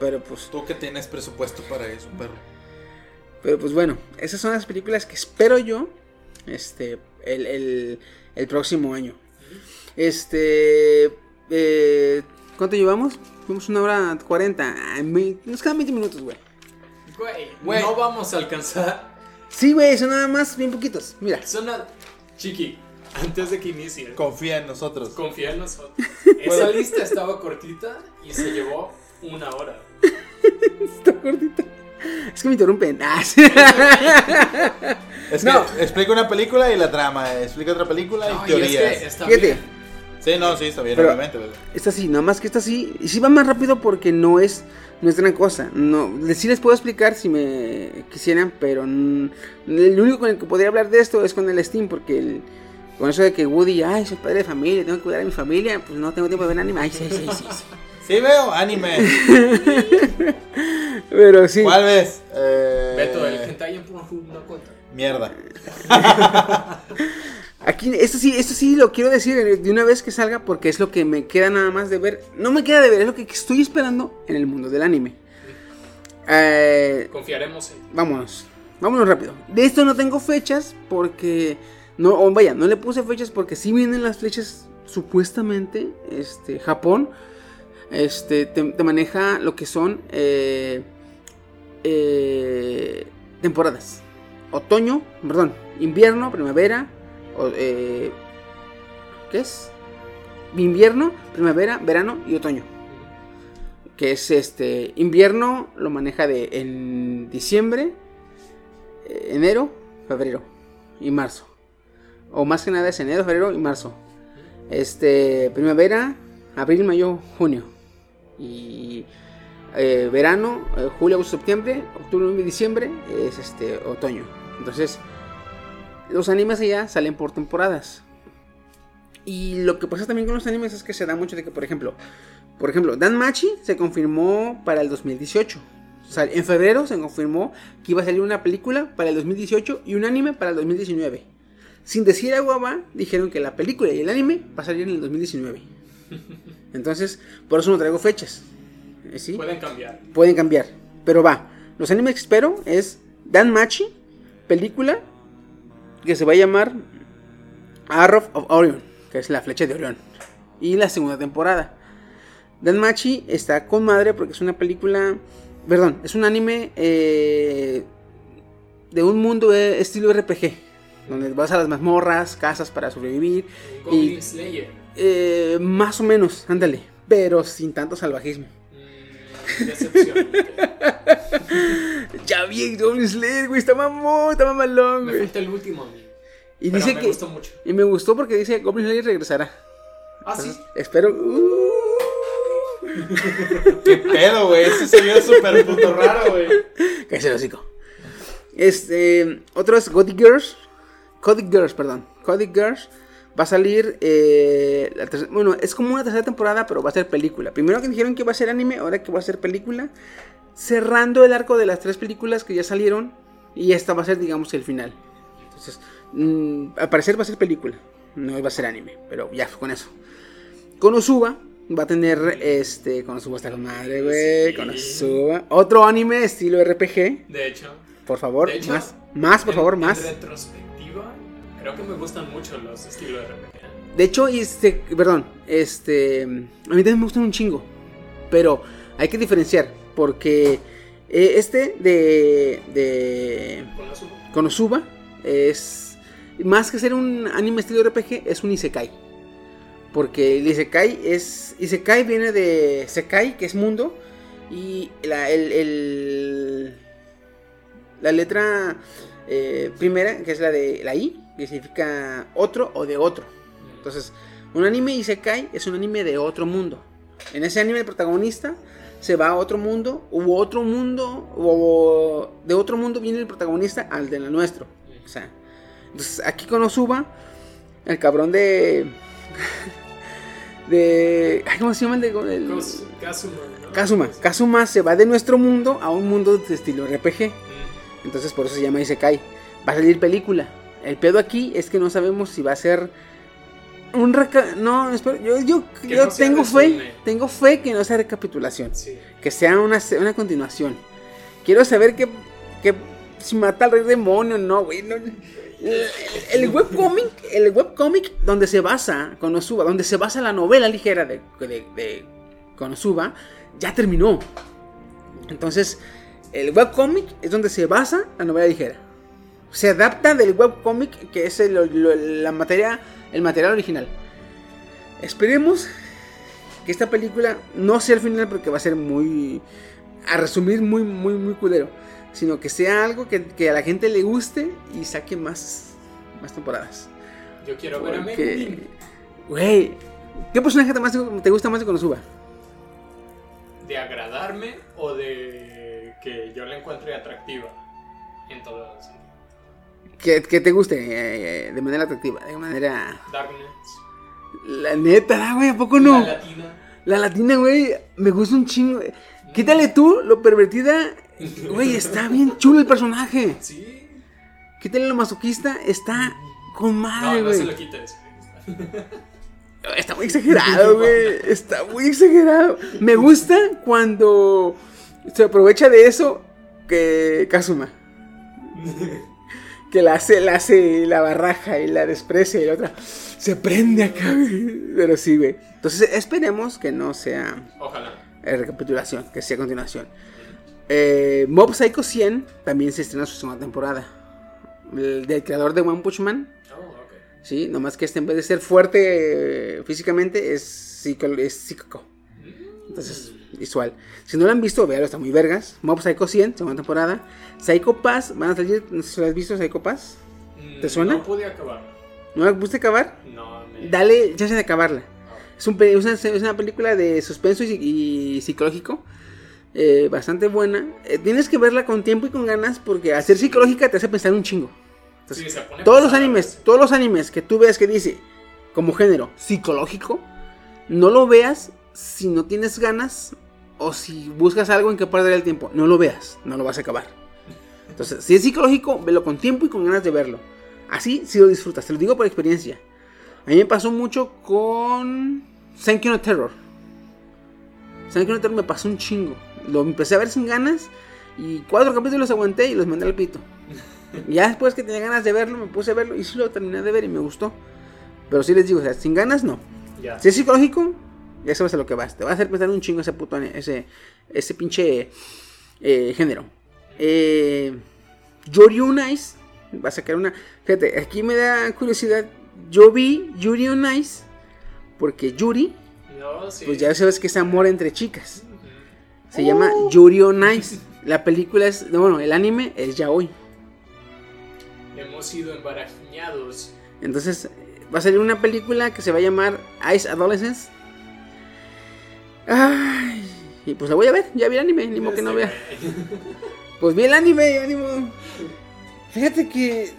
Pero pues, Tú que tienes presupuesto para eso, perro. pero pues bueno, esas son las películas que espero yo este, el, el, el próximo año. Este, eh, ¿cuánto llevamos? Fuimos una hora 40. Ay, me- nos quedan 20 minutos, güey. No vamos a alcanzar. Sí, güey, son nada más bien poquitos. Mira, Suena. Chiqui, antes de que inicie, Confía en nosotros. confía en nosotros. Esa lista estaba cortita y se llevó una hora. está gordito. Es que me interrumpen. Ah, sí. Es No. que explica una película y la trama. Explica otra película y No, y es teorías. que está Fíjate. bien. Sí, no, sí, está bien, Pero- obviamente. bebé. Esta sí, nada más que esta sí. Y sí va más rápido porque no es, no es gran cosa. No, sí les puedo explicar si me quisieran, pero el único con el que podría hablar de esto es con el Steam, porque el- con eso de que Woody, ay, soy padre de familia, tengo que cuidar a mi familia, pues no tengo tiempo de ver anime. Ay, sí, sí, sí. sí. Sí, veo anime. Pero sí. ¿Cuál ves? Eh, Beto, el hentai en Pornhub no cuenta. Mierda. Aquí, esto sí, esto sí lo quiero decir de una vez que salga porque es lo que me queda nada más de ver. No me queda de ver, es lo que estoy esperando en el mundo del anime. Eh, Confiaremos en vámonos, vámonos rápido. De esto no tengo fechas porque no, vaya, no le puse fechas porque sí vienen las fechas supuestamente. Este, Japón, este, te, te maneja lo que son eh, eh, temporadas. Otoño, perdón, invierno, primavera, eh, ¿qué es? Invierno, primavera, verano y otoño. Que es este invierno lo maneja de en diciembre, eh, enero, febrero y marzo. O más que nada es enero, febrero y marzo. Este primavera, abril, mayo, junio. Y eh, verano, julio, agosto, septiembre, octubre, noviembre, diciembre es este otoño. Entonces, los animes allá salen por temporadas. Y lo que pasa también con los animes es que se da mucho de que, por ejemplo, por ejemplo, Dan Machi se confirmó para el 2018. O sea, en febrero se confirmó que iba a salir una película para el 2018 y un anime para el 2019. Sin decir agua va, dijeron que la película y el anime va a salir en el 2019. Entonces, por eso no traigo fechas. ¿Eh, ¿Sí? Pueden cambiar. pueden cambiar. Pero va. Los animes que espero es Dan Machi, película que se va a llamar Arrow of Orion, que es la flecha de Orión. Y la segunda temporada. Dan Machi está con madre porque es una película. Perdón, es un anime eh, de un mundo de estilo RPG. Donde vas a las mazmorras, casas para sobrevivir. Goblin Y Slayer. eh, más o menos, ándale. Pero sin tanto salvajismo. Decepción. Ya vi Goblin Slayer, güey. Está mamón, está mamalón, Me güey. falta el último a mí. Y Pero dice me que. gustó mucho. Y me gustó porque dice Goblin Slayer regresará. Ah, sí. Espero. uh, ¿Qué pedo, güey? Ese se vio súper puto raro, güey. cállese el hocico. Este. Otro es Gothic Girls. Codic Girls, perdón. Codic Girls. Va a salir. eh, la tercera- bueno, es como una tercera temporada, pero va a ser película. Primero que dijeron que va a ser anime, ahora que va a ser película. Cerrando el arco de las tres películas que ya salieron. Y esta va a ser, digamos, el final. Entonces, mm, al parecer va a ser película. No va a ser anime, pero ya con eso. Konosuba va a tener este. Konosuba está con madre, güey. Sí. Konosuba. Otro anime estilo RPG. De hecho, Por favor, hecho, más. Más, por en- favor, más. Creo que me gustan mucho los estilos RPG. De hecho, este. Perdón. Este. A mí también me gustan un chingo. Pero hay que diferenciar. Porque eh, este de. de. Konosuba es. Más que ser un anime estilo RPG, es un Isekai. Porque el Isekai es. Isekai viene de Sekai, que es mundo. Y la, el, el- la letra eh, primera, que es la de la I, que significa otro o de otro. Entonces, un anime Isekai es un anime de otro mundo. En ese anime el protagonista se va a otro mundo, u otro mundo, o de otro mundo viene el protagonista al de la nuestro. O sea, entonces aquí con Osuba, el cabrón de. de. ¿Cómo se llama el de.? el- Cos- Kazuma, ¿no? Kazuma. Kazuma se va de nuestro mundo a un mundo de estilo RPG. Mm, Entonces por eso se llama Isekai. Va a salir película. El pedo aquí es que no sabemos si va a ser un reca no, espero, yo, yo, no tengo fe, tengo fe que no sea recapitulación, Sí. que sea una, una continuación. Quiero saber que, que si mata al rey demonio, no, güey. no. El, el webcomic, el webcomic donde se basa Konosuba, donde se basa la novela ligera de, de, de Konosuba, ya terminó. Entonces, el webcomic es donde se basa la novela ligera. Se adapta del webcomic que es el, la materia, el material original. Esperemos que esta película no sea el final porque va a ser muy, a resumir, muy, muy, muy culero. Sino que sea algo que, que a la gente le guste y saque más, más temporadas. Yo quiero ver a Megumin. güey, ¿qué personaje te, más, te gusta más de Konosuba? De agradarme o de que yo la encuentre atractiva. En todas. Que, que te guste eh, de manera atractiva, de manera... Darkness. La neta, güey, ¿a poco no? La latina. La latina, güey, me gusta un chingo. Quítale tú lo pervertida. Güey, está bien chulo el personaje. Sí. Quítale lo masoquista, está con No, madre, no güey. se lo quites. Está muy exagerado, güey. Está muy exagerado. Me gusta cuando se aprovecha de eso que Kazuma. Que la hace, la hace la barraja y la desprecia y la otra se prende acá. Pero sí, güey. Entonces esperemos que no sea Ojalá. eh, recapitulación, que sea continuación. Eh, Mob Psycho 100 también se estrena su segunda temporada. El del creador de One Punch Man. Oh, ok. Sí, nomás que este en vez de ser fuerte eh, físicamente es, psico, es psíquico. Entonces, visual. Si no lo han visto, véalo, está muy vergas. Mob Psycho 100, segunda temporada. Psycho Pass, van a salir, no sé si lo has visto, Psycho Pass. Mm, ¿Te suena? No pude acabar. ¿No la pudiste acabar? No, me... Dale chance de acabarla. Es, un es una, es una película de suspenso y, y psicológico. eh, bastante buena. Eh, tienes que verla con tiempo y con ganas porque ser psicológica te hace pensar un chingo. Entonces, Sí, todos los animes, todos los animes que tú veas que dice como género psicológico, no lo veas si no tienes ganas o si buscas algo en que perder el tiempo. No lo veas, no lo vas a acabar. Entonces, si es psicológico, velo con tiempo y con ganas de verlo. Así si lo disfrutas, te lo digo por experiencia. A mí me pasó mucho con Thank no Terror. Thank no Terror me pasó un chingo. Lo empecé a ver sin ganas y cuatro capítulos aguanté y los mandé al pito. Ya después que tenía ganas de verlo, me puse a verlo y sí lo terminé de ver y me gustó. Pero sí les digo, o sea, sin ganas no. Si es psicológico, ya sabes a lo que vas. Te va a hacer pensar un chingo ese puto, ese, ese pinche eh, género. Eh, Yuri on Ice va a sacar una. Fíjate, aquí me da curiosidad. Yo vi Yuri on Ice porque Yuri, No, sí. pues ya sabes que es amor entre chicas. Se llama Yuri on Ice. La película es. no, Bueno, el anime es ya hoy. Hemos sido embarajiñados. Entonces, va a salir una película que se va a llamar Ice Adolescence. Ay, y pues la voy a ver, ya vi el anime, ni modo que no vea. Pues vi el anime, ánimo. Fíjate que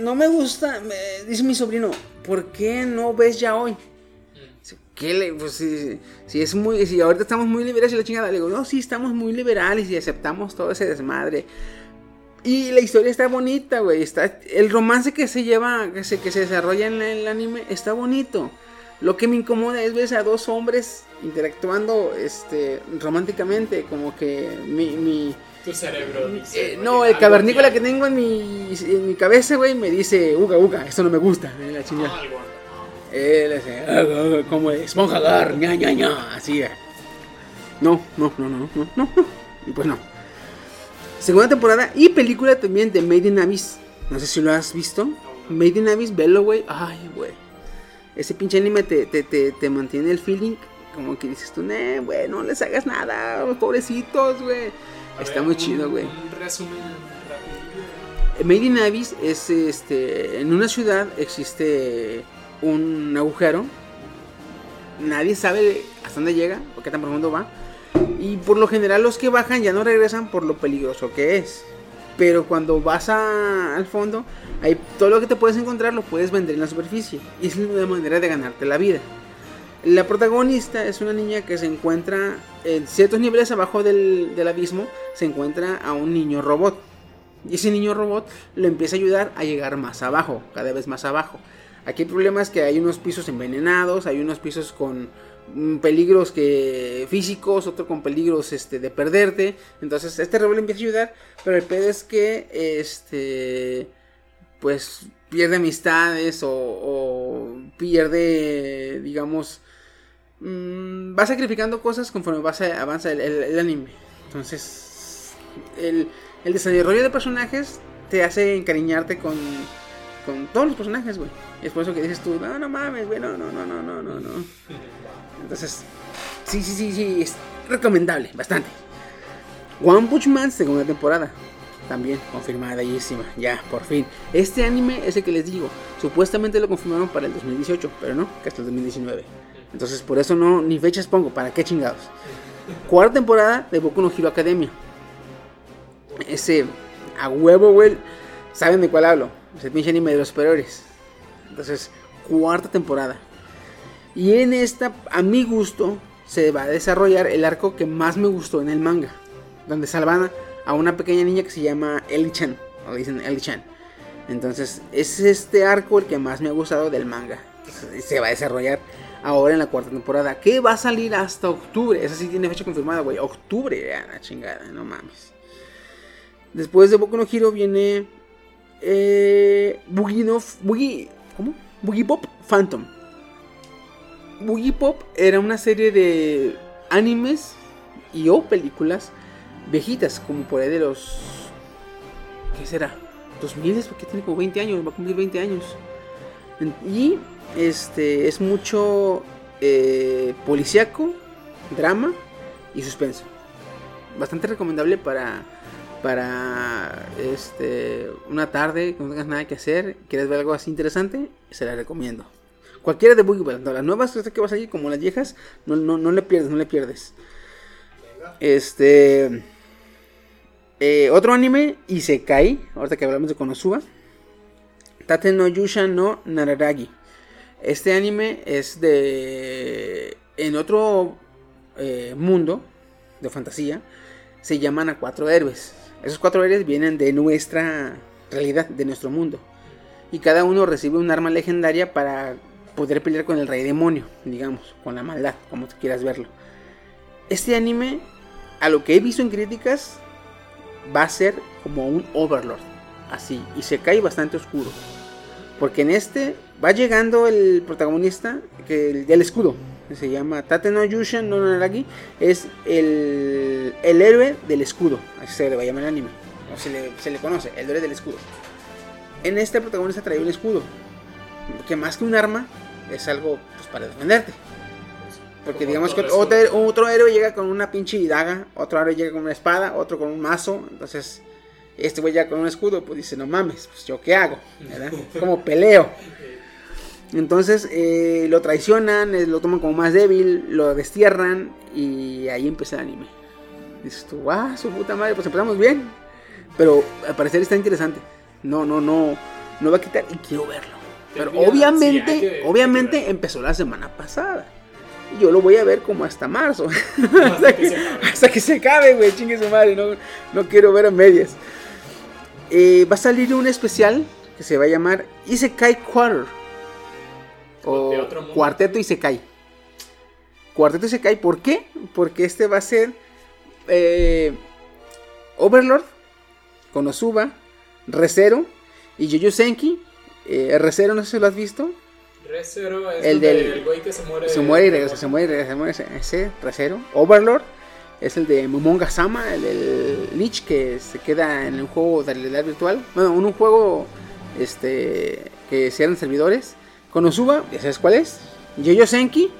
no me gusta, me- dice mi sobrino, ¿por qué no ves ya hoy? ¿Qué le, pues si, si es muy, si ahorita estamos muy liberales y la chingada, le digo, no, sí, estamos muy liberales y aceptamos todo ese desmadre. Y la historia está bonita, güey. Está, el romance que se lleva, que se, que se desarrolla en el anime, está bonito. Lo que me incomoda es ver a dos hombres interactuando este, románticamente. Como que mi. mi- Tu cerebro dice. eh, "Oye, no, el cavernícola que hay". tengo en mi, en mi cabeza, güey, me dice: Uga, uga, esto no me gusta. eh, la chingada. Ah. Él eh, como esponja gar, ña, ña, ña, así. eh. No, no, no, no, no, no, no. Y pues no. Segunda temporada y película también de Made in Abyss. No sé si lo has visto. Made in Abyss, velo, güey. Ay, güey. Ese pinche anime te, te, te, te mantiene el feeling. Como que dices tú, "Nee, güey, no les hagas nada, pobrecitos, güey. Está ver, muy un- chido, güey. Un resumen rapidillo. Made in Abyss es este. En una ciudad existe un agujero. Nadie sabe hasta dónde llega o qué tan profundo va. Y por lo general los que bajan ya no regresan por lo peligroso que es. Pero cuando vas a- al fondo, hay, todo lo que te puedes encontrar lo puedes vender en la superficie. Y es una manera de ganarte la vida. La protagonista es una niña que se encuentra en ciertos niveles abajo del, del abismo. Se encuentra a un niño robot. Y ese niño robot lo empieza a ayudar a llegar más abajo, cada vez más abajo. Aquí el problema es que hay unos pisos envenenados, hay unos pisos con peligros que físicos, otro con peligros este de perderte. Entonces este le empieza a ayudar, pero el pedo es que este pues pierde amistades o, pierde digamos mm, va sacrificando cosas conforme va a- avanza el, anime. Entonces el, el desarrollo de personajes te hace encariñarte con, con todos los personajes, güey. Es por eso que dices tú, no, no mames, güey, no, no, no, no, no, no. Entonces, sí, sí, sí, sí, es recomendable, bastante. One Punch Man, segunda temporada. También confirmadísima, ya, por fin. Este anime es el que les digo. Supuestamente lo confirmaron para el 2018, pero no, que hasta el 2019. Entonces, por eso no, ni fechas pongo, ¿para qué chingados? Cuarta temporada de Boku no Hero Academia. Ese, a huevo, güey. ¿Saben de cuál hablo? Ese pinche anime de los superiores. Entonces, cuarta temporada. Y en esta, a mi gusto, se va a desarrollar el arco que más me gustó en el manga. Donde salvan a una pequeña niña que se llama Eli-chan. O dicen Eli-chan. Entonces, es este arco el que más me ha gustado del manga. Se va a desarrollar ahora en la cuarta temporada. Que va a salir hasta octubre. Esa sí tiene fecha confirmada, güey. Octubre, ya, la chingada, no mames. Después de Boku no Hero viene. Eh, no, Boogie. ¿Cómo? Boogie Pop Phantom. Boogie Pop era una serie de animes y o películas viejitas, como por ahí de los. ¿Qué será? 2000 porque tiene como 20 años, va a cumplir 20 años. Y este es mucho eh, policíaco, drama y suspenso. Bastante recomendable para para este una tarde que no tengas nada que hacer, quieres ver algo así interesante, se la recomiendo. Cualquiera de Boogie Ball, las nuevas que vas a ir como las viejas, no, no, no le pierdes, no le pierdes. Este eh, otro anime, Isekai, ahorita que hablamos de Konosuba. Tate no Yusha no Nararagi. Este anime es de. En otro eh, mundo de fantasía, se llaman a cuatro héroes. Esos cuatro héroes vienen de nuestra realidad, de nuestro mundo. Y cada uno recibe un arma legendaria para poder pelear con el rey demonio, digamos, con la maldad, como tú quieras verlo. Este anime, a lo que he visto en críticas, va a ser como un Overlord. Así. Y se cae bastante oscuro. Porque en este va llegando el protagonista que el, del escudo. que se llama Tate no Yushan no Naragi. Es el, el héroe del escudo. Así se le va a llamar el anime. O se le, se le conoce, el héroe del escudo. En este protagonista trae un escudo. Que más que un arma, es algo pues, para defenderte. Porque Como digamos que otro, otro héroe llega con una pinche daga, otro héroe llega con una espada, otro con un mazo. Entonces, este güey llega con un escudo, pues dice, no mames, pues yo qué hago, ¿verdad? Como peleo. Entonces eh, lo traicionan, eh, lo toman como más débil, lo destierran y ahí empieza el anime. Dices tú, ah, su puta madre, pues empezamos bien. Pero al parecer está interesante. No, no, no, no va a quitar y quiero verlo. Pero obviamente, obviamente empezó la semana pasada. Y yo lo voy a ver como hasta marzo. Hasta que se acabe. hasta que se acabe, güey. Chingue su madre. No, no quiero ver a medias. Eh, va a salir un especial que se va a llamar Isekai Quarter. O. Cuarteto Isekai. Cuarteto Isekai, ¿por qué? Porque este va a ser eh, Overlord, Konosuba, Recero y Jojo Senki. Eh, Recero, no sé si lo has visto. Re Zero es El el del- güey que se muere. Se muere y regresa, se muere y regresa, se muere ese- ese Recero. Overlord es el de Momonga Sama, el del Lich que se queda en un juego de realidad virtual. Bueno, en un juego este que cierran servidores. Konosuba, ya sabes cuál es. Yoyo Senki.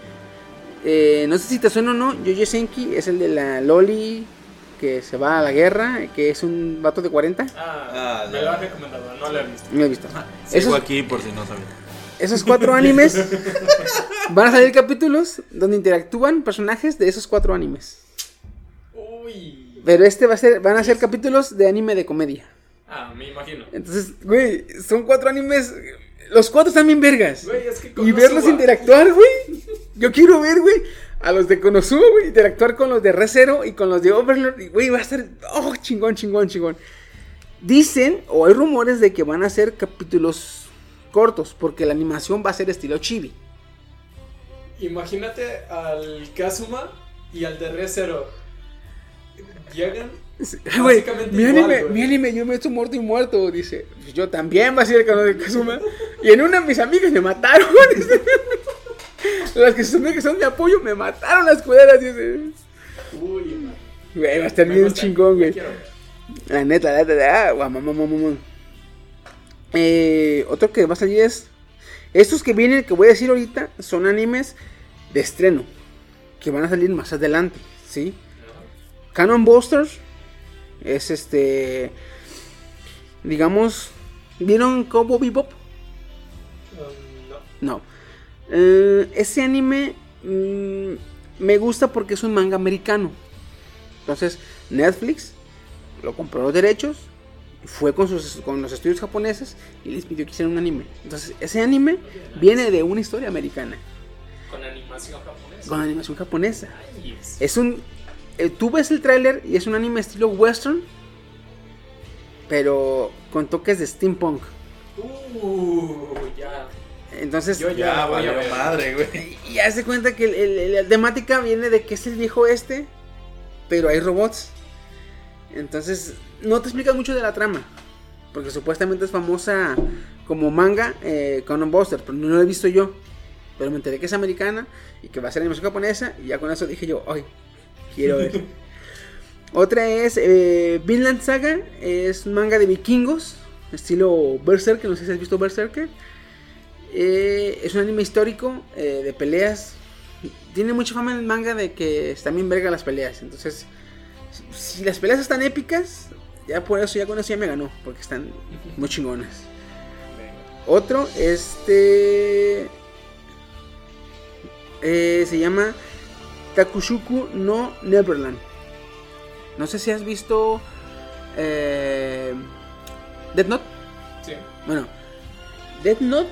eh, no sé si te suena o no. Yoyo Senki es el de la Loli que se va a la guerra, que es un vato de 40. Ah, Ah, me ya. lo han recomendado, no lo he visto. No lo he visto. Sigo Esos, aquí por si no sabía. esos cuatro animes van a salir capítulos donde interactúan personajes de esos cuatro animes. Uy. Pero este va a ser, van a ser capítulos de anime de comedia. Ah, me imagino. Entonces, güey, son cuatro animes. Los cuatro están bien vergas. Güey, es que Y verlos interactuar, güey. Yo quiero ver, güey, a los de Konosuba, güey, interactuar con los de Recero y con los de Overlord. Y, güey, va a estar, oh, chingón, chingón, chingón. Dicen, o hay rumores de que van a ser capítulos cortos, porque la animación va a ser estilo chibi. Imagínate al Kazuma y al de Re Zero. Llegan. Güey, Básicamente mi anime, mi anime, yo me he hecho muerto y muerto. Dice, "Pues yo también va a ser el canal de Kazuma. Y en una mis amigas me mataron. las que supone que son de apoyo me mataron las. Dice, Uy, man. güey, va a estar Me bien gusta, chingón, güey. La neta, la neta, ah, mamá, mamá, mamá. Eh, otro que va a salir es. Estos que vienen, que voy a decir ahorita, son animes de estreno. Que van a salir más adelante, ¿sí? Canon Busters es este. Digamos. ¿Vieron Cowboy Bebop? Um, no. No. Eh, ese anime mm, me gusta porque es un manga americano. Entonces, Netflix lo compró los derechos, fue con, sus, con los estudios japoneses y les pidió que hicieran un anime. Entonces, ese anime viene de una historia americana, Con animación japonesa. con animación japonesa. Ay, Es un. eh, tú ves el tráiler y es un anime estilo western, pero con toques de steampunk. Uh, ya. Entonces, Yo ya, voy a ver. madre, güey. y hace cuenta que el- el- la temática viene de que es el viejo este, pero hay robots. Entonces, no te explica mucho de la trama. Porque supuestamente es famosa como manga eh, Conan Buster, pero no la he visto yo. Pero me enteré que es americana y que va a ser animación japonesa. Y ya con eso dije yo, ay, quiero ver. Otra es eh, Vinland Saga, es un manga de vikingos, estilo Berserk, no sé si has visto Berserker. Eh, es un anime histórico eh, de peleas. Tiene mucha fama en el manga de que están bien verga las peleas. Entonces, si, las peleas están épicas, ya por eso, ya con eso ya me ganó, porque están muy chingonas. Otro, este. eh, se llama Takushuku no Neverland. No sé si has visto. Eh, Death Note. Sí. Bueno, Death Note,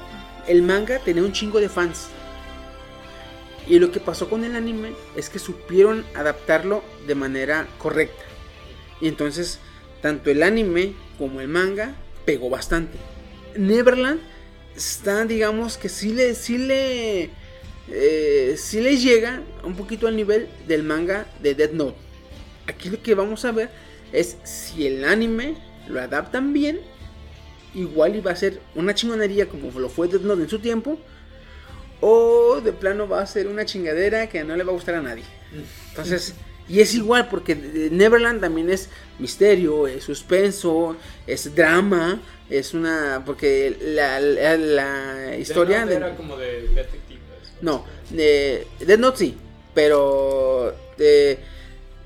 el manga tenía un chingo de fans. Y lo que pasó con el anime es que supieron adaptarlo de manera correcta. Y entonces, tanto el anime como el manga pegó bastante. Neverland está, digamos que sí le, sí le, eh, le llega un poquito al nivel del manga de Death Note. Aquí lo que vamos a ver es si el anime lo adaptan bien igual iba a ser una chingonería como lo fue Death Note en su tiempo. O de plano va a ser una chingadera que no le va a gustar a nadie. Entonces, y es igual porque eh, Neverland también es misterio, es suspenso, es drama, es una... Porque la, la, la historia... De de- era como de detectives. no, de Death Note sí, pero de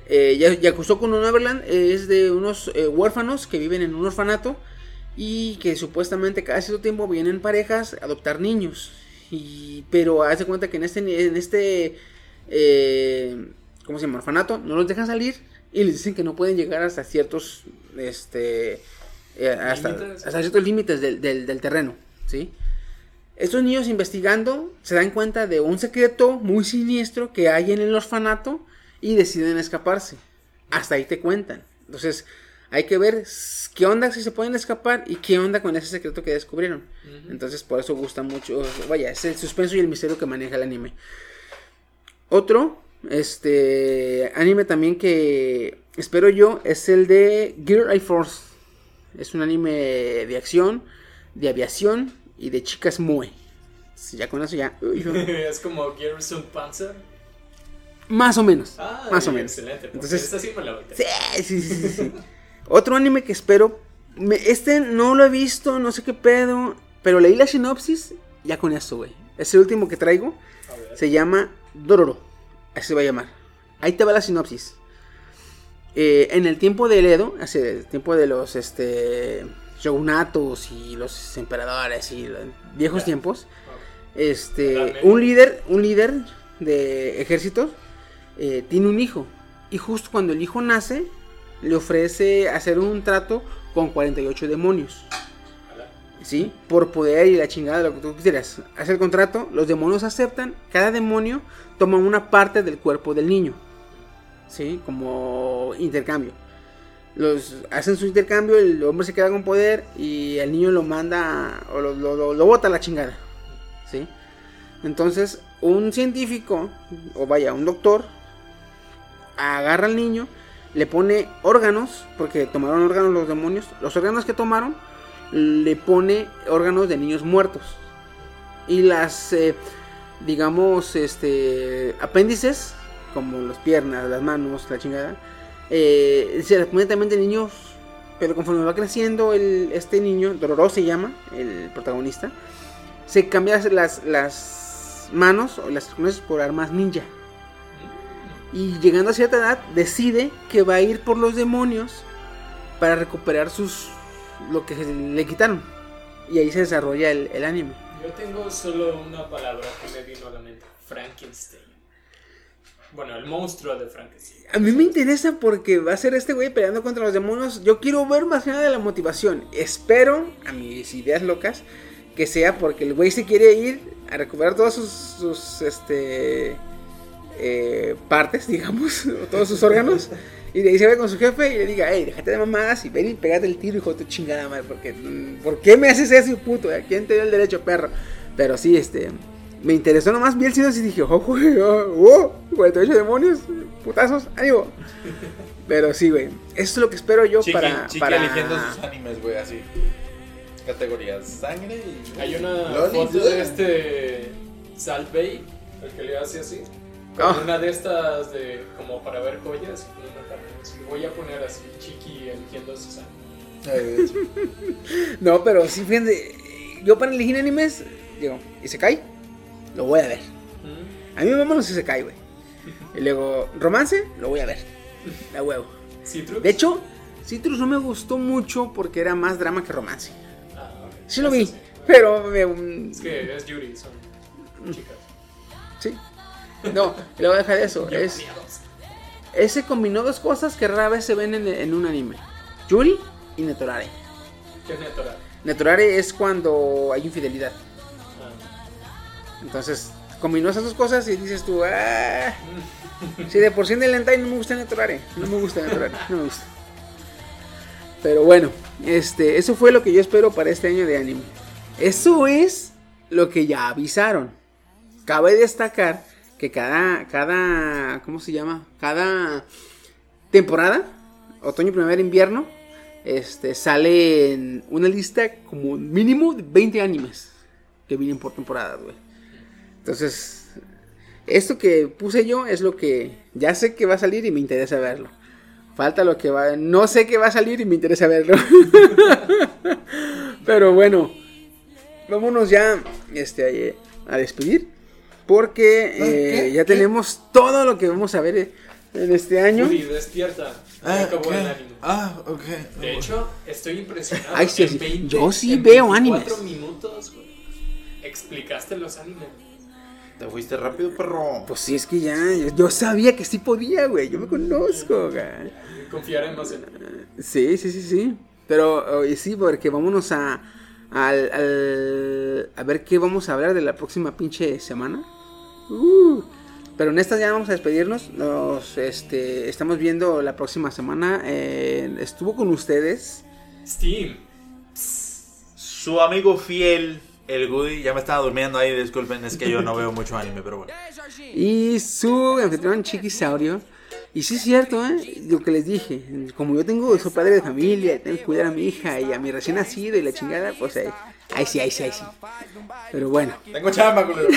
eh, Ya- Yakusoku no Neverland es de unos eh, huérfanos que viven en un orfanato y que supuestamente cada cierto tiempo vienen parejas a adoptar niños. Y, pero hace cuenta que en este, en este eh, ¿cómo se llama? Orfanato no los dejan salir y les dicen que no pueden llegar hasta ciertos este eh, hasta, hasta ciertos límites del, del- del terreno, ¿sí? Estos niños investigando se dan cuenta de un secreto muy siniestro que hay en el orfanato y deciden escaparse. Hasta ahí te cuentan. Entonces, hay que ver qué onda si se pueden escapar y qué onda con ese secreto que descubrieron. Entonces, por eso gusta mucho. Vaya, es el suspenso y el misterio que maneja el anime. Otro, este anime también que espero yo es el de Gear Eye Force. Es un anime de acción, de aviación y de chicas mue. Sí, Ya con eso ya. es como Garrison Panzer. más o menos. Ah, más o menos. Excelente. Entonces- esta sí me la voy a sí, sí, sí, sí. Otro anime que espero. me- este no lo he visto, no sé qué pedo. Pero leí la sinopsis. Ya con eso, güey. Es el último que traigo. Se llama Dororo. Así se va a llamar. Ahí te va la sinopsis. Eh, en el tiempo del Edo, hace el tiempo de los este, shogunatos y los emperadores y los viejos tiempos, este, un líder, un líder de ejército eh, tiene un hijo y justo cuando el hijo nace le ofrece hacer un trato con 48 demonios. ¿sí? Por poder y la chingada, lo que tú quisieras. Hace el contrato, los demonios aceptan, cada demonio toma una parte del cuerpo del niño, ¿sí? Como intercambio. Los hacen su intercambio, el hombre se queda con poder y el niño lo manda o lo, lo, lo- lo bota a la chingada, ¿sí? Entonces, un científico, o vaya, un doctor, agarra al niño, le pone órganos, porque tomaron órganos los demonios, los órganos que tomaron, le pone órganos de niños muertos. Y las, eh, digamos, este, apéndices, como las piernas, las manos, la chingada, eh, se las pone también de niños. Pero conforme va creciendo el, este niño, Dororo se llama, el protagonista, se cambia las, las manos o las por armas ninja. Y llegando a cierta edad, decide que va a ir por los demonios para recuperar sus lo que le quitaron. Y ahí se desarrolla el, el anime. Yo tengo solo una palabra que me vino a la mente. Frankenstein. Bueno, el monstruo de Frankenstein. A mí me interesa porque va a ser este güey peleando contra los demonios. Yo quiero ver más nada de la motivación. Espero, a mis ideas locas, que sea porque el güey se quiere ir a recuperar todas sus, sus, este, eh, partes, digamos, todos sus órganos. Y de ahí se ve con su jefe y le diga, hey, déjate de mamadas y ven y pégate el tiro, hijo de tu chingada madre. Porque, mm, ¿por qué me haces eso, puto? ¿A quién te dio el derecho, perro? Pero sí, este. Me interesó nomás, vi el sitio y dije, oh, güey, oh, oh, 48 demonios, putazos, ánimo. Pero sí, güey. Eso es lo que espero yo Chiqui, para. Chiqui para... eligiendo sus animes, güey, así. Categorías sangre y. Hay una foto de este Salt Bay, el que le hace así. Con Ah. una de estas de como para ver joyas. y una. Voy a poner así Chiqui eligiendo sus animes. No, pero sí, fíjense. Yo para elegir animes, digo, ¿y se cae? Lo voy a ver. ¿Mm? A mí me mama los se cae, güey. Y luego, romance, lo voy a ver. La huevo. ¿Citrus? De hecho, Citrus no me gustó mucho porque era más drama que romance. Ah, ok. Sí lo vi, pero me, mm, Es que es Yuri, son chicas. sí. No, y luego deja de eso. Es, ese combinó dos cosas que rara vez se ven en, en un anime. Yuri y Netorare. ¿Qué es Netora? Netorare es cuando hay infidelidad. Ah. Entonces, combinó esas dos cosas y dices tú, ah. Si de por sí en el hentai no me gusta Netorare. No me gusta Netorare, no me gusta. Pero bueno, este, eso fue lo que yo espero para este año de anime. Eso es lo que ya avisaron. Cabe destacar que cada, cada, ¿cómo se llama? Cada temporada, otoño, primavera, invierno, este, sale una lista como mínimo de 20 animes que vienen por temporada, güey. Entonces, esto que puse yo es lo que ya sé que va a salir y me interesa verlo. Falta lo que va, no sé qué va a salir y me interesa verlo. Pero bueno, vámonos ya este, a despedir. Porque eh, ya tenemos todo lo que vamos a ver eh, en este año. Woody, despierta. Ah, acabó ok. el anime. Ah, ok. De hecho, estoy impresionado. Ay, sí, En sí. 20 Yo sí en veo 24 animes. minutos, güey, explicaste los animes. Te fuiste rápido, perro. Pues sí, es que ya, yo sabía que sí podía, güey. Yo me conozco, güey. Confiaremos en Sí, sí, sí, sí. Pero oye, sí, porque vámonos a, al, al- a ver qué vamos a hablar de la próxima pinche semana. Uh, pero en esta ya vamos a despedirnos. Nos este, estamos viendo la próxima semana. Eh, estuvo con ustedes. Steam. Su amigo fiel, el Goody, ya me estaba durmiendo ahí, disculpen, es que yo no veo mucho anime, pero bueno. Y su anfitrión Chiquisaurio. Y sí es cierto, ¿eh? Lo que les dije. Como yo tengo, soy padre de familia, tengo que cuidar a mi hija y a mi recién nacido y la chingada, pues ahí, ahí sí, ahí sí, ahí sí. Pero bueno. Tengo chamba, culero.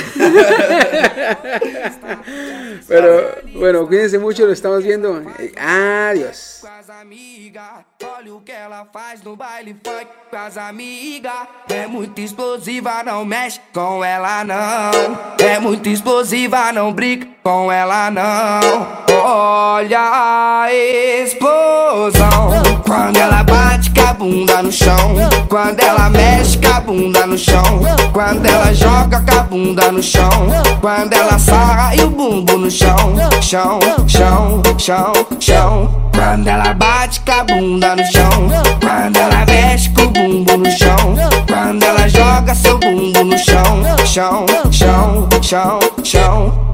Pero bueno, cuídense mucho, lo estamos viendo. Adiós. com as amigas. Olha o que ela faz no baile funk com as amigas. É muito explosiva, não mexe com ela não. É muito explosiva, não brinca com ela não. Olha a explosão. Quando ela bate com a bunda no chão. Quando ela mexe com a bunda no chão. Quando ela joga com a bunda no chão. Quando ela sarra e o bumbo no chão. Chão, chão, chão, chão. Quando ela bate com a bunda no chão. Quando ela mexe com o bumbo no chão. Quando ela joga seu bumbo no chão. Chão, chão, chão, chão.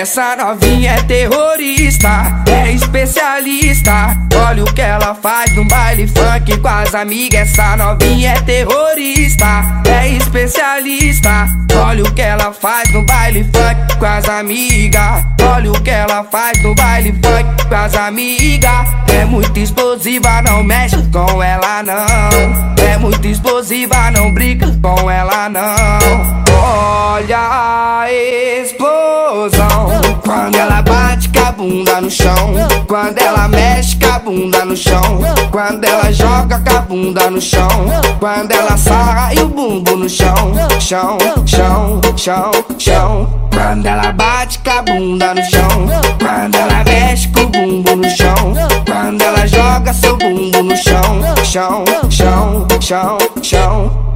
Essa novinha é terrorista, é especialista. Olha o que ela faz no baile funk com as amigas. Essa novinha é terrorista, é especialista. Olha o que ela faz no baile funk com as amigas. Olha o que ela faz no baile funk com as amigas. É muito explosiva, não mexe com ela não. É muito explosiva, não brinca com ela não. Olha a explosão Quando ela bate com a bunda no chão Quando ela mexe com a bunda no chão Quando ela joga com a bunda no chão Quando ela sarra e o bumbo no chão Chão, chão, chão, chão. Quando ela bate com a bunda no chão Quando ela mexe com o bumbo no chão Quando ela joga seu bumbo no chão Chão, chão, chão, chão